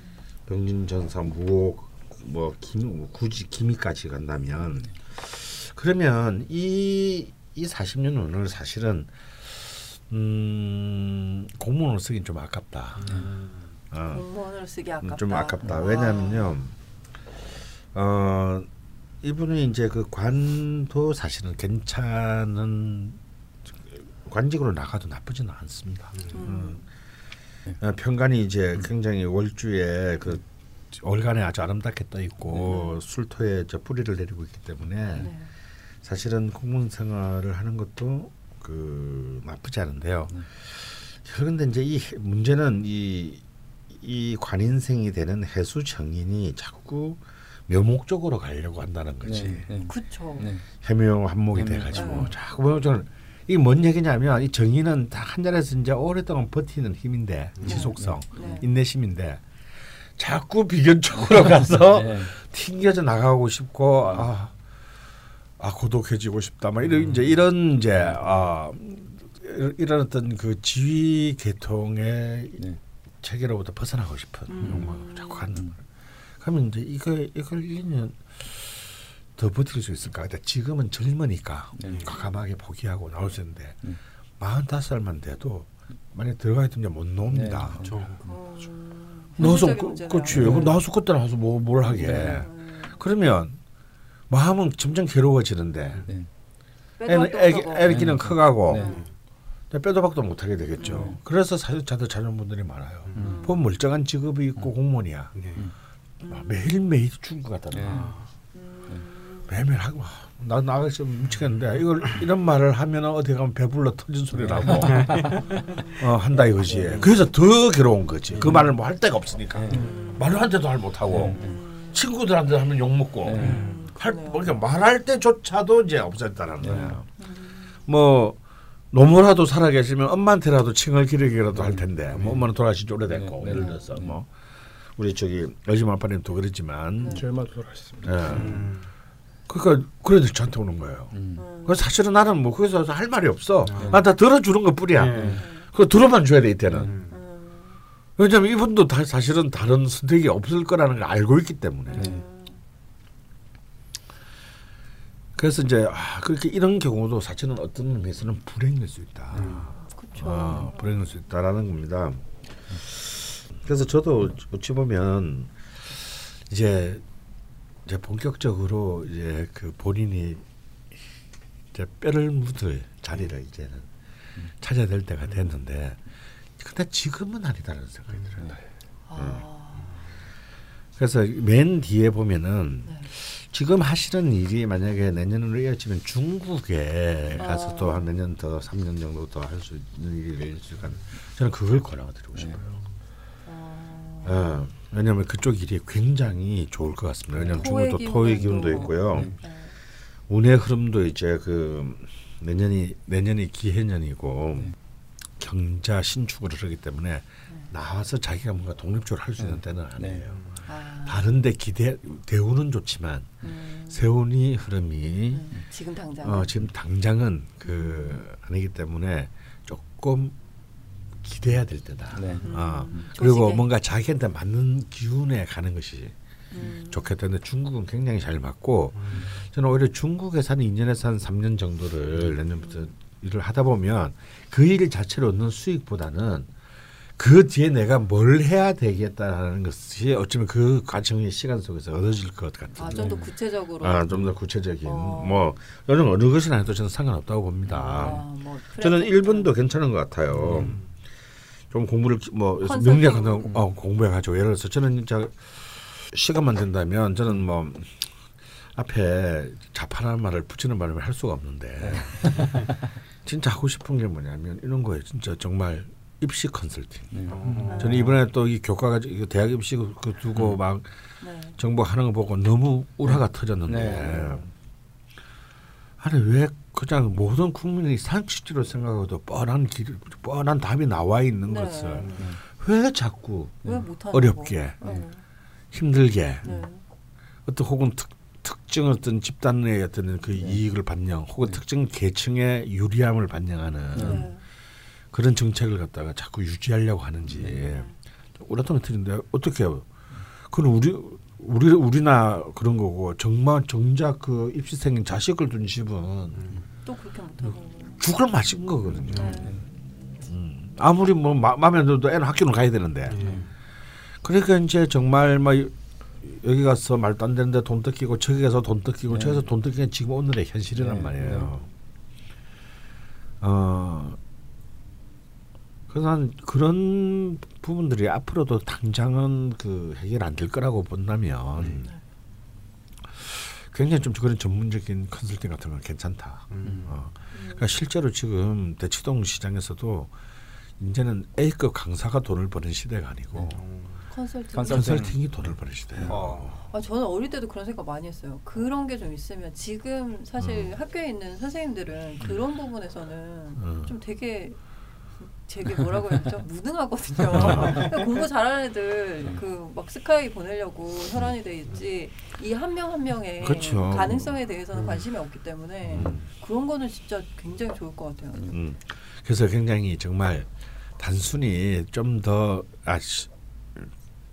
병진 정사 무옥 뭐 김, 굳이 기미까지 간다면 그러면 이 이 40년 운을 사실은 음 공무원으로 쓰긴 좀 아깝다. 어. 공무원으로 쓰기 아깝다. 좀 아깝다. 아. 왜냐하면요, 어 이분이 이제 그 관도 사실은 괜찮은 관직으로 나가도 나쁘지는 않습니다. 음. 어, 편관이 이제 굉장히 월주에 그 월간에 아주 아름답게 떠 있고 술토에 저 뿌리를 내리고 있기 때문에 네. 사실은 공무원 생활을 하는 것도 그 나쁘지 않은데요. 그런데 이제 이 문제는 이, 이 관인생이 되는 해수 정인이 자꾸 묘목적으로 가려고 한다는 거지. 네, 네. 네. 해묘 한목이 해묘. 돼가지고 네. 자꾸 뭐 저는 이게 뭔 얘기냐면 이 정의는 다 한 자리에서 이제 오랫동안 버티는 힘인데 지속성, 네. 인내심인데 자꾸 비견적으로 가서 네. 튕겨져 나가고 싶고 아, 아 고독해지고 싶다 막 이런 이제 이런 이제 아 이런- 어떤 그 지위 계통의 네. 체계로부터 벗어나고 싶은 음. 욕망을 자꾸 갖는 거예요. 그러면 이제 이거 이걸 1년 더 버틸 수 있을까? 근데 지금은 젊으니까 네. 과감하게 포기하고 나올 수 있는데 네. 45살만 돼도 만약 들어가 있으면 못 나옵니다. 네, 그렇죠. 음, 나와서 현실적인 그, 문제네요. 그렇지. 네. 그럼 나와서 그때 나와서 뭐 뭘 하게? 네. 그러면 마음은 점점 괴로워지는데 네. 애는 애기. 애기는 커가고 네. 빼도 박도 못하게 되겠죠. 그래서 사회자들 자녀분들이 많아요. 음. 보면 멀쩡한 직업이 있고 공무원이야. 네. 아, 매일 매일 죽은 것 같다. 네. 음. 매일매일 하고. 나 나가서 미치겠는데 이걸 이런 말을 하면 어디 가면 배불러 터진 소리라고. 어, 한다 이거지. 그래서 더 괴로운 거지. 그 말을 뭐 할 데가 없으니까. 말한테도 말 못하고. 친구들한테 하면 욕 먹고. 네. 할. 뭐 그러니까 말할 때조차도 이제 없어졌다는 거야. 뭐 노모라도 살아계시면 엄마한테라도 칭을 기르기라도 할 텐데. 뭐 엄마는 돌아가신 지 오래됐고 네. 예를 들어서 뭐. 우리 저기 아빠님도 그랬지만. 저희 엄마도 돌아가셨습니다. 예. 그러니까 그래도 저한테 오는 거예요. 음. 그래서 사실은 나는 뭐 거기서 할 말이 없어. 나다 들어주는 것 뿐이야. 네. 그거 들어만 줘야 돼 이때는. 음. 음. 왜냐면 이분도 다 사실은 다른 선택이 없을 거라는 걸 알고 있기 때문에. 네. 그래서 이제 아, 그렇게 이런 경우도 사실은 어떤 의미에서는 불행일 수 있다. 그쵸. 어, 불행일 수 있다라는 겁니다. 그래서 저도 어찌 보면 이제 이제 본격적으로 이제 그 본인이 이제 뼈를 묻을 자리를 이제는 찾아야 될 때가 됐는데 근데 지금은 아니다라는 생각이 들어요. 아. 그래서 맨 뒤에 보면은 네. 지금 하시는 일이 만약에 내년으로 이어지면 중국에 아. 가서 또 한 내년 더 3년 정도 더 할 수 있는 일이 있으니까 저는 그걸 권하드리고 네. 싶어요. 아. 어, 왜냐하면 그쪽 일이 굉장히 좋을 것 같습니다. 왜냐하면 중국도 토의 기운도 있고. 있고요. 네. 네. 운의 흐름도 이제 그 내년이 내년이 기해년이고 네. 경자 신축을 흐르기 때문에 나와서 자기가 뭔가 독립적으로 할 수 있는 때는 네. 아니에요. 아. 다른데 기대 대우는 좋지만 음. 세운이 흐름이 음. 지금 당장. 어, 지금 당장은 그 아니기 때문에 조금 기대해야 될 때다. 네. 어, 음. 그리고. 뭔가 자기한테 맞는 기운에 가는 것이 음. 좋겠다는데 중국은 굉장히 잘 맞고 저는 오히려 중국에서 한 2년에서 한 3년 정도를 내년부터 일을 하다 보면 그 일 자체로 얻는 수익보다는 그 뒤에 내가 뭘 해야 되겠다는 것이 어쩌면 그 과정의 시간 속에서 얻어질 것 같은 아, 좀 더 구체적으로. 아, 좀 더 구체적인 어. 뭐 어느 어느 것이나 해도 저는 상관없다고 봅니다. 아, 뭐 저는. 1분도 괜찮은 것 같아요. 좀 공부를 기- 뭐 컨설팅. 명리학 같은 거 어, 공부해가지고 예를 들어서 저는 진짜 시간만 된다면 저는 뭐 앞에 자판한 말을 붙이는 바람에 할 수가 없는데 진짜 하고 싶은 게 뭐냐면 이런 거예요. 진짜 정말 입시 컨설팅. 네. 저는 이번에 또 이 교과가 이거 대학 입시 그 두고 막 네. 정보 하는 거 보고 너무 우라가 터졌는데 네. 아니 왜 그냥 모든 국민이 상식적으로 생각해도 뻔한 길, 뻔한 답이 나와 있는 네. 것을 왜 자꾸 왜 어렵게 거? 네. 힘들게 네. 어떤 혹은 특, 특정 어떤 집단의 어떤 그 이익을 반영 혹은 특정 계층의 유리함을 반영하는 네. 그런 정책을 갖다가 자꾸 유지하려고 하는지 우라통이 틀린데 어떻게? 그건 우리 우리 우리나 그런 거고 정말 정작 그 입시생인 자식을 둔 집은 또 그렇게 못하고. 죽을 맛인 거거든요. 네. 음. 아무리 뭐 마, 마음에 들어도 애는 학교는 가야 되는데. 그러니까 이제 정말 뭐 여기 가서 말도 안 되는데 돈 뜯기고 저기 가서 돈 뜯기고 네. 저기서 돈 뜯기는 게 지금 오늘의 현실이란 네, 말이에요. 어 그래서 난 그런 부분들이 앞으로도 당장은 그 해결 안 될 거라고 본다면 굉장히 좀 그런 전문적인 컨설팅 같은 건 괜찮다. 음. 어. 그러니까 실제로 지금 대치동 시장에서도 이제는 A급 강사가 돈을 버는 시대가 아니고 컨설팅. 컨설팅. 컨설팅 이 돈을 버는 시대예요. 어. 아, 저는 어릴 때도 그런 생각 많이 했어요. 그런 게 좀 있으면 지금 사실 학교에 있는 선생님들은 그런 부분에서는 음. 좀 되게 되게 뭐라고 해야 되죠? 무능하거든요. 그러니까 공부 잘하는 애들 그 막 스카이 보내려고 혈안이 돼 있지 이 한 명 한 명의 그렇죠. 가능성에 대해서는 관심이 없기 때문에 음. 그런 거는 진짜 굉장히 좋을 것 같아요. 음. 그래서 굉장히 정말 단순히 좀 더 아, 시-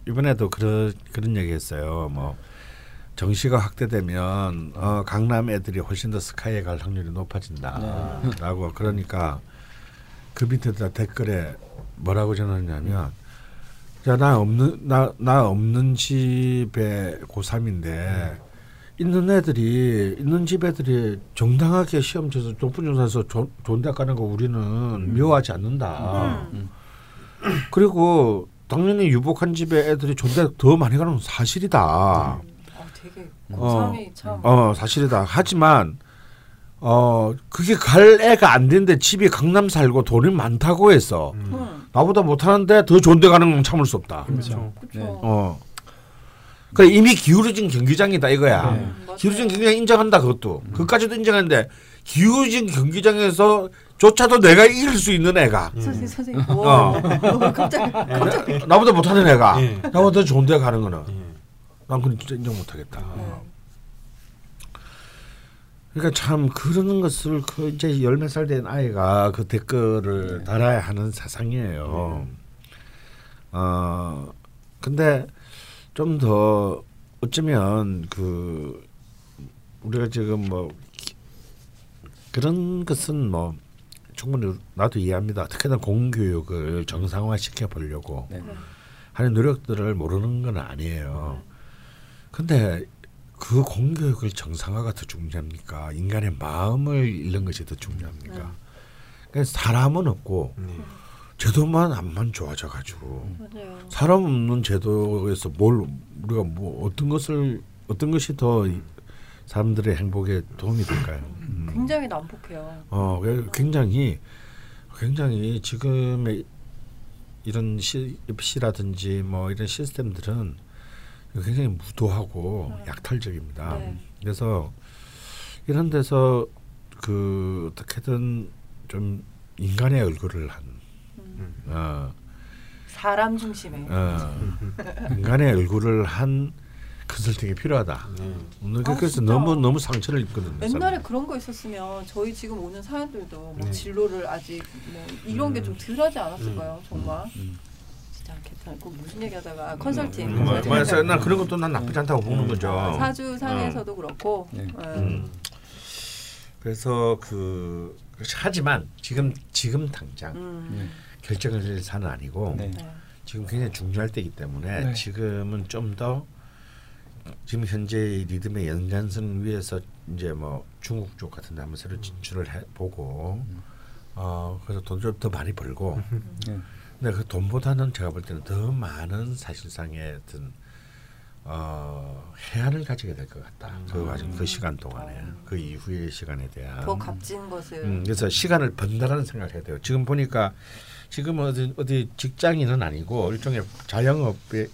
이번에도 그런 그런 얘기했어요. 뭐 정시가 확대되면 어, 강남 애들이 훨씬 더 스카이에 갈 확률이 높아진다라고 그러니까 그 밑에다 댓글에 뭐라고 전했냐면 자나 없는 나 나 없는 집에 고3인데 있는 애들이 있는 집 애들이 정당하게 시험 쳐서 조- 좋은 대학 가는 거 우리는 미워하지 않는다. 음. 그리고 당연히 유복한 집에 애들이 대학 더 많이 가는 건 사실이다. 아, 되게 어. 고3이 참어 사실이다. 하지만 어 그게 갈 애가 안 되는데 집이 강남 살고 돈이 많다고 해서 음. 나보다 못하는데 더 좋은 데 가는 건 참을 수 없다. 그렇죠. 그렇죠. 네. 어. 그래 이미 기울어진 경기장이다 이거야. 네. 음. 기울어진 경기장 인정한다 그것도. 그까지도 인정하는데 기울어진 경기장에서 조차도 내가 이길 수 있는 애가 선생님 선생님 오, 어. 오, 깜짝 깜짝 나보다 못하는 애가 예. 나보다 더 좋은 데 가는 거는 예. 난 그건 진짜 인정 못하겠다. 네. 그러니까 참 그러는 것을 그 이제 열몇 살 된 아이가 그 댓글을 달아야 하는 세상이에요. 어 근데 좀 더 어쩌면 그 우리가 지금 뭐 기- 그런 것은 뭐 충분히 나도 이해합니다. 어떻게든 공교육을 정상화 시켜 보려고 네. 하는 노력들을 모르는 건 아니에요. 근데 그 공교육을 정상화가 더 중요합니까? 인간의 마음을 잃는 것이 더 중요합니까? 그래서 사람은 없고 네. 제도만 안만 좋아져 가지고 맞아요. 사람 없는 제도에서 뭘 우리가 뭐 어떤 것을 어떤 것이 더 이- 사람들의 행복에 도움이 될까요? 음. 굉장히 난폭해요. 어, 그 굉장히 굉장히 지금의 이런 시, 시라든지 뭐 이런 시스템들은 굉장히 무도하고 약탈적입니다. 네. 그래서 이런 데서 그 어떻게든 좀 인간의 얼굴을 한 음. 어, 사람 중심의 어, 인간의 얼굴을 한 컨설팅이 필요하다. 네. 오늘 아, 그래서 진짜. 너무 너무 상처를 입거든요. 옛날에. 그런 거 있었으면 저희 지금 오는 사연들도 뭐 네. 진로를 아직 뭐 이런 게좀 덜하지 않았을까요? 정말 음. 괜찮고 그 무슨 얘기하다가 아, 컨설팅 음, 컨설팅 맞아요. 난 그런 것도 난 나쁘지 않다고 보는 거죠. 아, 사주 상에서도 그렇고 네. 예. 음. 그래서 그 하지만 지금 지금 당장 음. 결정을 낼 사는 아니고 네. 네. 지금 굉장히 중요할 때이기 때문에 네. 지금은 좀 더 지금 현재 리듬의 연장선 위에서 이제 뭐 중국 쪽 같은 데 한번 새로 진출을 해 보고 어 그래서 돈 좀 더 많이 벌고 네. 근데 그 돈보다는 제가 볼 때는 더 많은 사실상의 어떤 어 해안을 가지게 될 것 같다. 그 과정 그 시간 동안에 그 이후의 시간에 대한 더 값진 것을 음, 그래서 시간을 번다라는 생각을 해야 돼요. 지금 보니까 지금 어디 어디 직장인은 아니고 일종의 자영업의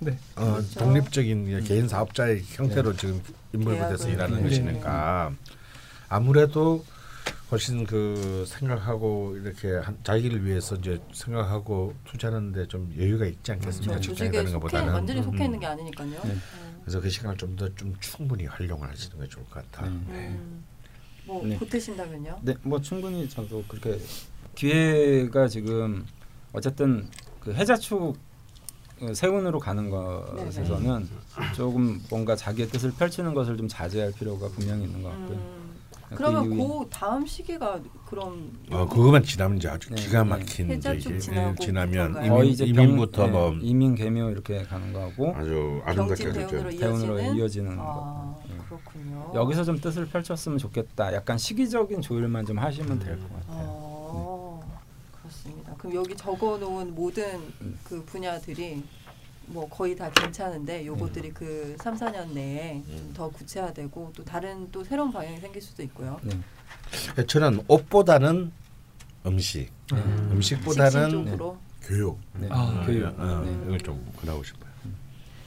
네. 어, 그렇죠. 독립적인 개인 사업자의 형태로 지금 인벌브돼서 계약을. 일하는 네. 것이니까 아무래도 훨씬 그 생각하고 이렇게 한, 자기를 위해서 이제 생각하고 투자하는데 좀 여유가 있지 않겠습니까? 조직에 가는 속해 것보다는 완전히 속해 음, 있는 게 아니니까요. 네. 음. 그래서 그 시간을 좀 더 좀 충분히 활용을 하시는 게 좋을 것 같다. 네. 음. 뭐 네. 보태신다면요? 네, 뭐 충분히 저도 그렇게 기회가 지금 어쨌든 그 해자축 어, 세운으로 가는 것에서는 조금 뭔가 자기의 뜻을 펼치는 것을 좀 자제할 필요가 분명히 있는 것 같고요. 음. 그러면 이후에 그 다음 시기가 그럼 어 그거만 지나면 이제 아주 네, 기가 네. 막힌 해자 이제 지나면? 이민, 거의 이제 이민부터 병, 뭐 네, 이민 개묘 이렇게 가는 거하고 아주 아름답게 대운으로 되죠. 대운으로 이어지는 이어지는 거. 아 네. 그렇군요. 여기서 좀 뜻을 펼쳤으면 좋겠다. 약간 시기적인 조율만 좀 하시면 될것 같아요. 어, 그렇습니다. 그럼 여기 적어놓은 모든 음. 그 분야들이 뭐 거의 다 괜찮은데 요것들이 그 3, 4년 내에 좀 음. 더 구체화되고 또 다른 또 새로운 방향이 생길 수도 있고요. 네. 저는 옷보다는 음식, 네. 음식보다는 식신 쪽으로 교육, 네. 아, 교육. 어, 네. 이걸 좀 권하고 싶어요.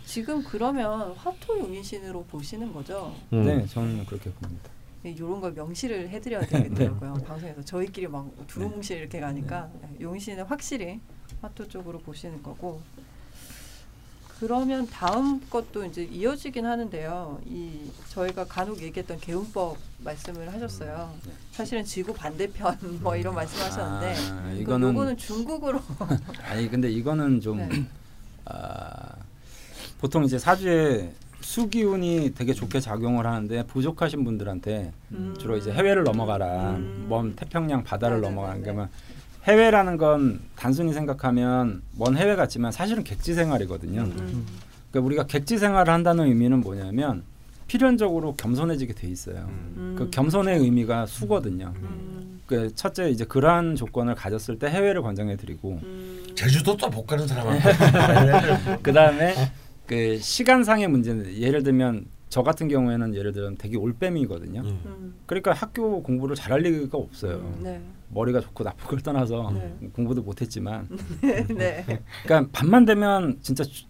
지금 그러면 화토 용인신으로 보시는 거죠? 음. 네, 저는 그렇게 봅니다. 이런 걸 명시를 해드려야 되겠더라고요. 방송에서 저희끼리 막 두루뭉실 이렇게 가니까 용신은 확실히 화토 쪽으로 보시는 거고. 그러면 다음 것도 이제 이어지긴 하는데요. 이 저희가 간혹 얘기했던 개운법 말씀을 하셨어요. 네. 사실은 지구 반대편 뭐 이런 말씀하셨는데 아, 이거 이거는 요거는 중국으로 아니 근데 이거는 좀 네. 아, 보통 이제 사주에 수기운이 되게 좋게 작용을 하는데 부족하신 분들한테 음. 주로 이제 해외를 넘어가라, 음. 먼 태평양 바다를 맞아요, 넘어가는 맞아요. 게면 해외라는 건 단순히 생각하면 먼 해외 같지만 사실은 객지 생활이거든요. 음. 그러니까 우리가 객지 생활을 한다는 의미는 뭐냐면 필연적으로 겸손해지게 돼 있어요. 음. 그 겸손의 의미가 수거든요. 음. 그 첫째 이제 그러한 조건을 가졌을 때 해외를 권장해 드리고 음. 제주도 또 못 가는 사람한테 그 다음에 그 시간상의 문제는 예를 들면 저 같은 경우에는 예를 들면 되게 올빼미거든요. 음. 음. 그러니까 학교 공부를 잘할 리가 없어요. 네. 머리가 좋고 나쁜 걸 떠나서 네. 공부도 못했지만, 네. 그러니까 밤만 되면 진짜 초-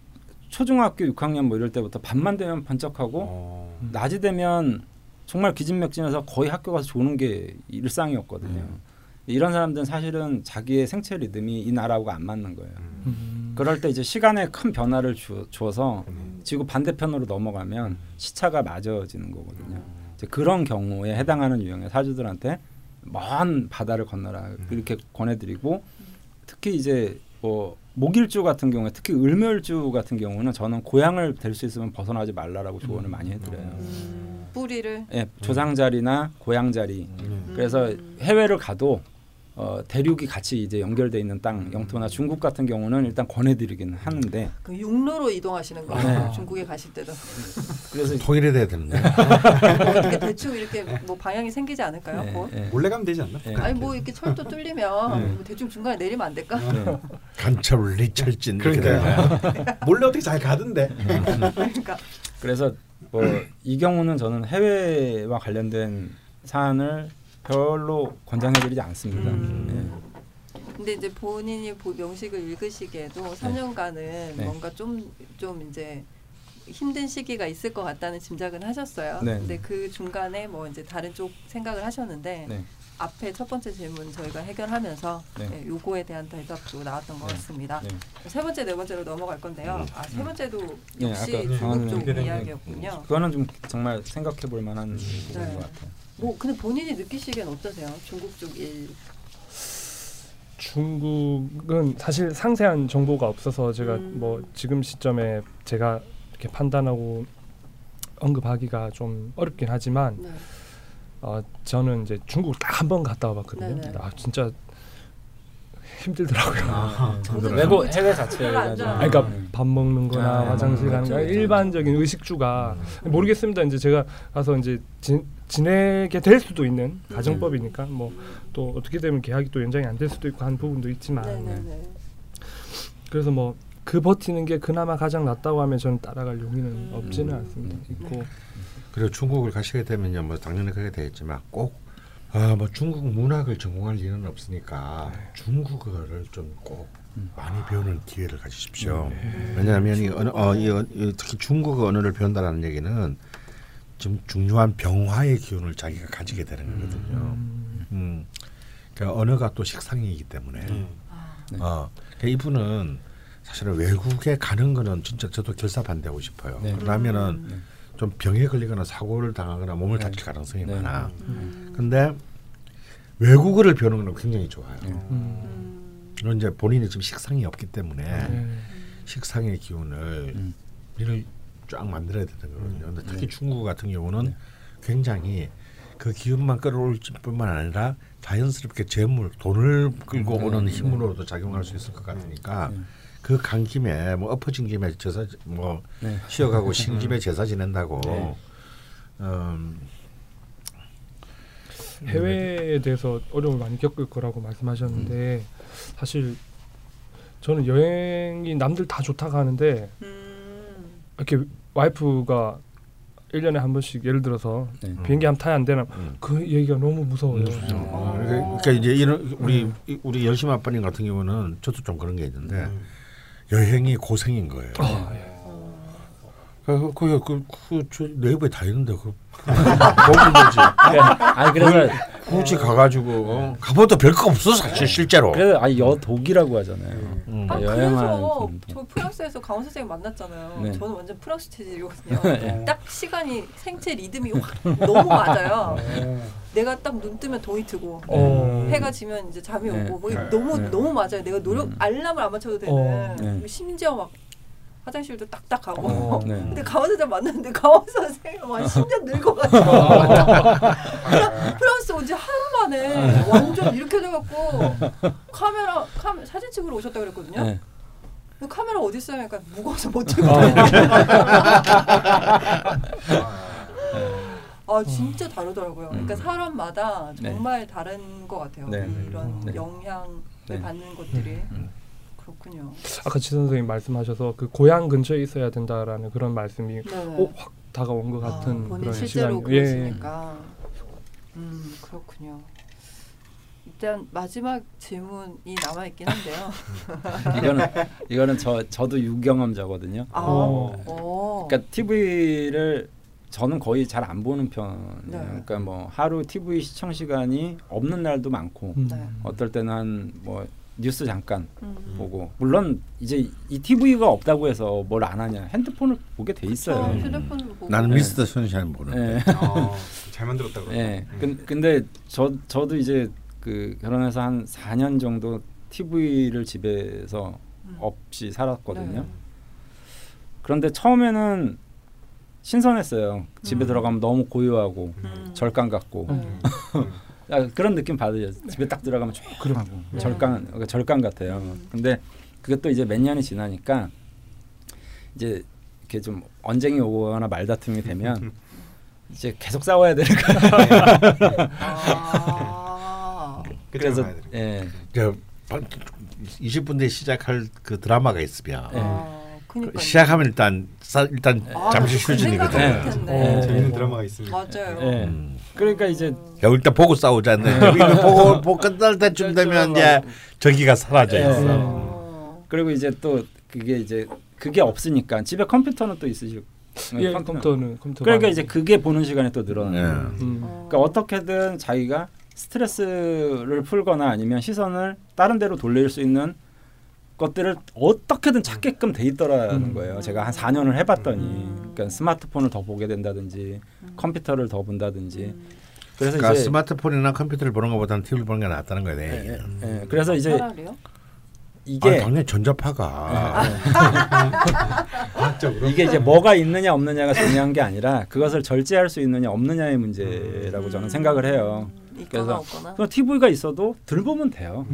초중학교 6학년 뭐 이럴 때부터 밤만 되면 번쩍하고 어. 낮이 되면 정말 기진맥진해서 거의 학교 가서 조는 게 일상이었거든요. 음. 이런 사람들은 사실은 자기의 생체 리듬이 이 나라하고 안 맞는 거예요. 음. 그럴 때 이제 시간에 큰 변화를 주, 줘서 음. 지구 반대편으로 넘어가면 시차가 맞아지는 거거든요. 이제 그런 경우에 해당하는 유형의 사주들한테 먼 바다를 건너라 이렇게 권해드리고 특히 이제 뭐 목일주 같은 경우에 특히 을묘일주 같은 경우는 저는 고향을 될 수 있으면 벗어나지 말라라고 조언을 많이 해드려요. 음. 뿌리를 예, 조상 자리나 고향 자리. 음. 그래서 음. 해외를 가도 어, 대륙이 같이 이제 연결돼 있는 땅, 영토나 중국 같은 경우는 일단 권해드리긴 하는데 그 육로로 이동하시는 거예요. 네. 중국에 가실 때도 그래서 통일이 돼야 되는데 어떻게 대충 이렇게 뭐 방향이 생기지 않을까요? 예, 곧? 예. 몰래 가면 되지 않나? 예. 아니 뭐 이렇게 철도 뚫리면 네. 뭐 대충 중간에 내리면 안 될까? 네. 간철 리철진. 되면 몰래 어떻게 잘 가던데. 그러니까 그래서 뭐 이 경우는 저는 해외와 관련된 사안을 별로 권장해드리지 않습니다. 음. 근데 이제 본인이 보- 명식을 읽으시기에도 3년간은 네. 뭔가 좀좀 이제 힘든 시기가 있을 것 같다는 짐작은 하셨어요. 네. 근데 그 중간에 뭐 이제 다른 쪽 생각을 하셨는데 네. 앞에 첫 번째 질문 저희가 해결하면서 네. 예, 요거에 대한 대답도 나왔던 것 네. 같습니다. 네. 세 번째 네 번째로 넘어갈 건데요. 음. 아세 번째도 네, 역시 중국 쪽 이야기였군요. 그거는 좀 정말 생각해 볼 만한 부분인 네. 것 같아요. 뭐 근데 본인이 느끼시기엔 어떠세요? 중국 쪽 일. 중국은 사실 상세한 정보가 없어서 제가 음. 뭐 지금 시점에 제가 이렇게 판단하고 언급하기가 좀 어렵긴 하지만 네. 어, 저는 이제 중국을 딱한 번 갔다 와봤거든요. 네네. 아 진짜 힘들더라고요. 아, 저도 외국 중국 해외 자체가 그러니까 네. 밥 먹는거나 아, 화장실 가는 거 그렇죠. 일반적인 의식주가 모르겠습니다. 이제 제가 가서 이제 지, 지내게 될 수도 있는 가정법이니까 뭐 또 어떻게 되면 계약이 또 연장이 안 될 수도 있고 한 부분도 있지만 네네네. 그래서 뭐 그 버티는 게 그나마 가장 낫다고 하면 저는 따라갈 용의는 음. 없지는 않습니다. 음. 있고 그리고 중국을 가시게 되면요, 뭐 당연히 가게 되겠지만 꼭 아, 뭐 중국 문학을 전공할 일은 없으니까 중국어를 좀꼭 음. 많이 배우는 기회를 가지십시오. 왜냐하면 이 언어, 어, 이, 어, 이 특히 중국어 언어를 배운다는 얘기는 좀 중요한 병화의 기운을 자기가 가지게 되는 거거든요. 음, 음, 그러니까 언어가 또 식상이기 때문에 아, 네. 어, 그러니까 이분은 사실은 외국에 가는 거는 진짜 저도 결사 반대하고 싶어요. 네. 그러면은 네. 좀 병에 걸리거나 사고를 당하거나 몸을 네. 다칠 가능성이 네. 많아. 음. 근데 외국어를 배우는 건 굉장히 좋아요. 네. 음, 음. 이런 이제 본인이 지금 식상이 없기 때문에 네. 식상의 기운을 음. 이를 쫙 만들어야 되는 거거든요. 근데 특히 네. 중국 같은 경우는 네. 굉장히 그 기운만 끌어올 뿐만 아니라 자연스럽게 재물 돈을 끌고 음. 오는 힘으로도 작용할 수 있을 것 같으니까 그 간 김에 뭐 엎어진 김에 제사 뭐 네. 쉬어가고 쉰 김에 제사 지낸다고 네. 음, 해외에 대해서 어려움을 많이 겪을 거라고 말씀하셨는데 사실 저는 여행이 남들 다 좋다고 하는데 음. 이렇게 와이프가 1년에 한 번씩 예를 들어서 네. 비행기 한 타야 안 되나 음. 그 얘기가 너무 무서워요. 어, 그러니까 이제 이런 우리 우리 열심 아빠님 같은 경우는 저도 좀 그런 게 있는데 여행이 고생인 거예요. 아, 예. 그, 그, 그, 그, 저 네이버에 다 있는데, 그, 보면 되지. 아니 그래서 굳이 가가지고, 어, 가봐도 별거 없어, 사실, 실제로. 그래서 아니 여독이라고 하잖아요. 음. 아 여행하는 그래서. 저 프랑스에서 강원 선생님 만났잖아요. 네. 저는 완전 프랑스 체질이거든요. 네. 딱 시간이 생체 리듬이 확 너무 맞아요. 내가 딱 눈 뜨면 동이 트고 어. 해가 지면 이제 잠이 네. 오고 뭐 네. 너무 네. 너무 맞아요. 내가 노력 음. 알람을 안 맞춰도 되는 어. 네. 심지어 막 화장실도 딱딱 가고. 어. 네. 근데 강원 선생 만났는데 강원 한 10년 늙어가지고 프랑스 온 지 하루 만에 완전 이렇게 돼갖고 카메라 카메 사진 찍으러 오셨다 그랬거든요. 네. 카메라 어디 있어요? 그러니까 무거워서 못 들고 다니는 아 진짜 다르더라고요. 그러니까 음. 사람마다 네. 정말 다른 것 같아요. 네. 이런 네. 영향을 네. 받는 것들이 음. 그렇군요. 아까 지 선생님 말씀하셔서 그 고향 근처에 있어야 된다라는 그런 말씀이 네. 어, 확 다가온 것 같은 아, 그런 시간이 예, 예. 그러시니까 음 그렇군요. 일단 마지막 질문이 남아 있긴 한데요. 이거는 이거는 저 저도 유경험자거든요. 아, 어. 어. 그러니까 TV를 저는 거의 잘 안 보는 편이에요. 네. 그러니까 뭐 하루 TV 시청 시간이 없는 날도 많고 음. 네. 어떨 때는 한뭐 뉴스 잠깐 음. 보고 물론 이제 이 TV가 없다고 해서 뭘 안 하냐 핸드폰을 보게 돼 있어요. 저 음. 휴대폰으로 보고. 나는 네. 미스터 선샤인 보는데. 예. 어, 잘 만들었다고. 예. 근, 근데 저 저도 이제 그 결혼해서 한 4년 정도 TV를 집에서 음. 없이 살았거든요. 네. 그런데 처음에는 신선했어요. 집에 음. 들어가면 너무 고요하고 음. 절간 같고 음. 야, 그런 느낌 받으죠. 집에 딱 들어가면 조용하고 네. 절간 그러니까 절간 같아요. 음. 근데 그게 또 이제 몇 년이 지나니까 이제 이렇게 좀 언쟁이 오거나 말다툼이 되면 이제 계속 싸워야 되는 거예요. 아. 그래서 되는 거. 예. 저, 20분 뒤에 시작할 그 드라마가 있으면, 네. 아, 그니까요. 시작하면 일단, 싸, 일단 아, 잠시 그 생각을 휴진이거든. 못했네. 어. 재밌는 드라마가 있습니다. 맞아요. 예. 음. 그러니까 이제 야, 일단 보고 싸우자네. 이거 보고, 보고 끝날 때쯤 되면 이제 저기가 사라져 예. 있어. 어. 그리고 이제 또 그게 이제 그게 없으니까 집에 컴퓨터는 또 있으시고 예, 컴퓨터. 컴퓨터는 컴퓨터 그러니까 이제 그게 보는 시간이 또 늘어나요. 예. 음. 어. 그러니까 어떻게든 자기가 스트레스를 풀거나 아니면 시선을 다른 데로 돌릴 수 있는 것들을 어떻게든 찾게끔 돼 있더라는 음. 거예요. 제가 한 4년을 해봤더니 음. 그러니까 스마트폰을 더 보게 된다든지 음. 컴퓨터를 더 본다든지 음. 그래서 그러니까 이제 스마트폰이나 컴퓨터를 보는 것보다는 TV를 보는 게 낫다는 거네. 예, 예, 예. 그래서 이제 차라리요? 이게 아, 당연히 전자파가 과학적으로. 이게 이제 뭐가 있느냐 없느냐가 중요한 게 아니라 그것을 절제할 수 있느냐 없느냐의 문제라고 저는 생각을 해요. 음, 있거나 그래서 없거나. 그럼 TV가 있어도 들 보면 돼요.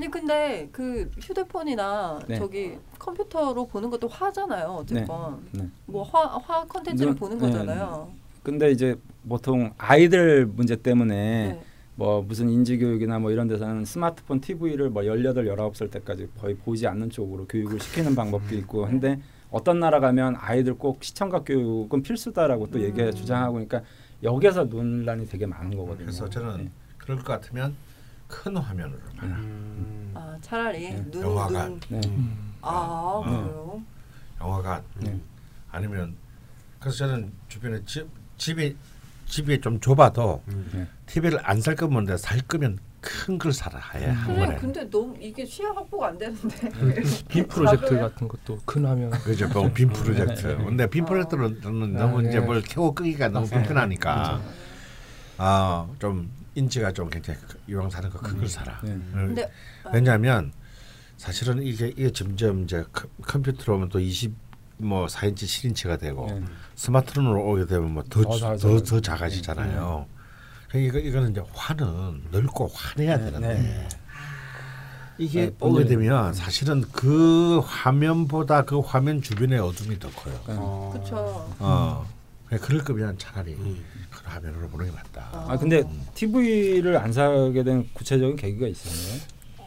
음. 아니 근데 그 휴대폰이나 네. 저기 컴퓨터로 보는 것도 화잖아요. 어쨌건 네. 뭐화화 컨텐츠를 눈- 보는 네. 거잖아요. 근데 이제 보통 아이들 문제 때문에 네. 뭐 무슨 인지 교육이나 뭐 이런 데서는 스마트폰 TV를 뭐 18, 19살 때까지 거의 보지 않는 쪽으로 교육을 시키는 방법도 있고 한데 어떤 나라 가면 아이들 꼭 시청각 교육은 필수다라고 또 음. 얘기 주장하고 그러니까 여기에서 논란이 되게 많은 거거든요. 그래서 저는 네. 그럴 것 같으면 큰 화면으로 봐라. 음. 아 차라리 네. 눈 영화관. 눈. 네. 음. 아 음. 그래요? 영화관 네. 아니면 그래서 저는 주변에 집 집이 집이 좀 좁아도 음. TV를 안 살 거면 돼. 살 거면 큰 걸 사라. 한 선생님 번에. 근데 너무 이게 시야 확보가 안 되는데. 빔 프로젝트? 같은 것도 큰 화면 그죠, 뭐 빔 프로젝트. 근데 빔 어. 프로젝트는 아, 너무 이제 네. 뭘 켜고 끄기가 너무. 불편하니까 아좀 인치가 좀 굉장히 크- 이왕 사는 거큰걸 사라. 네. 어, 근데 아, 왜냐하면 사실은 이게 이게 점점 이제 컴- 컴퓨터로 오면 또 20, 뭐 4인치, 7인치가 되고 네. 스마트폰으로 오게 되면 더 뭐더더 작아져요. 더 작아지잖아요. 이거 이거는 이제 화는 넓고 환해야 되는데 네. 이게 네, 오게 본인은- 되면 사실은 그 화면보다 그 화면 주변의 어둠이 더 커요. 어. 그렇죠. 어. 그냥 그럴 거면 차라리 그 화면으로 보는 게 맞다. 아 근데 TV를 안 사게 된 구체적인 계기가 있었나요?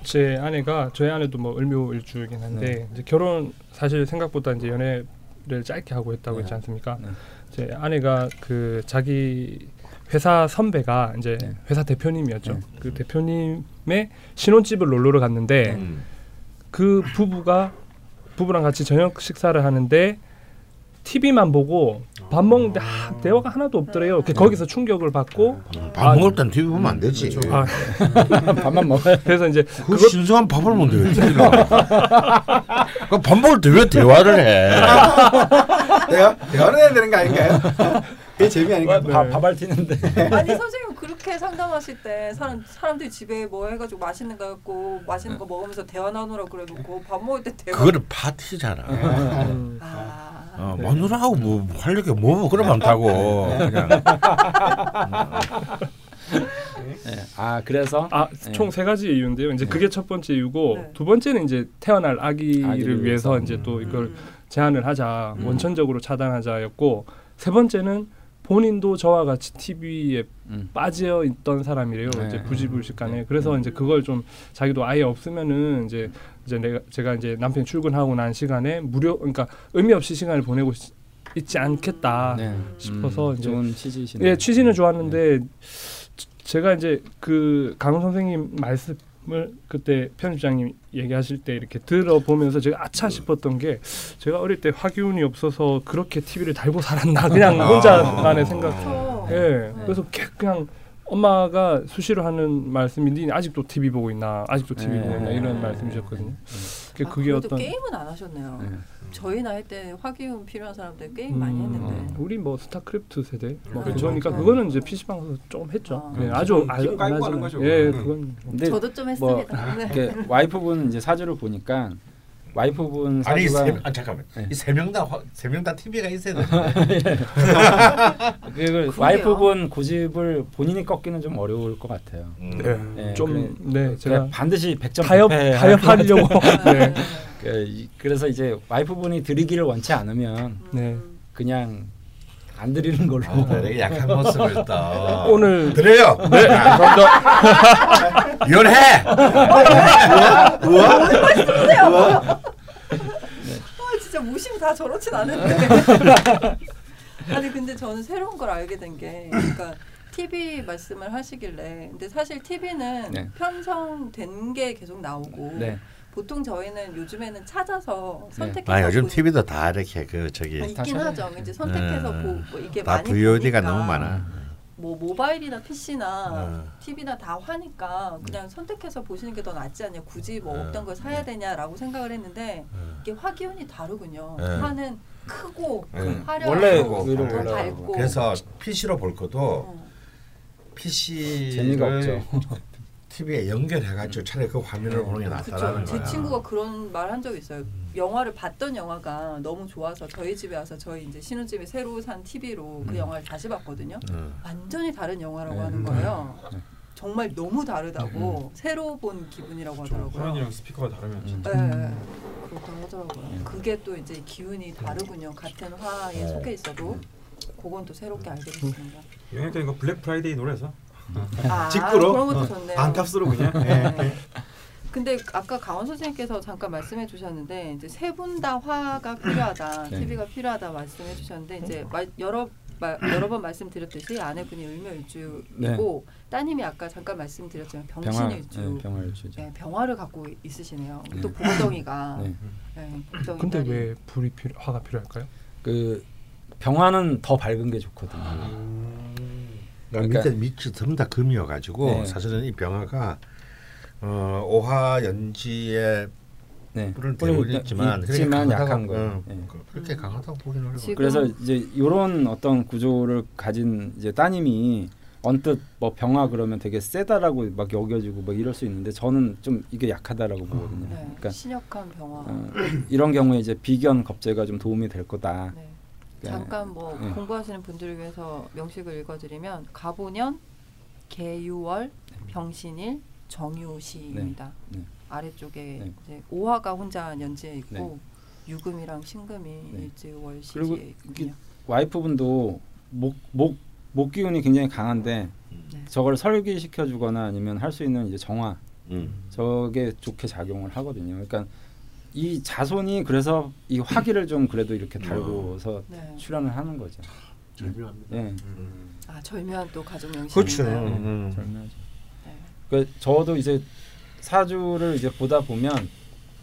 제 아내가 저희 아내도 뭐 을묘일주이긴 한데 이제 결혼 사실 생각보다 이제 연애를 짧게 하고 했다고 네. 했지 않습니까? 네. 제 아내가 그 자기 회사 선배가 이제 네. 회사 대표님이었죠. 네. 그 대표님의 신혼집을 놀러를 갔는데 음. 그 부부가 부부랑 같이 저녁 식사를 하는데 TV만 보고 밥 먹는데 아, 대화가 하나도 없더래요. 그 거기서 충격을 받고 밥 아, 먹을 땐 TV 보면 안 되지. 그렇죠. 아, 밥만 먹어야 그래서 이제 그 신성한 밥을 먹는데 왜 TV를 그밥 먹을 때 왜 대화를 해? 내가 대화를 해야 되는 거 아닌가요? 그게 재미 아닌가? 네. 밥, 밥알 튀는데 아니 선생님 그렇게 상담하실 때 사람 사람들이 집에 뭐 해가지고 맛있는 거 갖고 맛있는 거 먹으면서 대화 나누라 그래놓고 밥 먹을 때 대화. 그거는 파티잖아. 음, 아. 어, 마누라하고 뭐 활력이 뭐 그럼 많다고 그냥 네. 아 그래서 아, 네. 총세 가지 이유인데요. 이제 그게 첫 번째 이유고 네. 두 번째는 이제 태어날 아기를, 아기를 위해서 위해서. 이제 또 이걸 음. 제한을 하자, 음. 원천적으로 차단하자였고 세 번째는 본인도 저와 같이 TV에 음. 빠져 있던 사람이래요. 네. 이제 부지불식간에. 네. 그래서 이제 그걸 좀 자기도 아예 없으면은 이제 이제 내가 제가 이제 남편 출근하고 난 시간에 무료 그러니까 의미 없이 시간을 보내고 있- 있지 않겠다. 네. 싶어서 음, 이제- 좋은 취지시네요. 예, 취지는 좋았는데 저- 제가 이제 그 강훈 선생님 말씀 을 그때 편집장님 얘기하실 때 이렇게 들어보면서 제가 아차 싶었던 게 제가 어릴 때 화기운이 없어서 그렇게 TV를 달고 살았나 그냥 혼자만의 생각. 예. 네. 그래서 개- 그냥 엄마가 수시로 하는 말씀이 니 아직도 TV 보고 있나 아직도 TV 네. 보고 있나 이런 말씀이셨거든요. 그게 아, 그게 어떤 게임은 안 하셨네요. 네. 저희 나이 때 화기운 필요한 사람들 게임 음, 많이 했는데. 음. 우리 뭐 스타크래프트 세대 뭐 그렇죠. 그거니까 네. 그거는 이제 PC방에서 조금 했죠. 아. 네, 아주 깔고 안. 거죠, 예. 그건 근데 저도 좀뭐 했습니다. 네. 이렇게 와이프분 이제 사주를 보니까 와이프분 아니 사주가 세, 아 잠깐만 네. 이세 명 다 세 명 다 TV가 있어야 돼. 그 와이프분 고집을 본인이 꺾기는 좀 어려울 것 같아요. 네. 네, 좀 그래- 네, 제가 그러니까 반드시 100점 타협 할 타협하려고 네. 그, 이- 그래서 이제 와이프분이 드리기를 원치 않으면 네. 그냥 안 드리는 걸로. 아, 되게 약한 모습을 또 오늘 드려요. 네. 감사합니다. 이혼해. 아 진짜 무심 다 저렇진 않은데. 아니 근데 저는 새로운 걸 알게 된 게 그러니까 TV 말씀을 하시길래 근데 사실 TV는 네. 편성된 게 계속 나오고 네. 보통 저희는 요즘에는 찾아서 선택해서 아 요즘 보- TV도 다 이렇게 그 저기 아, 있긴 하죠. 이제 선택해서 음. 보, 뭐 이게 다 많이 VOD가 보니까 너무 많아. 뭐 모바일이나 PC나 어. TV나 다 화니까 그냥 선택해서 보시는 게 더 낫지 않냐. 굳이 뭐 어. 없던 걸 사야 되냐라고 생각을 했는데 어. 이게 화기운이 다르군요. 네. 화는 크고 네. 화려하고 원래 더 원래 밝고 그래서 PC로 볼 것도 어. PC를 재미가 없죠. TV에 연결해가지고 차라리 그 화면을 보는 게 낫다라는. 거야. 제 친구가 그런 말 한 적 있어요. 영화를 봤던 영화가 너무 좋아서 저희 집에 와서 저희 이제 신혼집에 새로 산 TV로 그 음. 영화를 다시 봤거든요. 응. 완전히 다른 영화라고 네. 하는 거예요. 네. 정말 너무 다르다고 새로 본 기분이라고 하더라고요. 화면이랑 스피커가 다르면 음. 진짜 네, 그렇다고 하더라고요. 그게 또 이제 기운이 다르군요. 같은 화에 네. 속해 있어도 그건 또 새롭게 알게 됐습니다. 영향 이거 블랙 프라이데이 노려서 아, 직구로 그런 것도 어, 좋네요. 반값으로 그냥 네. 근데 아까 강원 선생님께서 잠깐 말씀해 주셨는데 이제 세 분 다 화가 필요하다, 네. TV가 필요하다 말씀해 주셨는데 이제 마, 여러 마, 여러 번 말씀드렸듯이 아내분이 을묘일주이고 따님이 아까 잠깐 말씀드렸지만 병화 병신일주. 네, 병화일주죠. 네, 병화를 갖고 있으시네요. 네. 또 복덩이가. 네. 네, 복덩이 근데. 왜 불이 필요 화가 필요할까요? 그 병화는 더 밝은 게 좋거든요. 그러니까 그러니까- 밑에 밑이 전부 다 금이어가지고 네. 사실은 이 병화가 어, 오화 연지에 네. 뿌리는 대고 있지만 있지만 약한 거예요. 어, 네. 그- 그렇게 강하다고 보기는 어려워. 그래서 이제 이런 어떤 구조를 가진 이제 따님이 언뜻 뭐 병화 그러면 되게 세다라고 막 여겨지고 막 이럴 수 있는데 저는 좀 이게 약하다라고 보거든요. 네, 그러니까 신역한 병화. 어, 이런 경우에 이제 비견 겁재가 좀 도움이 될 거다. 네. 네. 잠깐 뭐 네. 공부하시는 분들을 위해서 명식을 읽어드리면 가보년 개유월, 병신일, 정유시입니다. 네. 네. 아래쪽에 네. 이제 오화가 혼자 연지에 있고 유금이랑 신금이 네. 일제월 이게 있군요. 와이프분도 목목 목 기운이 굉장히 강한데 네. 저걸 설기시켜 주거나 아니면 할 수 있는 이제 정화 음. 저게 좋게 작용을 하거든요. 그러니까 이 자손이 그래서 이 화기를 좀 그래도 이렇게 달고서 네. 출연을 하는 거죠. 절묘합니다. 예. 아 절묘한 또 가족 명신. 그렇죠. 네. 음. 절묘하죠. 네. 그 저도 이제 사주를 이제 보다 보면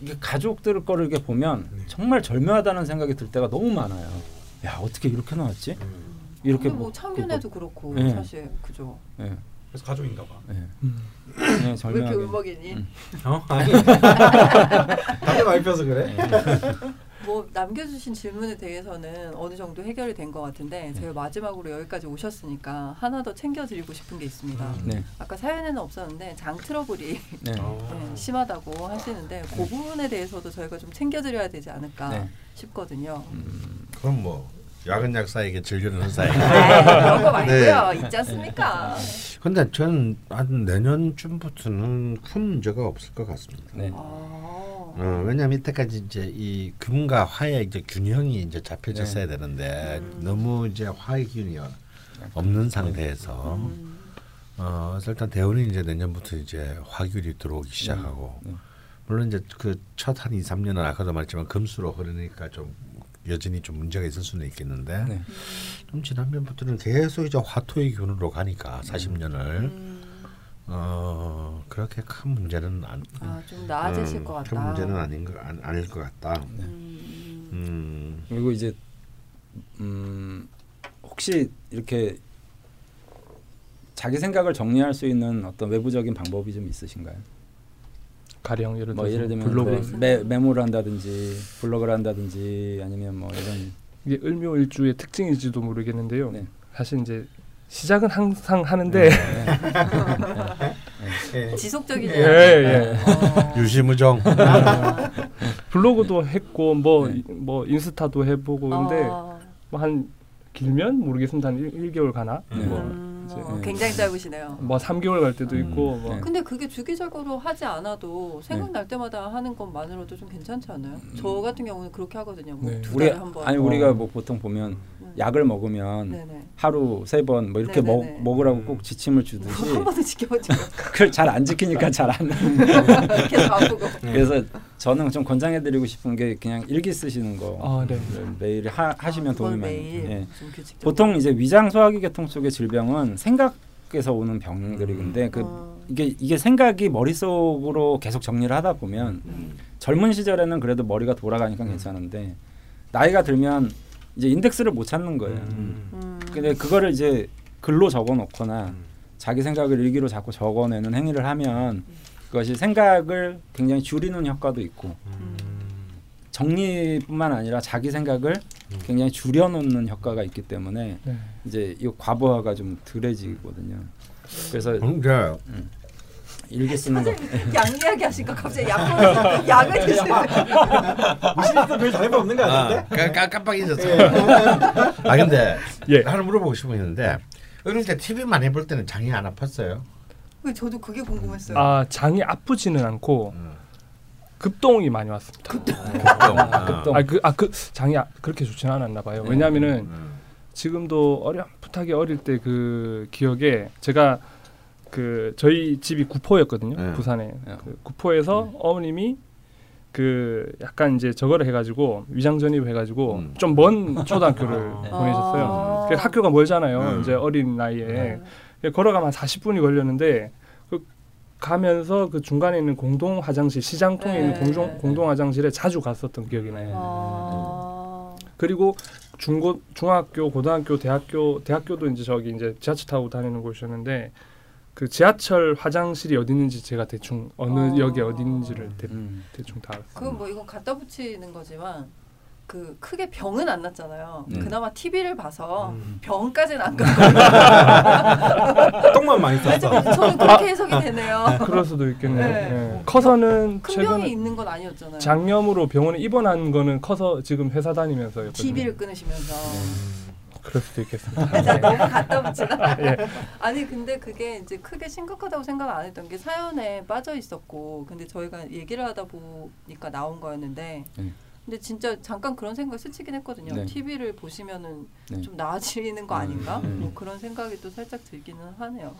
이게 가족들 거를 이렇게 보면 정말 절묘하다는 생각이 들 때가 너무 많아요. 야 어떻게 이렇게 나왔지? 이렇게 근데 뭐 뭐- 참견해도 그렇고 네. 사실 그죠. 예, 그래서 가족인가 봐. 예. 음. 예, 왜 이렇게 절묘하게. 울먹이니? 음. 어? 아니. 담배 많이 펴서 그래? 뭐 남겨주신 질문에 대해서는 어느 정도 해결이 된 것 같은데 네. 제가 마지막으로 여기까지 오셨으니까 하나 더 챙겨드리고 싶은 게 있습니다. 네, 아까 사연에는 없었는데 장 트러블이 네. 네, 심하다고 하시는데 그 부분에 대해서도 저희가 좀 챙겨드려야 되지 않을까 네. 싶거든요. 음, 그럼 뭐 야근 약사에게 즐기는 사이. 아, 그런 거 말고요. 네. 있지 않습니까? 근데 저는 한 내년쯤부터는 큰 문제가 없을 것 같습니다. 네. 아, 어, 왜냐하면 이때까지 이제 이 금과 화의 이제 균형이 이제 잡혀졌어야 네. 되는데 음. 너무 이제 화의 균이 없는 상태에서 음, 어, 일단 대운이 이제 내년부터 이제 화균이 들어오기 시작하고 네. 물론 이제 그 첫 한 2, 3년은 아까도 말했지만 금수로 흐르니까 좀 여전히 좀 문제가 있을 수는 있겠는데 네. 좀 지난번부터는 계속 이제 화토의 균으로 가니까 40년을 음, 어 그렇게 큰 문제는 안, 아, 좀 나아지실 음, 것 같다. 큰 문제는 아닌 거 안, 아닐 것 같다. 음, 음, 그리고 이제 음, 혹시 이렇게 자기 생각을 정리할 수 있는 어떤 외부적인 방법이 좀 있으신가요? 가령 예를 들어서 뭐 예를 들면 블로그 뭐 메, 메모를 한다든지 블로그를 한다든지 아니면 뭐 이런 이게 을묘일주의 특징일지도 모르겠는데요. 네. 사실 이제 시작은 항상 하는데 네. 예. 지속적이지 예, 않아요. 예. 어. 유시무정. 아, 블로그도 했고 뭐 네. 뭐 인스타도 해보고 근데 아, 뭐한 길면 모르겠습니다 한 1, 개월 가나 네. 뭐, 음, 이제, 어, 네. 굉장히 짧으시네요. 뭐 3개월 갈 때도 있고 뭐 네. 근데 그게 주기적으로 하지 않아도 생각날 때마다 하는 것만으로도 좀 괜찮지 않아요? 저 같은 경우는 그렇게 하거든요. 뭐 네. 두 우리 달에 한 번. 아니 어. 우리가 뭐 보통 보면 네. 약을 먹으면 네네. 하루 세 번 뭐 이렇게 먹, 네네네. 먹으라고 꼭 지침을 주듯이 한 번도 지켜보지 그걸 잘 안 지키니까 잘 안. 계속 아프고. 그래서 저는 좀 권장해드리고 싶은 게 그냥 일기 쓰시는 거 아, 네. 매일 하, 하시면 그걸 도움이 많이. 예. 보통 이제 위장 소화기 계통 쪽의 질병은 생각에서 오는 병들이 근데 그 어, 이게 이게 생각이 머릿속으로 계속 정리를 하다 보면 음. 젊은 시절에는 그래도 머리가 돌아가니까 괜찮은데 나이가 들면 이제 인덱스를 못 찾는 거예요. 음. 근데 그거를 이제 글로 적어 놓거나 자기 생각을 일기로 자꾸 적어내는 행위를 하면 그것이 생각을 굉장히 줄이는 효과도 있고 정리뿐만 아니라 자기 생각을 굉장히 줄여놓는 효과가 있기 때문에 네. 이제 이 과부하가 좀 덜해지거든요. 그래서 그러니까 일기 쓰는 거약 이야기 하시니까 갑자기 약을 약을 드시는 무신도 별 다른 거 없는 거 아, 같은데? 까- 까- 깜빡 잊었어. 아 근데 예. 하나 물어보고 싶은 게 있는데 어릴 때 TV 많이 볼 때는 장이 안 아팠어요? 저도 그게 궁금했어요. 아 장이 아프지는 않고 음. 급동이 많이 왔습니다. 급동. 급동. 아 그 아 그 장이 아, 그렇게 좋지는 않았나 봐요. 네. 왜냐하면은 음. 지금도 어렴풋하게 어릴 때 그 기억에 제가 그 저희 집이 구포였거든요. 네. 부산에 네. 그 구포에서 어머님이 그 약간 이제 저거를 해가지고 위장 전입 해가지고 음. 좀먼 초등학교를 네. 보내셨어요. 아. 그 학교가 멀잖아요. 음. 이제 어린 나이에 네. 걸어가면 한 40분이 걸렸는데 그 가면서 그 중간에 있는 공동 화장실 시장통에 네. 있는 공동 공동 화장실에 자주 갔었던 기억이 나요. 아. 그리고 중고 중학교 고등학교 대학교 대학교도 이제 저기 이제 지하철 타고 다니는 곳이었는데 그 지하철 화장실이 어디 있는지 제가 대충 어느 어. 역에 어디 있는지를 대, 음. 대충 다 알았어요. 그건 뭐 이건 갖다 붙이는 거지만 그 크게 병은 안 났잖아요. 음. 그나마 TV를 봐서 음. 병까지는 안 갔고 똥만 많이 쌌어. 저는 그렇게 해석이 되네요. 그럴 수도 있겠네요. 네. 예. 커서는 큰 병이 있는 건 아니었잖아요. 장염으로 병원에 입원한 거는 커서 지금 회사 다니면서였거든요. TV를 끊으시면서 그럴 수도 있겠습니다. 자, 너무 갖다 붙이나? 예. 아니 근데 그게 이제 크게 심각하다고 생각 안 했던 게 사연에 빠져 있었고 근데 저희가 얘기를 하다 보니까 나온 거였는데 네. 근데 진짜 잠깐 그런 생각 스치긴 했거든요. 네. TV를 보시면은 네. 좀 나아지는 거 아닌가? 음. 뭐 그런 생각이 또 살짝 들기는 하네요.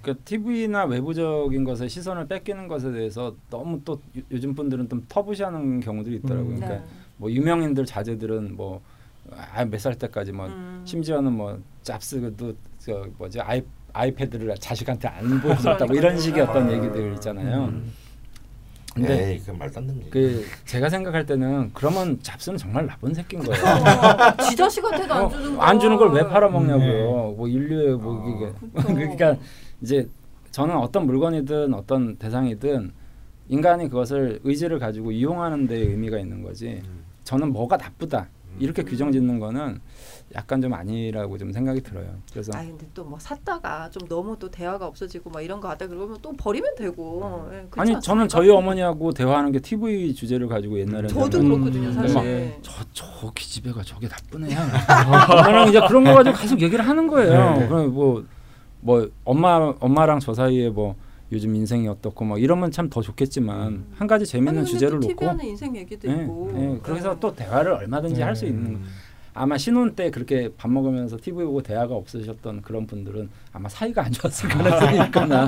그러니까 TV나 외부적인 것에 시선을 뺏기는 것에 대해서 너무 또 요- 요즘 분들은 좀 터부시하는 경우들이 있더라고요. 음. 그러니까 네. 뭐 유명인들 자제들은 뭐 몇 살 때까지 뭐 음. 심지어는 뭐 짭스도 저 뭐지 아이 아이패드를 자식한테 안 보여줬다 뭐 이런. 식의 어떤 아. 얘기들 있잖아요. 음. 근데 에이, 그 말도 안 되는. 그 제가 생각할 때는 그러면 잡스는 정말 나쁜 새끼인 거예요. 어, 지 자식한테도 안 주는 거. 안 주는 걸 왜 팔아먹냐고요. 뭐 인류의 뭐 이게 그쵸. 그러니까 이제 저는 어떤 물건이든 어떤 대상이든 인간이 그것을 의지를 가지고 이용하는 데 의미가 있는 거지. 저는 뭐가 나쁘다 이렇게 규정 짓는 거는 약간 좀 아니라고 좀 생각이 들어요. 그래서 아 근데 또 뭐 샀다가 좀 너무 또 대화가 없어지고 막 이런 거 하다 그러면 또 버리면 되고. 예, 그렇지 아니 저는? 저희 어머니하고 대화하는 게 TV 주제를 가지고 옛날에는 저도 음, 그렇거든요 네. 사실. 저저 기집애가 저게 나쁜 애야. 저랑 이제 그런 거 가지고 계속 얘기를 하는 거예요. 네. 그럼 뭐, 뭐 엄마 엄마랑 저 사이에 뭐 요즘 인생이 어떻고 뭐 이러면 참 더 좋겠지만 한 가지 재밌는 주제를 또 놓고 TV 하는 인생 얘기도 예, 있고. 예, 그래서 네. 또 대화를 얼마든지 네. 할수 있는 아마 신혼 때 그렇게 밥 먹으면서 TV 보고 대화가 없으셨던 그런 분들은 아마 사이가 안 좋았을 가능성이 있거나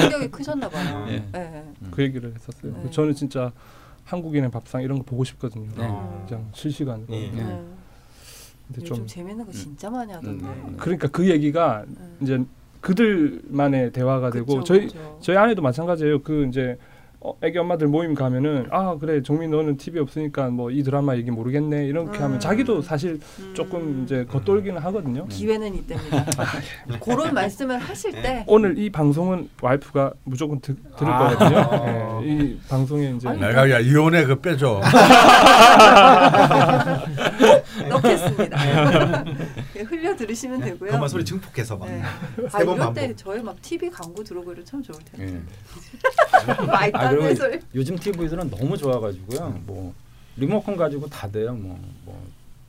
충격이 크셨나 봐요. 예. 예. 예. 그 얘기를 했었어요. 네. 저는 진짜 한국인의 밥상 이런 거 보고 싶거든요. 네. 그냥 실시간으로. 예. 네. 예. 근데 좀 재밌는 거 진짜 많이 하던데. 음. 그러니까 그 얘기가 음. 이제 그들만의 대화가 되고 그쵸, 저희 그쵸. 저희 아내도 마찬가지예요. 그 이제 어, 애기 엄마들 모임 가면은 아 그래 정민 너는 TV 없으니까 뭐 이 드라마 얘기 모르겠네 이렇게 음. 하면 자기도 사실 조금 음. 이제 겉돌기는 하거든요. 기회는 이때입니다. 그런 말씀을 하실 때 오늘 이 방송은 와이프가 무조건 듣, 들을 아. 거거든요. 예, 이 방송에 이제 내가 야 이혼해 그 빼줘. 넣겠습니다. 예, 흘려 들으시면 되고요. 그만 소리 증폭해서 막. 네. 아 세번 이럴 때 반복. 저희 막 TV 광고 들어오고 이러 참 좋을 텐데. 예. 아안 되는 그리고 소리. 요즘 TV들은 너무 좋아가지고요. 뭐 리모컨 가지고 다 돼요. 뭐, 뭐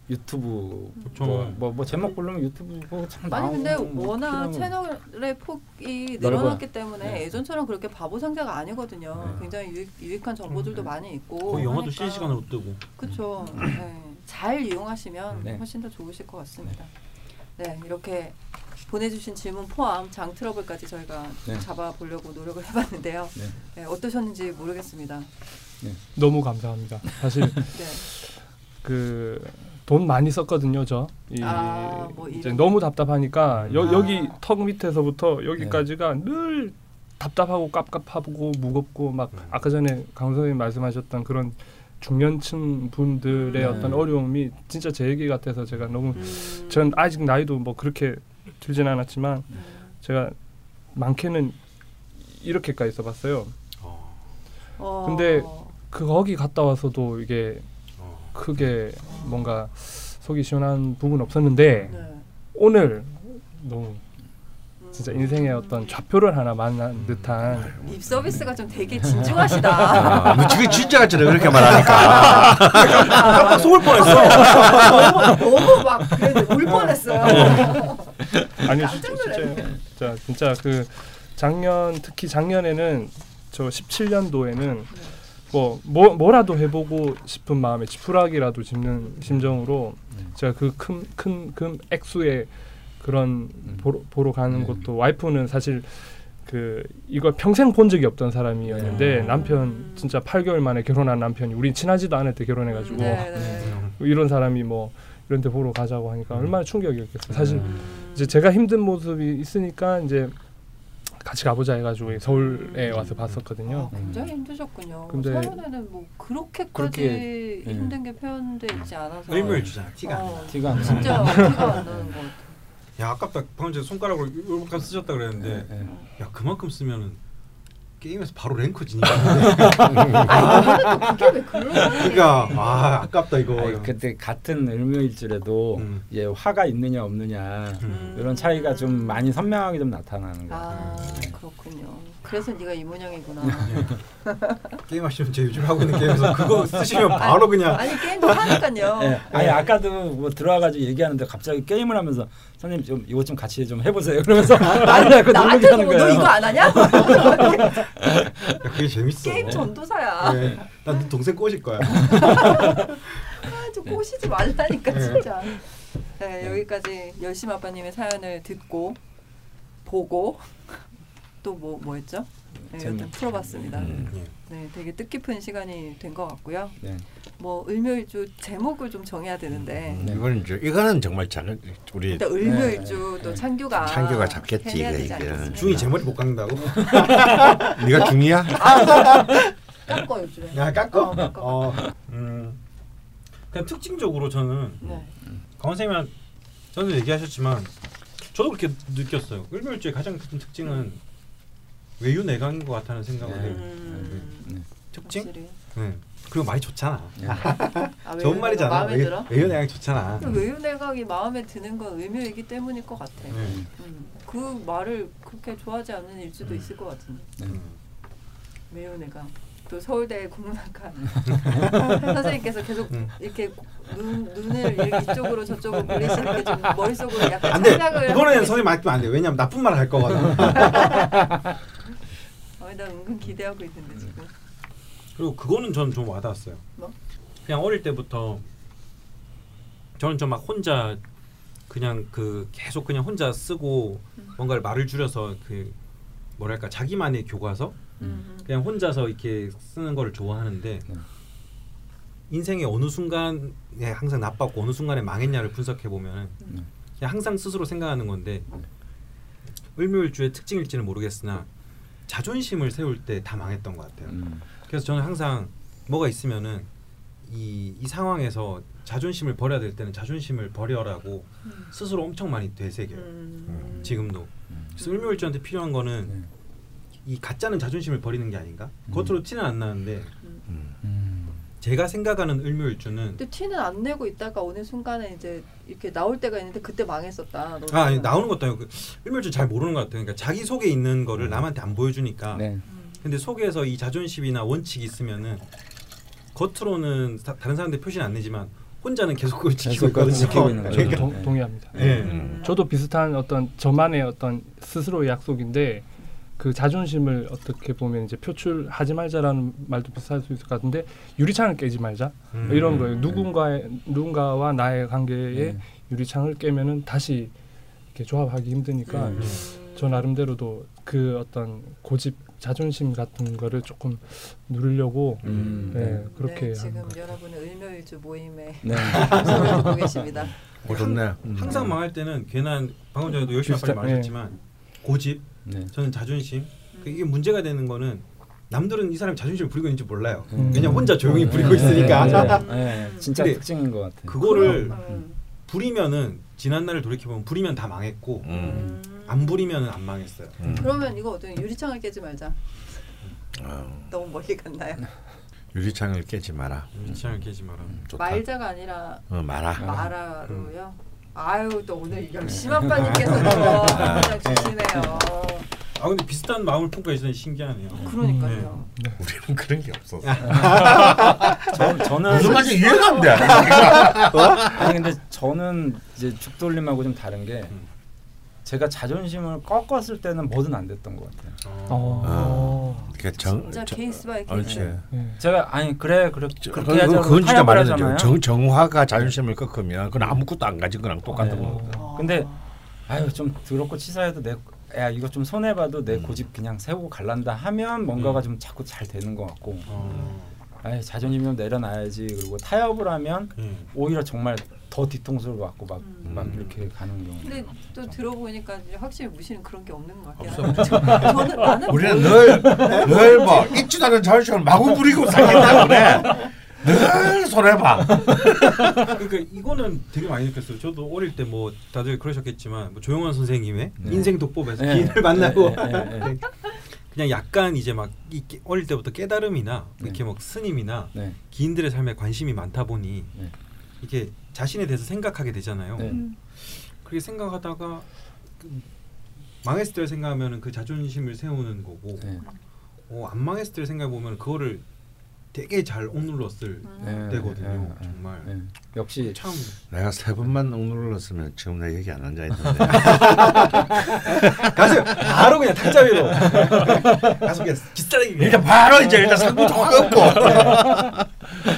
유튜브. 뭐, 뭐, 뭐 제목 부르면 유튜브 보고 참 아니 나오고 근데 뭐 워낙. 채널의 폭이 넓어요. 늘어났기 때문에 네. 예전처럼 그렇게 바보 상자가 아니거든요. 네. 굉장히 유익, 유익한 정보들도 많이 있고. 거의 영화도 하니까. 실시간으로 뜨고. 그렇죠. 네. 잘 이용하시면 네. 훨씬 더 좋으실 것 같습니다. 네, 이렇게 보내주신 질문 포함 장 트러블까지 저희가 네. 잡아보려고 노력을 해봤는데요. 네. 네, 어떠셨는지 모르겠습니다. 너무 감사합니다. 사실 네. 그돈 많이 썼거든요, 저. 이 아, 뭐 이제 너무 답답하니까 여, 아. 여기 턱 밑에서부터 여기까지가 늘 답답하고 깝깝하고 무겁고 막 아까 전에 강 선생님 말씀하셨던 그런 중년층 분들의 음. 어떤 어려움이 진짜 제 얘기 같아서 제가 너무 음, 전 아직 나이도 뭐 그렇게 들진 않았지만 음. 제가 많게는 이렇게까지 써봤어요. 어, 근데 그 거기 갔다 와서도 이게 어. 크게 뭔가 속이 시원한 부분 없었는데 네. 오늘 너무 진짜 음. 인생의 어떤 좌표를 하나 만난 듯한 입 서비스가 좀 되게 진중하시다. 아, 뭐 지금 진짜 같이 그렇게 말하니까. 깜빡 속을 뻔했어. 너무, 너무 막 그래도 울 뻔했어요. 아니 깜짝 진짜. 진짜 진짜 그 작년 특히 작년에는 저 17년도에는 뭐, 뭐 뭐라도 해보고 싶은 마음에 지푸라기라도 짚는 심정으로 제가 그 큰 큰 큰 액수의 그런 보러, 보러 가는 네. 것도 와이프는 사실 그 이걸 평생 본 적이 없던 사람이었는데 네. 남편 진짜 8개월 만에 결혼한 남편이 우리 친하지도 않을 때 결혼해가지고 네, 네. 이런 사람이 뭐 이런 데 보러 가자고 하니까 얼마나 충격이었겠어요. 사실 음. 이제 제가 힘든 모습이 있으니까 이제 같이 가보자 해가지고 서울에 와서 봤었거든요. 아, 굉장히 힘드셨군요. 근데- 사연에는 뭐 그렇게까지 그렇게, 예. 힘든 게 표현돼 있지 않아서 의미를 주잖아. 티가 안 나. 어, 티가 안 나. 진짜 티가 안 나는 것 같아요. 야 아깝다. 방금 전에 손가락으로 이만큼 쓰셨다 그랬는데 예, 예. 야 그만큼 쓰면은 게임에서 바로 랭커 지니까. 아 그게 왜 그런 거야? 그러니까 아 아깝다 이거. 아니, 그때 같은 을묘일주라도 음. 이제 화가 있느냐 없느냐 음. 이런 차이가 좀 많이 선명하게 좀 나타나는 거아 같아요. 그렇군요. 그래서 네가 이문영이구나. 게임 하시면 제 요즘 하고 있는 게임에서 그거 쓰시면 바로 그냥 아니 게임도 하니까요. 예, 아니 아까도 뭐 들어와가지고 얘기하는데 갑자기 게임을 하면서 선생님 좀 이거 좀 같이 좀 해보세요. 그러면서 아니 그 나한테 하는 뭐, 너. 이거 안 하냐? 그게 재밌어. 게임 전도사야. 네. 난네 동생 꼬실 거야. 아, 좀 꼬시지 말라니까 네. 진짜. 네, 여기까지 열심 아빠님의 사연을 듣고 보고 또 뭐 뭐였죠? 네, 일단 풀어봤습니다. 음. 예. 네, 되게 뜻깊은 시간이 된 것 같고요. 네. 뭐 을묘일주 제목을 좀 정해야 되는데 음, 이거는 이제 이거는 정말 작은 우리 일단 을묘일주 네, 또 네. 창규가 창규가 잡겠지, 이거? 중이 제 머리 못 깎는다고? 네가 중이야? 깎어 요즘에. 야 깎어? 어, 깎어. 어. 음. 그냥 특징적으로 저는 네. 강원 선생님이랑 전에 얘기하셨지만 저도 그렇게 느꼈어요. 을묘일주의 가장 큰 특징은 외유 내강인 것 같다는 생각을 네. 해요. 음, 특징? 확실히. 네. 그리고 많이 좋잖아. 아, 좋은 말이잖아. 내강 마음에 외- 들어? 외유 내강이 좋잖아. 외유 내각이 마음에 드는 건 의묘이기 때문일 것 같아. 네. 음, 그 말을 그렇게 좋아하지 않는 일주도 음. 있을 것 같은데. 음. 외유 내각. 또 서울대 국문학과 선생님께서 계속 음. 이렇게 눈 눈을 이렇게 이쪽으로 저쪽으로 돌리시는 게 좀 머릿속으로 약간 안 돼. 생각을 이거는 선생님 맡기면 안 돼. 왜냐면 나쁜 말할 거거든. 어, 나 은근 기대하고 있는데 지금. 그리고 그거는 저는 좀 와닿았어요. 뭐? 그냥 어릴 때부터 저는 좀 막 혼자 그냥 그 계속 그냥 혼자 쓰고 음. 뭔가를 말을 줄여서 그 뭐랄까 자기만의 교과서 음. 그냥 혼자서 이렇게 쓰는 거를 좋아하는데 네. 인생의 어느 순간에 항상 나빴고 어느 순간에 망했냐를 분석해 보면 음. 그냥 항상 스스로 생각하는 건데 을묘일주의 특징일지는 모르겠으나 자존심을 세울 때 다 망했던 것 같아요. 음. 그래서 저는 항상 뭐가 있으면은 이, 이 상황에서 자존심을 버려야 될 때는 자존심을 버려라고 음. 스스로 엄청 많이 되새겨요. 음. 지금도. 그래서 을묘일주한테 필요한 거는 네. 이 가짜는 자존심을 버리는 게 아닌가? 음. 겉으로 티는 안 나는데 음. 제가 생각하는 을묘일주는 근데 티는 안 내고 있다가 어느 순간에 이제 이렇게 나올 때가 있는데 그때 망했었다. 아 아니, 나오는 것도 아니고 그 을묘일주 잘 모르는 것 같아요. 그러니까 자기 속에 있는 거를 음. 남한테 안 보여주니까. 네. 음. 근데 속에서 이 자존심이나 원칙이 있으면은 겉으로는 다, 른 사람들 표시는 안 내지만 혼자는 계속 그걸 지키고 있거든요. 거죠. 그러니까, 동, 네. 동의합니다. 네. 음. 저도 비슷한 어떤 저만의 어떤 스스로의 약속인데 그 자존심을 어떻게 보면 이제 표출하지 말자라는 말도 비슷할 수 있을 것 같은데 유리창을 깨지 말자 음. 이런 거예요. 음. 누군가의 누군가와 나의 관계에 네. 유리창을 깨면은 다시 이렇게 조합하기 힘드니까 음. 저 나름대로도 그 어떤 고집 자존심 같은 거를 조금 누리려고 음. 네, 그렇게 네, 지금. 여러분은 을묘일주 모임에 네. 듣고 계십니다. 어, 좋네. 음. 항상 망할 때는 괜한 방금 전에도 열심히 아까 말하셨지만 고집, 네. 저는 자존심. 음. 그 이게 문제가 되는 거는 남들은 이 사람이 자존심을 부리고 있는지 몰라요. 음. 왜냐 면 혼자 조용히 네. 부리고 네. 있으니까. 네. 네. 음. 진짜 특징인 것 같아요. 그거를 음. 부리면은 지난 날을 돌이켜 보면 부리면 다 망했고 음. 안 부리면은 안 망했어요. 음. 그러면 이거 어떤 유리창을 깨지 말자. 어, 너무 멀리 갔나요? 유리창을 깨지 마라. 유치장을 깨지 마라. 말자가 아니라 어, 마라. 마라로요. 아유 또 오늘 열심 아빠님께서 또 그냥 주시네요. 아 근데 비슷한 마음을 품고 계시다니 신기하네요. 그러니까요. 우리는 그런 게 없었어. 저, 저는 무슨 말인지 이해가 안 돼. 아니 근데 저는 이제 죽돌림하고 좀 다른 게 음. 제가 자존심을 꺾었을 때는 뭐든 안 됐던 것 같아요. 어. 그러니까 정, 진짜 저- case by. case. 네. 제가 아니 그래 그래 저- 그렇게 그건- 하자고 그건 진짜 타협을 말하는 하잖아요. 정 정화가 자존심을 꺾으면 그건 아무것도 안 가진 거랑 똑같은 네. 거. 아. 근데 아유 좀 더럽고 치사해도 내 야 이거 좀 손해 봐도 음. 내 고집 그냥 세우고 갈란다 하면 뭔가가 좀 자꾸 잘 되는 것 같고 어. 아유 자존심 좀 내려놔야지 그리고 타협을 하면 예. 오히려 정말 더 뒤통수를 맞고 막, 음. 막 이렇게 가는 경우. 근데 또 들어보니까 이제 확실히 무시는 그런 게 없는 것. 한데 저는 나는 우리는 뭘- 늘늘뭐 있지도 않은 자존심을 마구 부리고 살겠다 그래. 늘 손해봐. 그러니까 이거는 되게 많이 느꼈어요. 저도 어릴 때 뭐 다들 그러셨겠지만 뭐 조영원 선생님의 네. 인생 독법에서 네. 기인을 만나고 네, 네, 네, 네. 그냥 약간 이제 막 어릴 때부터 깨달음이나 네. 이렇게 막 스님이나 네. 기인들의 삶에 관심이 많다 보니 네. 이렇게 자신에 대해서 생각하게 되잖아요. 네. 그렇게 생각하다가 그 망했을 때를 생각하면은 그 자존심을 세우는 거고 네. 어, 안 망했을 때를 생각해 보면 그거를 되게 잘 억눌렀을 네. 때거든요. 네. 네. 정말 네. 역시 참 내가 세 번만 억눌렀으면 지금 내 여기 안 앉아 있는데. 가서 바로 그냥 탁자 위로 가서 그냥 기싸게 일단 바로 이제 일단 상부 다 꺾고.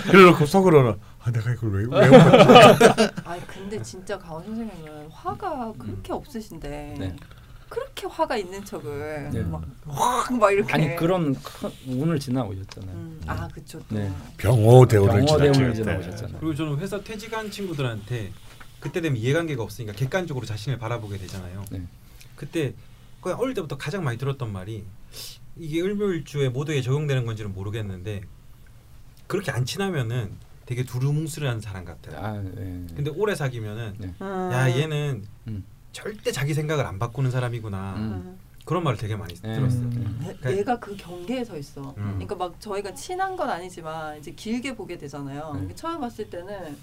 그래놓고 속으로는 아 내가 이걸 왜 왜? 아 근데 진짜 강원 선생님은 화가 그렇게 없으신데 네. 그렇게 화가 있는 척을 네. 막확막 이렇게 아니 그런 큰 운을 지나오셨잖아요. 음, 아 또. 네. 병호 그때. 지나오셨잖아요. 그리고 저는 회사 퇴직한 친구들한테 그때 되면 이해관계가 없으니까 객관적으로 자신을 바라보게 되잖아요. 네. 그때 그냥 어릴 때부터 가장 많이 들었던 말이 이게 을묘일주에 모두에 적용되는 건지는 모르겠는데 그렇게 안 친하면은 되게 두루뭉술한 사람 같아요. 아, 네. 근데 오래 사귀면은 네. 음. 야 얘는 음. 절대 자기 생각을 안 바꾸는 사람이구나 음. 그런 말을 되게 많이 네. 들었어요. 음. 내- 그러니까- 얘가 그 경계에 서 있어. 음. 그러니까 막 저희가 친한 건 아니지만 이제 길게 보게 되잖아요. 네. 처음 봤을 때는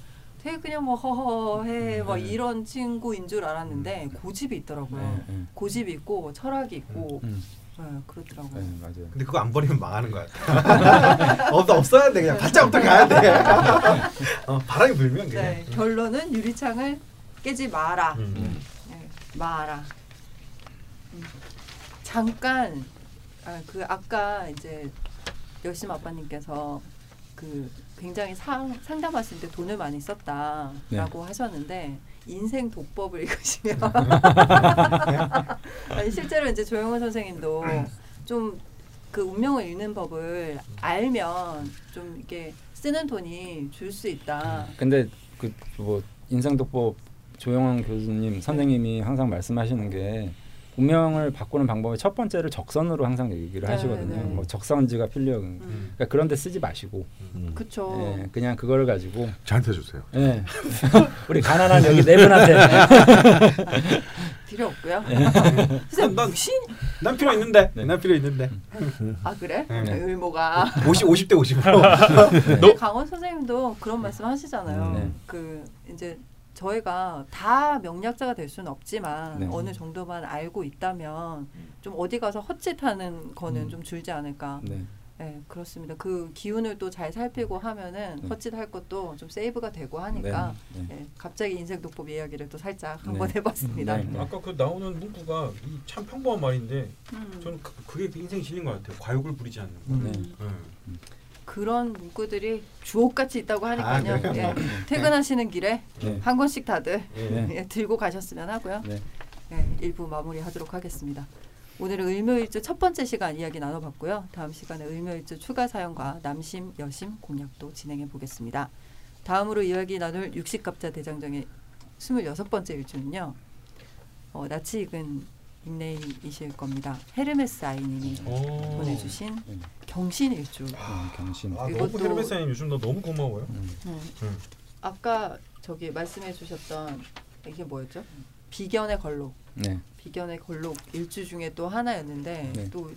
되게 그냥 뭐 허허해 막 네. 이런 친구인 줄 알았는데 고집이 있더라고요. 네, 네. 고집이 있고 철학이 있고 음. 네, 그렇더라고요. 네, 맞아요. 근데 그거 안 버리면 망하는 거야. 없 없어야 돼 그냥 발자국부터 가야 돼. 어, 바람이 불면 그냥. 네, 결론은 유리창을 깨지 마라. 음. 네, 마라. 음. 잠깐 아, 그 아까 이제 열심 아빠님께서 그 굉장히 상, 상담하실 때 돈을 많이 썼다라고 네. 하셨는데 인생 독법을 읽으시면 아니, 실제로 이제 조영호 선생님도 좀 그 운명을 읽는 법을 알면 좀 이렇게 쓰는 돈이 줄 수 있다. 근데 그 뭐 인상독법 조영원 교수님 선생님이 항상 말씀하시는 게 운명을 바꾸는 방법의 첫 번째를 적선으로 항상 얘기를 네, 하시거든요. 네. 뭐 적선지가 필요. 음. 그러니까 그런데 쓰지 마시고 음. 그쵸. 예, 그냥 그거를 가지고 저한테 주세요. 예. 우리 가난한 여기 네 분한테 필요 없고요. 예. 선생님 난-? 난 필요 있는데. 네. 난 필요 있는데. 아 그래? 네. 의모가. 50 50대 50으로. 근데 강원 선생님도 그런 말씀 하시잖아요. 네. 그 이제 저희가 다 명약자가 될 수는 없지만 네. 어느 정도만 알고 있다면 좀 어디 가서 헛짓하는 거는 음. 좀 줄지 않을까. 네. 네, 그렇습니다. 그 기운을 또 잘 살피고 하면은 네. 헛짓할 것도 좀 세이브가 되고 하니까 네. 네, 갑자기 인생 독법 이야기를 또 살짝 네. 한번 해봤습니다. 네. 아까 그 나오는 문구가 이참 평범한 말인데 음. 저는 그, 그게 인생 실린 것 같아요. 과욕을 부리지 않는 거. 음. 네. 음. 그런 문구들이 주옥같이 있다고 하니까요. 아? 예, 퇴근하시는 길에 네. 한 권씩 다들 예. 네. 예, 들고 가셨으면 하고요. 네. 예, 일부 마무리하도록 하겠습니다. 오늘은 을묘일주 첫 번째 시간 이야기 나눠봤고요. 다음 시간에 을묘일주 추가 사연과 남심, 여심 공략도 진행해 보겠습니다. 다음으로 이야기 나눌 육식갑자 대장정의 26번째 일주는요. 어, 낯이 익은 닉네임이실 겁니다. 헤르메스 아이님이 오. 보내주신 네. 경신 일주. 음, 경신. 아, 이것도- 너무 헤르메스님 요즘 너 너무 고마워요. 음. 음. 음. 아까 저기 말씀해 주셨던 이게 뭐였죠? 비견의 걸록. 네. 비견의 걸록 일주 중에 또 하나였는데 네. 또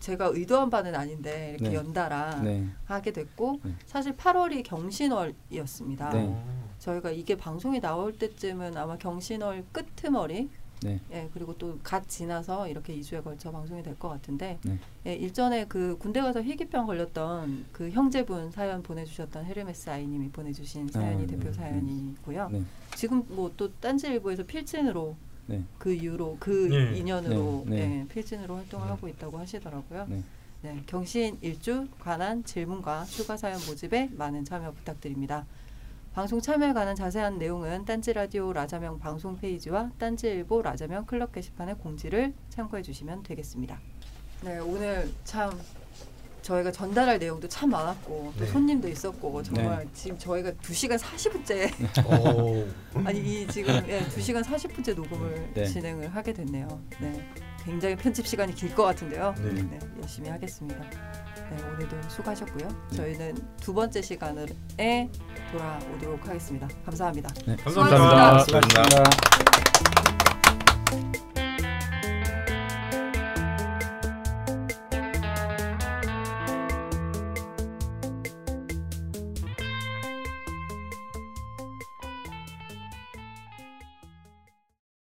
제가 의도한 바는 아닌데 이렇게 네. 연달아 네. 하게 됐고 네. 사실 8월이 경신월이었습니다. 네. 저희가 이게 방송이 나올 때쯤은 아마 경신월 끄트머리 네. 예, 그리고 또 갓 지나서 이렇게 2주에 걸쳐 방송이 될 것 같은데 네. 예, 일전에 그 군대 가서 희귀병 걸렸던 그 형제분 사연 보내주셨던 헤르메스 아이님이 보내주신 사연이 아, 대표 네. 사연이고요. 네. 지금 뭐 또 딴지일보에서 필진으로 네. 그 이후로 그 네. 인연으로 네, 네. 예, 필진으로 활동하고 있다고 하시더라고요. 네. 네, 경신 일주 관한 질문과 추가 사연 모집에 많은 참여 부탁드립니다. 방송 참여에 관한 자세한 내용은 딴지 라디오 라자명 방송 페이지와 딴지일보 라자명 클럽 게시판의 공지를 참고해 주시면 되겠습니다. 네, 오늘 참 저희가 전달할 내용도 참 많았고 또 네. 손님도 있었고 정말 지금 저희가 2시간 40분째 오. 아니 이 지금 예, 2시간 40분째 녹음을 네. 진행을 하게 됐네요. 네. 굉장히 편집 시간이 길 것 같은데요. 네. 네, 열심히 하겠습니다. 네, 오늘도 수고하셨고요. 네. 저희는 두 번째 시간에 돌아오도록 하겠습니다. 감사합니다. 네. 감사합니다. 감사합니다. 수고하셨습니다.